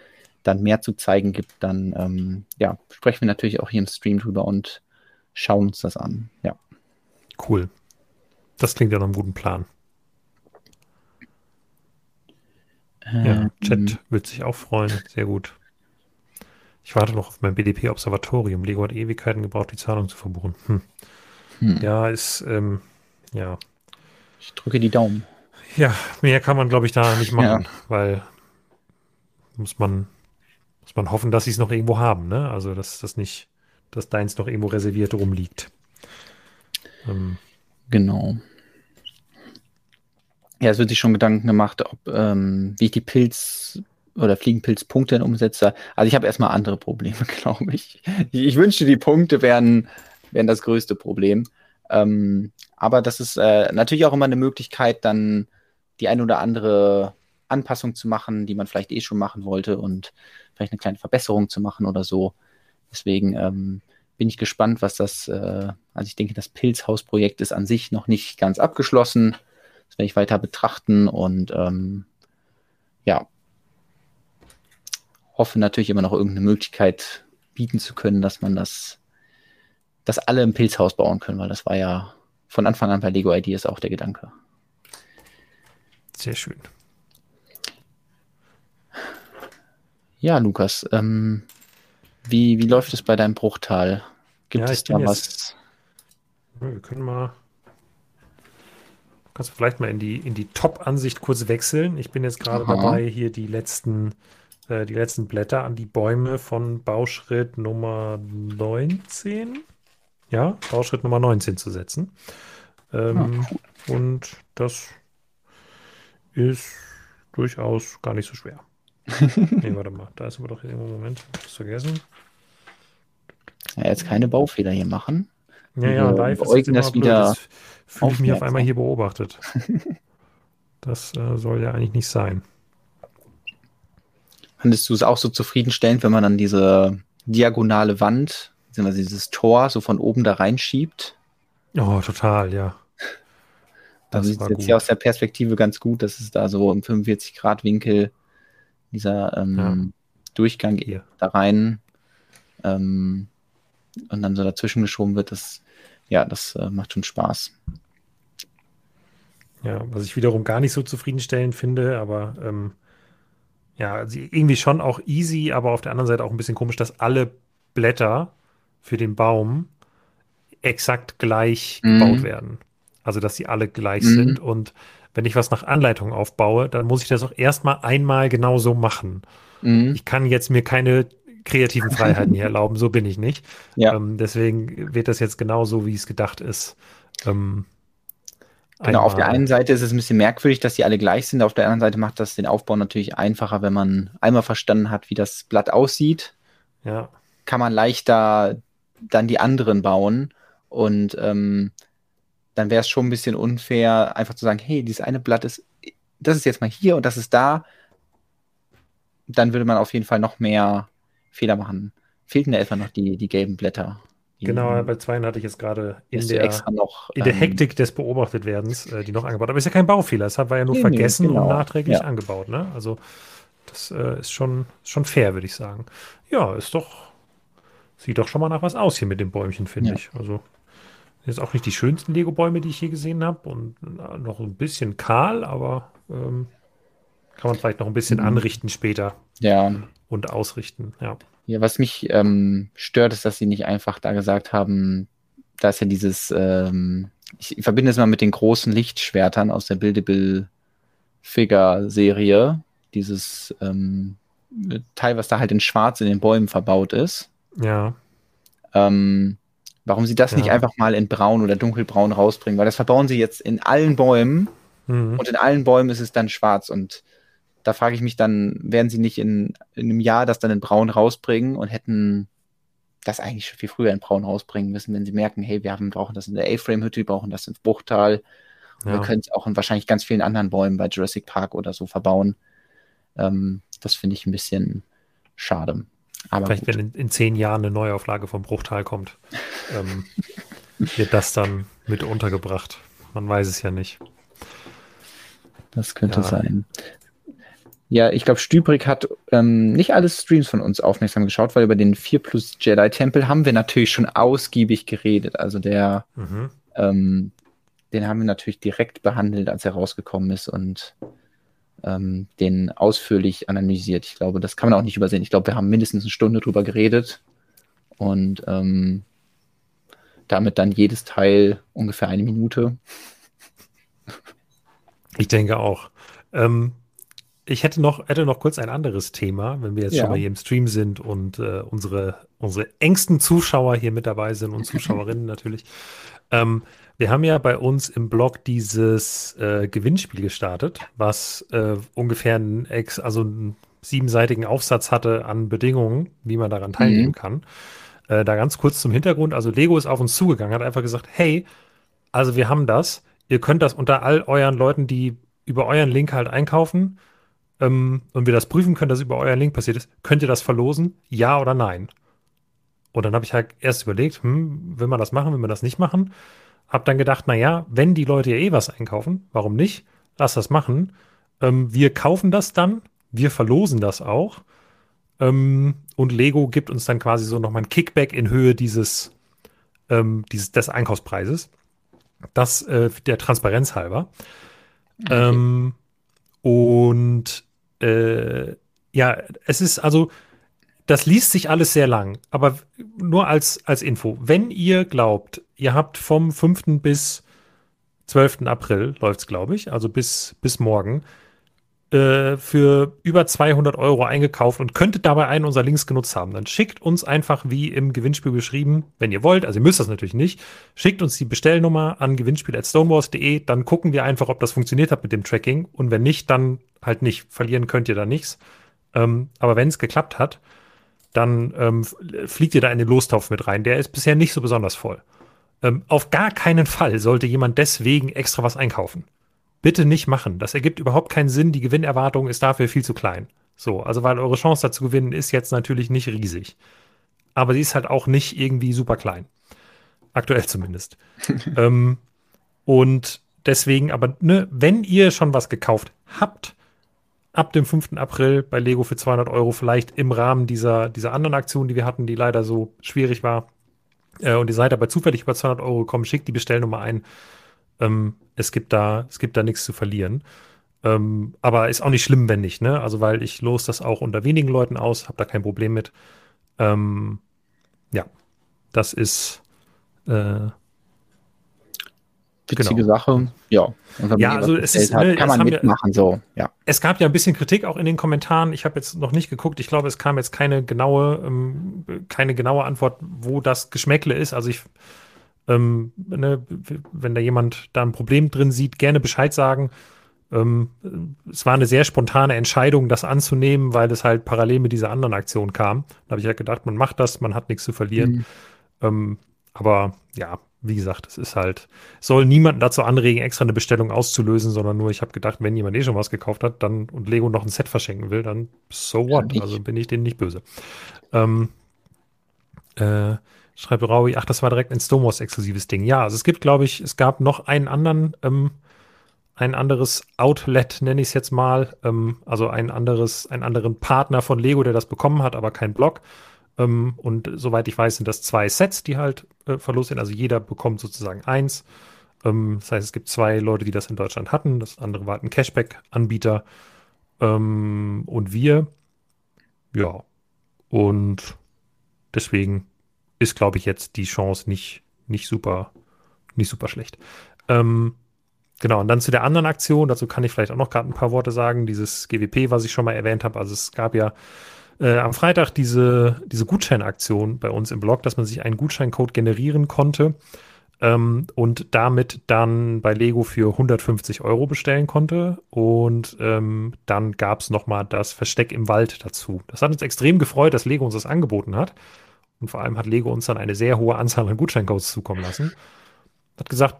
dann mehr zu zeigen gibt, dann ähm, ja, sprechen wir natürlich auch hier im Stream drüber und schauen uns das an. Ja. Cool. Das klingt ja nach einem guten Plan. ja, Chat ähm. wird sich auch freuen. Sehr gut. Ich warte noch auf mein BDP-Observatorium. Lego hat Ewigkeiten gebraucht, die Zahlung zu verbuchen. Hm. Hm. Ja, ist, ähm, ja. Ich drücke die Daumen. Ja, mehr kann man, glaube ich, da nicht machen, ja. weil muss man, muss man hoffen, dass sie es noch irgendwo haben, ne? Also, dass das nicht, dass deins noch irgendwo reserviert rumliegt. Ähm. Genau. Ja, es wird sich schon Gedanken gemacht, ob, ähm, wie ich die Pilz- oder Fliegenpilzpunkte dann umsetze. Also ich habe erstmal andere Probleme, glaube ich. ich. Wünschte, die Punkte wären, wären das größte Problem. Ähm, aber das ist äh, natürlich auch immer eine Möglichkeit, dann die ein oder andere Anpassung zu machen, die man vielleicht eh schon machen wollte und vielleicht eine kleine Verbesserung zu machen oder so. Deswegen ähm, bin ich gespannt, was das, äh, also ich denke, das Pilzhausprojekt ist an sich noch nicht ganz abgeschlossen. Das werde ich weiter betrachten und ähm, ja, hoffe natürlich immer noch irgendeine Möglichkeit bieten zu können, dass man das, dass alle im Pilzhaus bauen können, weil das war ja von Anfang an bei Lego Ideas auch der Gedanke. Sehr schön. Ja, Lukas, ähm, wie, wie läuft es bei deinem Bruchtal? Gibt ja, es da was? Wir können mal. Kannst du vielleicht mal in die, in die Top-Ansicht kurz wechseln? Ich bin jetzt gerade dabei, hier die letzten äh, die letzten Blätter an die Bäume von Bauschritt Nummer 19. Ja, Bauschritt Nummer 19 zu setzen. Ähm, ja, Und das ist durchaus gar nicht so schwer. Nee, warte mal, da ist aber doch irgendwo Moment, das vergessen. Ja, jetzt keine Baufehler hier machen. Ja, ja, live ist das wieder. Fühle ich mich auf einmal hier beobachtet. Das äh, soll ja eigentlich nicht sein. Fandest du es auch so zufriedenstellend, wenn man dann diese diagonale Wand, beziehungsweise dieses Tor so von oben da reinschiebt? Oh, total, ja. Das sieht jetzt hier aus der Perspektive ganz gut, dass es da so im 45-Grad-Winkel dieser ähm, ja. Durchgang hier. da rein ähm, und dann so dazwischen geschoben wird. Das, ja, das äh, macht schon Spaß. Ja, was ich wiederum gar nicht so zufriedenstellend finde, aber ähm, ja, also irgendwie schon auch easy, aber auf der anderen Seite auch ein bisschen komisch, dass alle Blätter für den Baum exakt gleich mhm. gebaut werden. Also, dass sie alle gleich mhm. sind. Und wenn ich was nach Anleitung aufbaue, dann muss ich das auch erstmal einmal genau so machen. Mhm. Ich kann jetzt mir keine kreativen Freiheiten hier erlauben, so bin ich nicht. Ja. Ähm, deswegen wird das jetzt genauso, wie es gedacht ist. Ähm, Genau, auf der einen Seite ist es ein bisschen merkwürdig, dass die alle gleich sind. Auf der anderen Seite macht das den Aufbau natürlich einfacher, wenn man einmal verstanden hat, wie das Blatt aussieht. Ja. Kann man leichter dann die anderen bauen. Und ähm, dann wäre es schon ein bisschen unfair, einfach zu sagen, hey, dieses eine Blatt ist, das ist jetzt mal hier und das ist da. dann würde man auf jeden Fall noch mehr Fehler machen. Fehlten da etwa noch die, die gelben Blätter. Die, Genau, bei zweien hatte ich jetzt gerade in der, extra noch. in der ähm, Hektik des Beobachtetwerdens äh, die noch angebaut. Aber ist ja kein Baufehler. Es war ja nur nee, vergessen genau. und nachträglich Ja. angebaut. Ne? Also das äh, ist schon, schon fair, würde ich sagen. Ja, ist doch, sieht doch schon mal nach was aus hier mit dem Bäumchen, finde Ja. ich. Also jetzt auch nicht die schönsten Lego-Bäume, die ich je gesehen habe und äh, noch ein bisschen kahl, aber ähm, kann man vielleicht noch ein bisschen Mhm. anrichten später Ja, und ausrichten. Ja. Ja, was mich ähm, stört, ist, dass sie nicht einfach da gesagt haben, da ist ja dieses, ähm, ich verbinde es mal mit den großen Lichtschwertern aus der Buildable Figure Serie, dieses ähm, Teil, was da halt in Schwarz in den Bäumen verbaut ist. Ja. Ähm, warum sie das Ja. nicht einfach mal in Braun oder Dunkelbraun rausbringen, weil das verbauen sie jetzt in allen Bäumen Mhm. und in allen Bäumen ist es dann schwarz. Und da frage ich mich dann, werden sie nicht in, in einem Jahr das dann in Braun rausbringen und hätten das eigentlich schon viel früher in Braun rausbringen müssen, wenn sie merken, hey, wir haben, brauchen das in der A-Frame-Hütte, wir brauchen das ins Bruchtal. Und Ja. wir können es auch in wahrscheinlich ganz vielen anderen Bäumen bei Jurassic Park oder so verbauen. Ähm, das finde ich ein bisschen schade. Aber Vielleicht, gut. wenn in, in zehn Jahren eine Neuauflage vom Bruchtal kommt, ähm, wird das dann mit untergebracht. Man weiß es ja nicht. Das könnte Ja. sein. Ja, ich glaube, Stübrig hat ähm, nicht alle Streams von uns aufmerksam geschaut, weil über den 4 Plus Jedi Tempel haben wir natürlich schon ausgiebig geredet. Also der, Mhm. ähm, den haben wir natürlich direkt behandelt, als er rausgekommen ist und ähm, den ausführlich analysiert. Ich glaube, das kann man auch nicht übersehen. Ich glaube, wir haben mindestens eine Stunde drüber geredet und ähm, damit dann jedes Teil ungefähr eine Minute. Ich denke auch. Ähm, ich hätte noch, hätte noch kurz ein anderes Thema, wenn wir jetzt Ja. schon mal hier im Stream sind und äh, unsere, unsere engsten Zuschauer hier mit dabei sind und Zuschauerinnen natürlich. Ähm, wir haben ja bei uns im Blog dieses äh, Gewinnspiel gestartet, was äh, ungefähr einen, ex, also einen siebenseitigen Aufsatz hatte an Bedingungen, wie man daran teilnehmen Mhm. kann. Äh, da ganz kurz zum Hintergrund. Also Lego ist auf uns zugegangen, hat einfach gesagt, hey, also wir haben das. Ihr könnt das unter all euren Leuten, die über euren Link halt einkaufen ähm, und wir das prüfen können, dass über euren Link passiert ist, könnt ihr das verlosen? Ja oder nein? Und dann habe ich halt erst überlegt, hm, will man das machen, will man das nicht machen? Hab dann gedacht, na ja, wenn die Leute ja eh was einkaufen, warum nicht? Lass das machen. Ähm, wir kaufen das dann, wir verlosen das auch. Ähm, und Lego gibt uns dann quasi so nochmal ein Kickback in Höhe dieses, ähm, dieses des Einkaufspreises. Das äh, der Transparenz halber. Ähm, und äh, ja, es ist also, das liest sich alles sehr lang, aber nur als, als Info. Wenn ihr glaubt, ihr habt vom 5. bis 12. April, läuft es, glaube ich, also bis, bis morgen, äh, für über 200 Euro eingekauft und könntet dabei einen unserer Links genutzt haben, dann schickt uns einfach, wie im Gewinnspiel beschrieben, wenn ihr wollt, also ihr müsst das natürlich nicht, schickt uns die Bestellnummer an gewinnspiel.stonewars.de, dann gucken wir einfach, ob das funktioniert hat mit dem Tracking und wenn nicht, dann halt nicht. Verlieren könnt ihr da nichts. Ähm, aber wenn es geklappt hat, dann ähm, fliegt ihr da in den Lostopf mit rein. Der ist bisher nicht so besonders voll. Ähm, auf gar keinen Fall sollte jemand deswegen extra was einkaufen. Bitte nicht machen. Das ergibt überhaupt keinen Sinn. Die Gewinnerwartung ist dafür viel zu klein. So, also weil eure Chance dazu gewinnen ist jetzt natürlich nicht riesig. Aber sie ist halt auch nicht irgendwie super klein. Aktuell zumindest. ähm, und deswegen, aber ne, wenn ihr schon was gekauft habt, ab dem 5. April bei Lego für 200 Euro, vielleicht im Rahmen dieser, dieser anderen Aktion, die wir hatten, die leider so schwierig war, äh, und ihr seid aber zufällig über 200 Euro gekommen, schickt die Bestellnummer ein. Ähm, es gibt da, es gibt da nichts zu verlieren. Ähm, aber ist auch nicht schlimm, wenn nicht, ne? Also, weil ich los das auch unter wenigen Leuten aus, habe da kein Problem mit. Ähm, ja, das ist, äh, Witzige Genau. Sache. Ja. Ja, also es ist, hat, ne, kann es man mitmachen, so. Ja. Es gab ja ein bisschen Kritik auch in den Kommentaren. Ich habe jetzt noch nicht geguckt. Ich glaube, es kam jetzt keine genaue, ähm, keine genaue Antwort, wo das Geschmäckle ist. Also ich, ähm, ne, wenn da jemand da ein Problem drin sieht, gerne Bescheid sagen. Ähm, es war eine sehr spontane Entscheidung, das anzunehmen, weil es halt parallel mit dieser anderen Aktion kam. Da habe ich halt gedacht, man macht das, man hat nichts zu verlieren. Mhm. Ähm, aber ja, wie gesagt, es ist halt, soll niemanden dazu anregen, extra eine Bestellung auszulösen, sondern nur, ich habe gedacht, wenn jemand eh schon was gekauft hat, dann und Lego noch ein Set verschenken will, dann so what? Also bin ich denen nicht böse. Ähm, äh, schreibt Raui, ach, das war direkt ein Stomos exklusives Ding. Ja, also es gibt, glaube ich, es gab noch einen anderen, ähm, ein anderes Outlet, nenne ich es jetzt mal, ähm, also ein anderes, einen anderen Partner von Lego, der das bekommen hat, aber kein Blog. Ähm, und soweit ich weiß, sind das zwei Sets, die halt äh, verlost sind. Also jeder bekommt sozusagen eins. Ähm, das heißt, es gibt zwei Leute, die das in Deutschland hatten. Das andere war ein Cashback-Anbieter. Ähm, und wir, ja. Und deswegen ist, glaube ich, jetzt die Chance nicht, nicht super, nicht super schlecht. Ähm, genau, und dann zu der anderen Aktion, dazu kann ich vielleicht auch noch gerade ein paar Worte sagen. Dieses GWP, was ich schon mal erwähnt habe, also es gab ja äh, am Freitag diese, diese Gutscheinaktion bei uns im Blog, dass man sich einen Gutscheincode generieren konnte ähm, und damit dann bei Lego für 150 Euro bestellen konnte. Und ähm, dann gab es nochmal das Versteck im Wald dazu. Das hat uns extrem gefreut, dass Lego uns das angeboten hat. Und vor allem hat Lego uns dann eine sehr hohe Anzahl an Gutscheincodes zukommen lassen. Hat gesagt,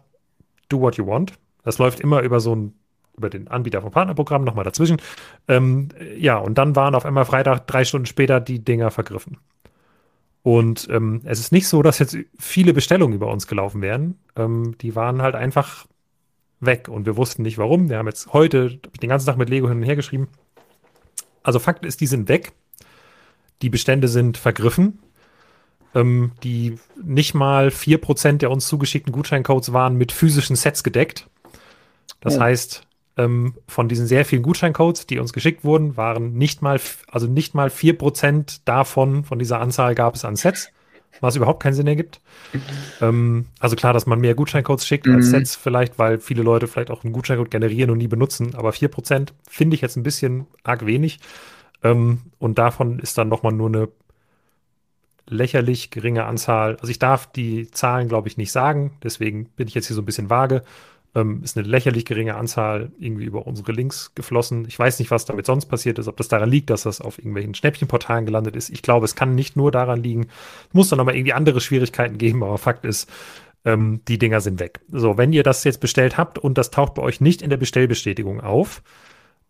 do what you want. Das läuft immer über so ein über den Anbieter vom Partnerprogramm nochmal dazwischen. Ähm, ja, und dann waren auf einmal Freitag, drei Stunden später, die Dinger vergriffen. Und ähm, es ist nicht so, dass jetzt viele Bestellungen über uns gelaufen wären. Ähm, die waren halt einfach weg und wir wussten nicht warum. Wir haben jetzt heute den ganzen Tag mit Lego hin und her geschrieben. Also Fakt ist, die sind weg. Die Bestände sind vergriffen. Ähm, die nicht mal 4% der uns zugeschickten Gutscheincodes waren mit physischen Sets gedeckt. Das oh. heißt, ähm, von diesen sehr vielen Gutscheincodes, die uns geschickt wurden, waren nicht mal, also nicht mal 4% davon, von dieser Anzahl gab es an Sets, was überhaupt keinen Sinn ergibt. Ähm, also klar, dass man mehr Gutscheincodes schickt mhm. als Sets vielleicht, weil viele Leute vielleicht auch einen Gutscheincode generieren und nie benutzen, aber 4% finde ich jetzt ein bisschen arg wenig. Ähm, und davon ist dann nochmal nur eine lächerlich geringe Anzahl. Also ich darf die Zahlen, glaube ich, nicht sagen, deswegen bin ich jetzt hier so ein bisschen vage ähm, ist eine lächerlich geringe Anzahl irgendwie über unsere Links geflossen. Ich weiß nicht, was damit sonst passiert ist, ob das daran liegt, dass das auf irgendwelchen Schnäppchenportalen gelandet ist. Ich glaube, es kann nicht nur daran liegen. Es muss dann aber irgendwie andere Schwierigkeiten geben, aber Fakt ist, ähm, die Dinger sind weg. So, wenn ihr das jetzt bestellt habt und das taucht bei euch nicht in der Bestellbestätigung auf,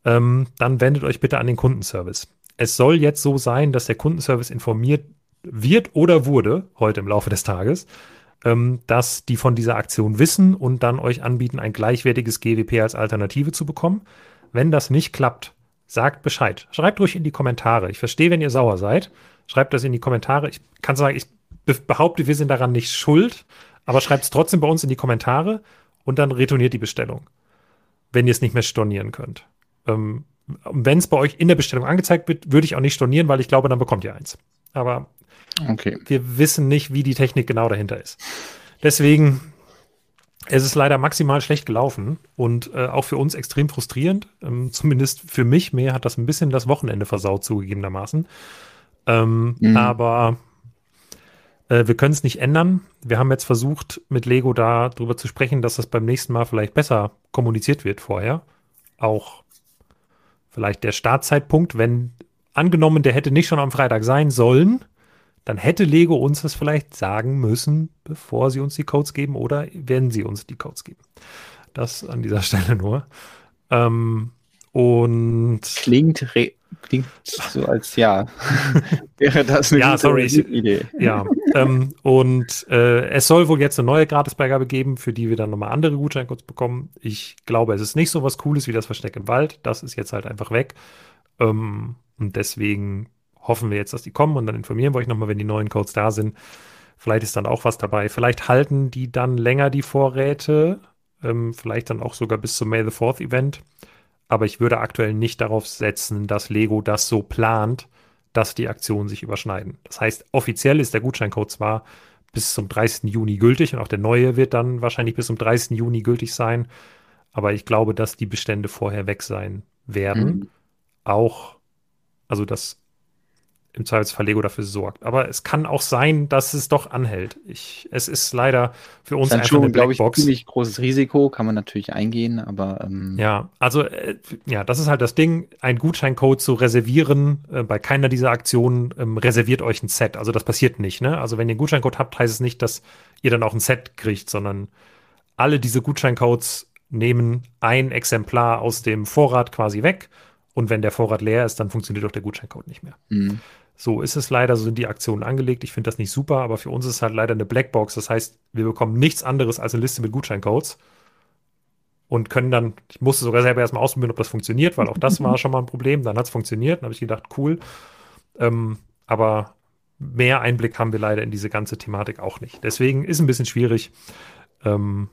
ähm, dann wendet euch bitte an den Kundenservice. Es soll jetzt so sein, dass der Kundenservice informiert wird oder wurde heute im Laufe des Tages, ähm, dass die von dieser Aktion wissen und dann euch anbieten, ein gleichwertiges GWP als Alternative zu bekommen. Wenn das nicht klappt, sagt Bescheid. Schreibt ruhig in die Kommentare. Ich verstehe, wenn ihr sauer seid. Schreibt das in die Kommentare. Ich kann sagen, ich behaupte, wir sind daran nicht schuld, aber schreibt es trotzdem bei uns in die Kommentare und dann retourniert die Bestellung, wenn ihr es nicht mehr stornieren könnt. Ähm, wenn es bei euch in der Bestellung angezeigt wird, würde ich auch nicht stornieren, weil ich glaube, dann bekommt ihr eins. Aber Okay. Wir wissen nicht, wie die Technik genau dahinter ist. Deswegen, es ist leider maximal schlecht gelaufen und äh, auch für uns extrem frustrierend. Ähm, zumindest für mich. Mehr hat das ein bisschen das Wochenende versaut, zugegebenermaßen. Ähm, mhm. Aber äh, wir können es nicht ändern. Wir haben jetzt versucht, mit Lego darüber zu sprechen, dass das beim nächsten Mal vielleicht besser kommuniziert wird vorher. Auch vielleicht der Startzeitpunkt, wenn angenommen, der hätte nicht schon am Freitag sein sollen, dann hätte Lego uns das vielleicht sagen müssen, bevor sie uns die Codes geben oder wenn sie uns die Codes geben. Das an dieser Stelle nur. Ähm, und klingt, klingt so als ja. Wäre das eine ja, sorry, Idee? Ja. ähm, und äh, es soll wohl jetzt eine neue Gratisbeigabe geben, für die wir dann nochmal andere Gutscheincodes bekommen. Ich glaube, es ist nicht so was Cooles wie das Versteck im Wald. Das ist jetzt halt einfach weg. Ähm, und deswegen hoffen wir jetzt, dass die kommen und dann informieren wir euch nochmal, wenn die neuen Codes da sind. Vielleicht ist dann auch was dabei. Vielleicht halten die dann länger die Vorräte. Ähm, vielleicht dann auch sogar bis zum May the 4th Event. Aber ich würde aktuell nicht darauf setzen, dass Lego das so plant, dass die Aktionen sich überschneiden. Das heißt, offiziell ist der Gutscheincode zwar bis zum 30. Juni gültig und auch der neue wird dann wahrscheinlich bis zum 30. Juni gültig sein. Aber ich glaube, dass die Bestände vorher weg sein werden. Mhm. Auch, also das im Zweifelsfall Lego dafür sorgt. Aber es kann auch sein, dass es doch anhält. Ich, es ist leider für uns einfach schon, eine Blackbox. Ich, ziemlich großes Risiko, kann man natürlich eingehen, aber ähm ja, also äh, ja, das ist halt das Ding, ein Gutscheincode zu reservieren äh, bei keiner dieser Aktionen ähm, reserviert euch ein Set. Also das passiert nicht. Ne? Also wenn ihr einen Gutscheincode habt, heißt es nicht, dass ihr dann auch ein Set kriegt, sondern alle diese Gutscheincodes nehmen ein Exemplar aus dem Vorrat quasi weg. Und wenn der Vorrat leer ist, dann funktioniert auch der Gutscheincode nicht mehr. Mhm. So ist es leider, so sind die Aktionen angelegt. Ich finde das nicht super, aber für uns ist es halt leider eine Blackbox. Das heißt, wir bekommen nichts anderes als eine Liste mit Gutscheincodes und können dann, ich musste sogar selber erstmal ausprobieren, ob das funktioniert, weil auch das war schon mal ein Problem. Dann hat es funktioniert, dann habe ich gedacht, cool. Ähm, aber mehr Einblick haben wir leider in diese ganze Thematik auch nicht. Deswegen ist ein bisschen schwierig. Ähm,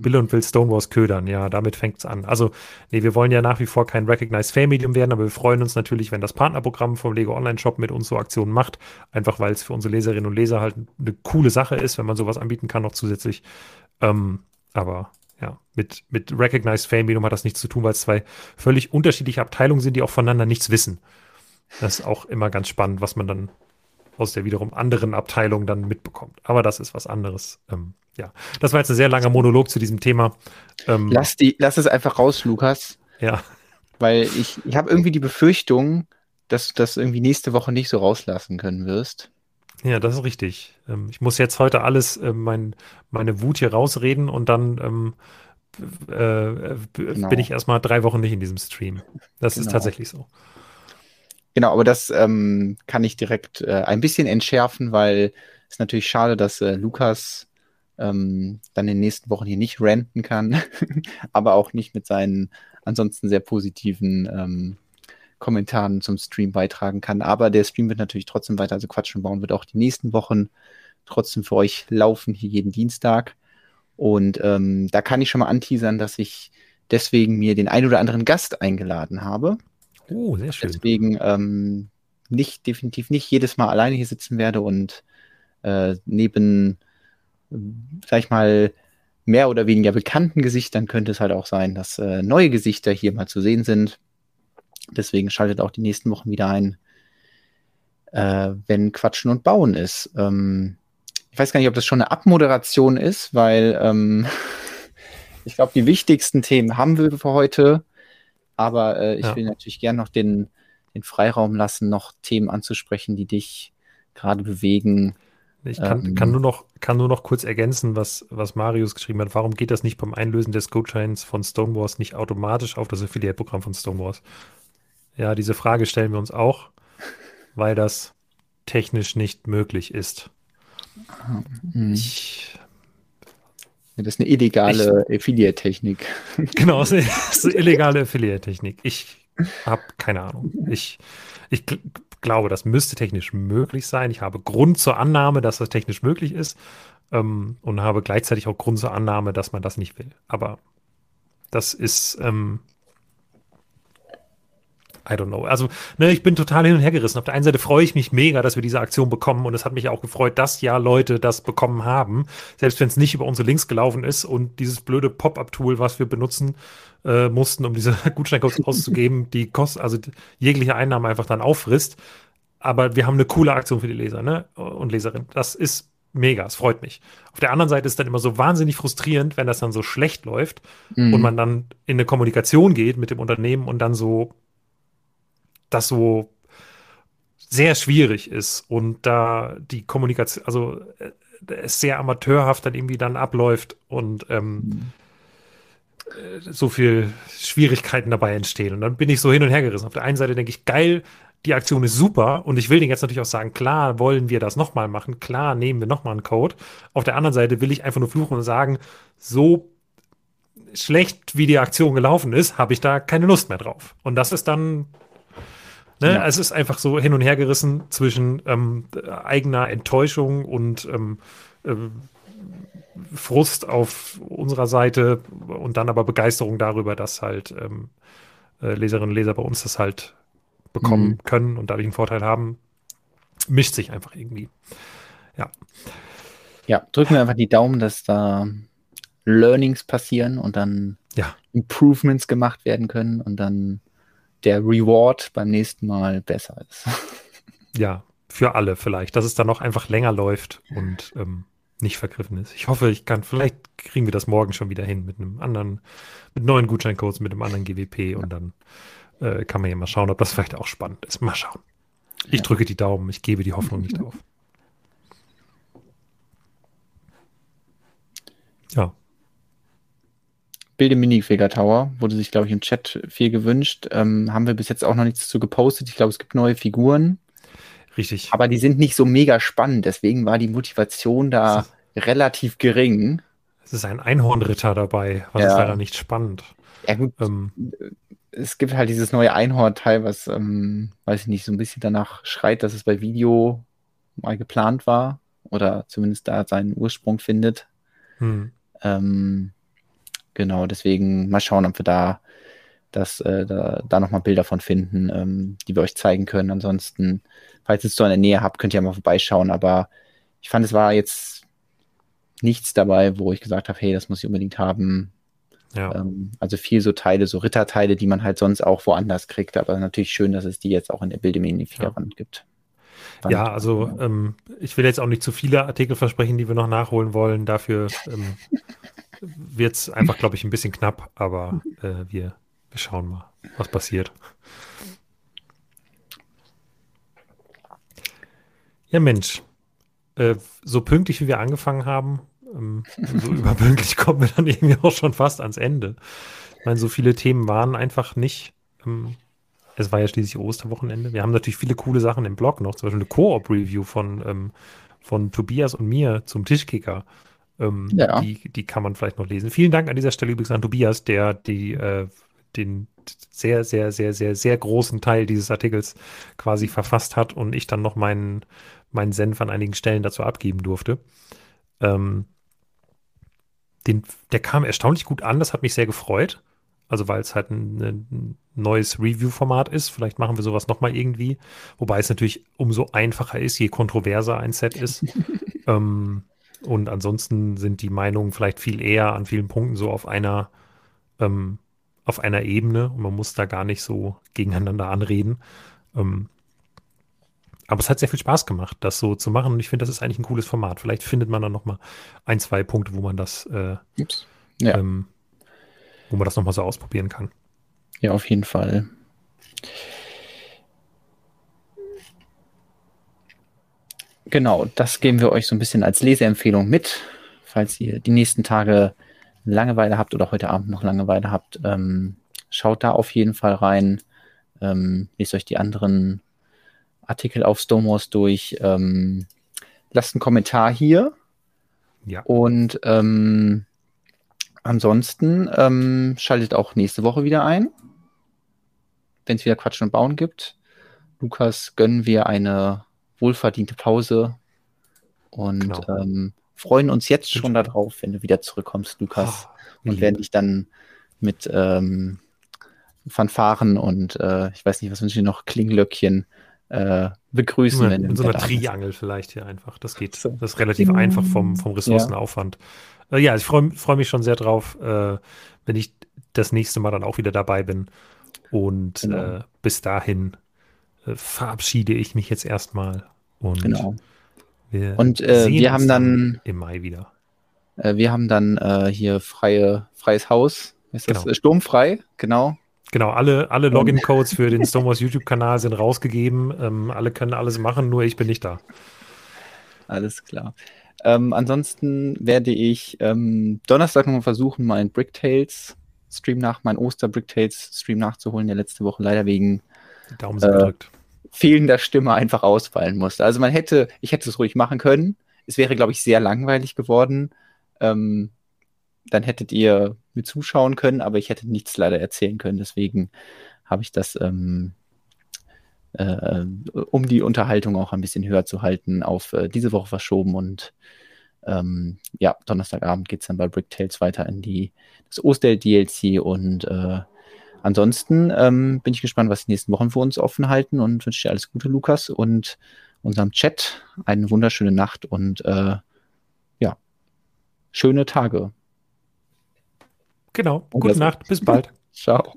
Bill und Will Stonewalls ködern, ja, damit fängt es an. Also, nee, wir wollen ja nach wie vor kein Recognized Fair Medium werden, aber wir freuen uns natürlich, wenn das Partnerprogramm vom Lego Online Shop mit uns so Aktionen macht, einfach weil es für unsere Leserinnen und Leser halt eine coole Sache ist, wenn man sowas anbieten kann noch zusätzlich. Ähm, aber ja, mit, mit Recognized Fair Medium hat das nichts zu tun, weil es zwei völlig unterschiedliche Abteilungen sind, die auch voneinander nichts wissen. Das ist auch immer ganz spannend, was man dann aus der wiederum anderen Abteilung dann mitbekommt. Aber das ist was anderes. Ähm, ja, das war jetzt ein sehr langer Monolog zu diesem Thema. Ähm, lass, die, lass es einfach raus, Lukas. Ja. Weil ich, ich habe irgendwie die Befürchtung, dass du das irgendwie nächste Woche nicht so rauslassen können wirst. Ja, das ist richtig. Ähm, ich muss jetzt heute alles, äh, mein, meine Wut hier rausreden und dann ähm, äh, genau. bin ich erstmal drei Wochen nicht in diesem Stream. Das genau. ist tatsächlich so. Genau, aber das ähm, kann ich direkt äh, ein bisschen entschärfen, weil es natürlich schade, dass äh, Lukas ähm, dann in den nächsten Wochen hier nicht ranten kann, aber auch nicht mit seinen ansonsten sehr positiven ähm, Kommentaren zum Stream beitragen kann. Aber der Stream wird natürlich trotzdem weiter, also Quatschen bauen wird auch die nächsten Wochen trotzdem für euch laufen, hier jeden Dienstag. Und ähm, da kann ich schon mal anteasern, dass ich deswegen mir den ein oder anderen Gast eingeladen habe. Oh, sehr schön. Deswegen ähm, nicht, definitiv nicht jedes Mal alleine hier sitzen werde und äh, neben sag ich mal, mehr oder weniger bekannten Gesichtern könnte es halt auch sein, dass äh, neue Gesichter hier mal zu sehen sind. Deswegen schaltet auch die nächsten Wochen wieder ein, äh, wenn Quatschen und Bauen ist. Ähm, ich weiß gar nicht, ob das schon eine Abmoderation ist, weil ähm, ich glaube, die wichtigsten Themen haben wir für heute. Aber äh, ich ja. will natürlich gerne noch den, den Freiraum lassen, noch Themen anzusprechen, die dich gerade bewegen, ich kann, ähm, kann, nur noch, kann nur noch kurz ergänzen, was, was Marius geschrieben hat. Warum geht das nicht beim Einlösen des Gutscheins von Stonewars nicht automatisch auf das Affiliate-Programm von Stonewars? Ja, diese Frage stellen wir uns auch, weil das technisch nicht möglich ist. Mhm. Ich, das ist eine illegale Affiliate-Technik. Genau, es ist eine illegale Affiliate-Technik. Ich habe keine Ahnung. Ich, ich glaube, das müsste technisch möglich sein. Ich habe Grund zur Annahme, dass das technisch möglich ist ähm, und habe gleichzeitig auch Grund zur Annahme, dass man das nicht will. Aber das ist, ähm, I don't know. Also, ne, ich bin total hin und her gerissen. Auf der einen Seite freue ich mich mega, dass wir diese Aktion bekommen und es hat mich auch gefreut, dass ja Leute das bekommen haben, selbst wenn es nicht über unsere Links gelaufen ist und dieses blöde Pop-up-Tool, was wir benutzen äh, mussten, um diese Gutscheincodes auszugeben, die kostet, also jegliche Einnahme einfach dann auffrisst. Aber wir haben eine coole Aktion für die Leser ne? und Leserinnen. Das ist mega, es freut mich. Auf der anderen Seite ist dann immer so wahnsinnig frustrierend, wenn das dann so schlecht läuft mhm. und man dann in eine Kommunikation geht mit dem Unternehmen und dann so das so sehr schwierig ist und da die Kommunikation, also äh, es sehr amateurhaft dann irgendwie dann abläuft und ähm. Äh, so viel Schwierigkeiten dabei entstehen. Und dann bin ich so hin und her gerissen. Auf der einen Seite denke ich, geil, die Aktion ist super und ich will den jetzt natürlich auch sagen, klar wollen wir das nochmal machen, klar nehmen wir nochmal einen Code. Auf der anderen Seite will ich einfach nur fluchen und sagen, so schlecht wie die Aktion gelaufen ist, habe ich da keine Lust mehr drauf. Und das ist dann Ne? Ja. Es ist einfach so hin und her gerissen zwischen ähm, eigener Enttäuschung und ähm, äh, Frust auf unserer Seite und dann aber Begeisterung darüber, dass halt ähm, äh, Leserinnen und Leser bei uns das halt bekommen mhm. können und dadurch einen Vorteil haben, mischt sich einfach irgendwie. Ja. Ja, drücken wir einfach die Daumen, dass da Learnings passieren und dann ja. Improvements gemacht werden können und dann der Reward beim nächsten Mal besser ist. Ja, für alle vielleicht, dass es dann noch einfach länger läuft und ähm, nicht vergriffen ist. Ich hoffe, ich kann, vielleicht kriegen wir das morgen schon wieder hin mit einem anderen, mit neuen Gutscheincodes, mit einem anderen GWP und dann äh, kann man ja mal schauen, ob das vielleicht auch spannend ist. Mal schauen. Ich ja. drücke die Daumen, ich gebe die Hoffnung nicht auf. Ja. Bilde Minifigure Tower wurde sich, glaube ich, im Chat viel gewünscht. Ähm, haben wir bis jetzt auch noch nichts zu gepostet. Ich glaube, es gibt neue Figuren. Richtig. Aber die sind nicht so mega spannend. Deswegen war die Motivation da relativ gering. Es ist ein Einhornritter dabei. Was ja. ist leider nicht spannend? Ja, gut. Ähm, es gibt halt dieses neue Einhorn-Teil, was, ähm, weiß ich nicht, so ein bisschen danach schreit, dass es bei Video mal geplant war. Oder zumindest da seinen Ursprung findet. Hm. Ähm, genau, deswegen mal schauen, ob wir da, das, äh, da, da nochmal Bilder von finden, ähm, die wir euch zeigen können. Ansonsten, falls ihr es so in der Nähe habt, könnt ihr ja mal vorbeischauen. Aber ich fand, es war jetzt nichts dabei, wo ich gesagt habe, hey, das muss ich unbedingt haben. Ja. Ähm, also viel so Teile, so Ritterteile, die man halt sonst auch woanders kriegt. Aber natürlich schön, dass es die jetzt auch in der Bildemini-Figurwand ja. gibt. Ja, also ähm, ich will jetzt auch nicht zu viele Artikel versprechen, die wir noch nachholen wollen. Dafür ähm, wird es einfach, glaube ich, ein bisschen knapp, aber äh, wir, wir schauen mal, was passiert. Ja, Mensch, äh, so pünktlich wie wir angefangen haben, ähm, so überpünktlich kommen wir dann irgendwie auch schon fast ans Ende. Ich meine, so viele Themen waren einfach nicht. Ähm, es war ja schließlich Osterwochenende. Wir haben natürlich viele coole Sachen im Blog noch, zum Beispiel eine Koop-Review von, ähm, von Tobias und mir zum Tischkicker. Ähm, ja. die, die kann man vielleicht noch lesen. Vielen Dank an dieser Stelle übrigens an Tobias, der die, äh, den sehr, sehr, sehr, sehr, sehr großen Teil dieses Artikels quasi verfasst hat und ich dann noch meinen, meinen Senf an einigen Stellen dazu abgeben durfte. Ähm, den, der kam erstaunlich gut an, das hat mich sehr gefreut. Also weil es halt ein, ein neues Review-Format ist. Vielleicht machen wir sowas nochmal irgendwie. Wobei es natürlich umso einfacher ist, je kontroverser ein Set ist. ähm, und ansonsten sind die Meinungen vielleicht viel eher an vielen Punkten so auf einer, ähm, auf einer Ebene und man muss da gar nicht so gegeneinander anreden. Ähm, aber es hat sehr viel Spaß gemacht, das so zu machen und ich finde, das ist eigentlich ein cooles Format. Vielleicht findet man dann nochmal ein, zwei Punkte, wo man das, äh, ja. ähm, wo man das nochmal so ausprobieren kann. Ja, auf jeden Fall. Genau, das geben wir euch so ein bisschen als Leseempfehlung mit, falls ihr die nächsten Tage Langeweile habt oder heute Abend noch Langeweile habt. Ähm, schaut da auf jeden Fall rein. Ähm, lest euch die anderen Artikel auf Stomos durch. Ähm, lasst einen Kommentar hier. Ja. Und ähm, ansonsten ähm, schaltet auch nächste Woche wieder ein, wenn es wieder Quatsch und Bauen gibt. Lukas gönnen wir eine wohlverdiente Pause und genau. ähm, freuen uns jetzt schon darauf, wenn du wieder zurückkommst, Lukas, oh, und werden dich dann mit ähm, Fanfaren und äh, ich weiß nicht, was wünsche ich noch, Klinglöckchen äh, begrüßen. Ja, wenn in so einer Triangel vielleicht hier einfach. Das geht. Das ist relativ mhm. einfach vom, vom Ressourcenaufwand. Ja, äh, ja ich freue freu mich schon sehr drauf, äh, wenn ich das nächste Mal dann auch wieder dabei bin. Und genau. Äh, bis dahin verabschiede ich mich jetzt erstmal. Und genau. Wir und äh, wir haben dann im Mai wieder. Äh, wir haben dann äh, hier freie, freies Haus. Ist das genau. sturmfrei? Genau. Genau, alle, alle Login-Codes für den Stonewalls YouTube-Kanal sind rausgegeben. Ähm, alle können alles machen, nur ich bin nicht da. Alles klar. Ähm, ansonsten werde ich ähm, Donnerstag nochmal versuchen, meinen Bricktales Stream nach, meinen Oster Bricktales Stream nachzuholen, der letzte Woche leider wegen Daumen sind äh, fehlender Stimme einfach ausfallen musste. Also man hätte, ich hätte es ruhig machen können. Es wäre, glaube ich, sehr langweilig geworden. Ähm, dann hättet ihr mir zuschauen können, aber ich hätte nichts leider erzählen können. Deswegen habe ich das, ähm, äh, um die Unterhaltung auch ein bisschen höher zu halten, auf äh, diese Woche verschoben und ähm, ja, Donnerstagabend geht es dann bei Bricktails weiter in die das Ostell DLC und äh, ansonsten ähm, bin ich gespannt, was die nächsten Wochen für uns offen halten und wünsche dir alles Gute, Lukas, und unserem Chat eine wunderschöne Nacht und äh, ja, schöne Tage. Genau. Gute Nacht. Bis bald. Ciao.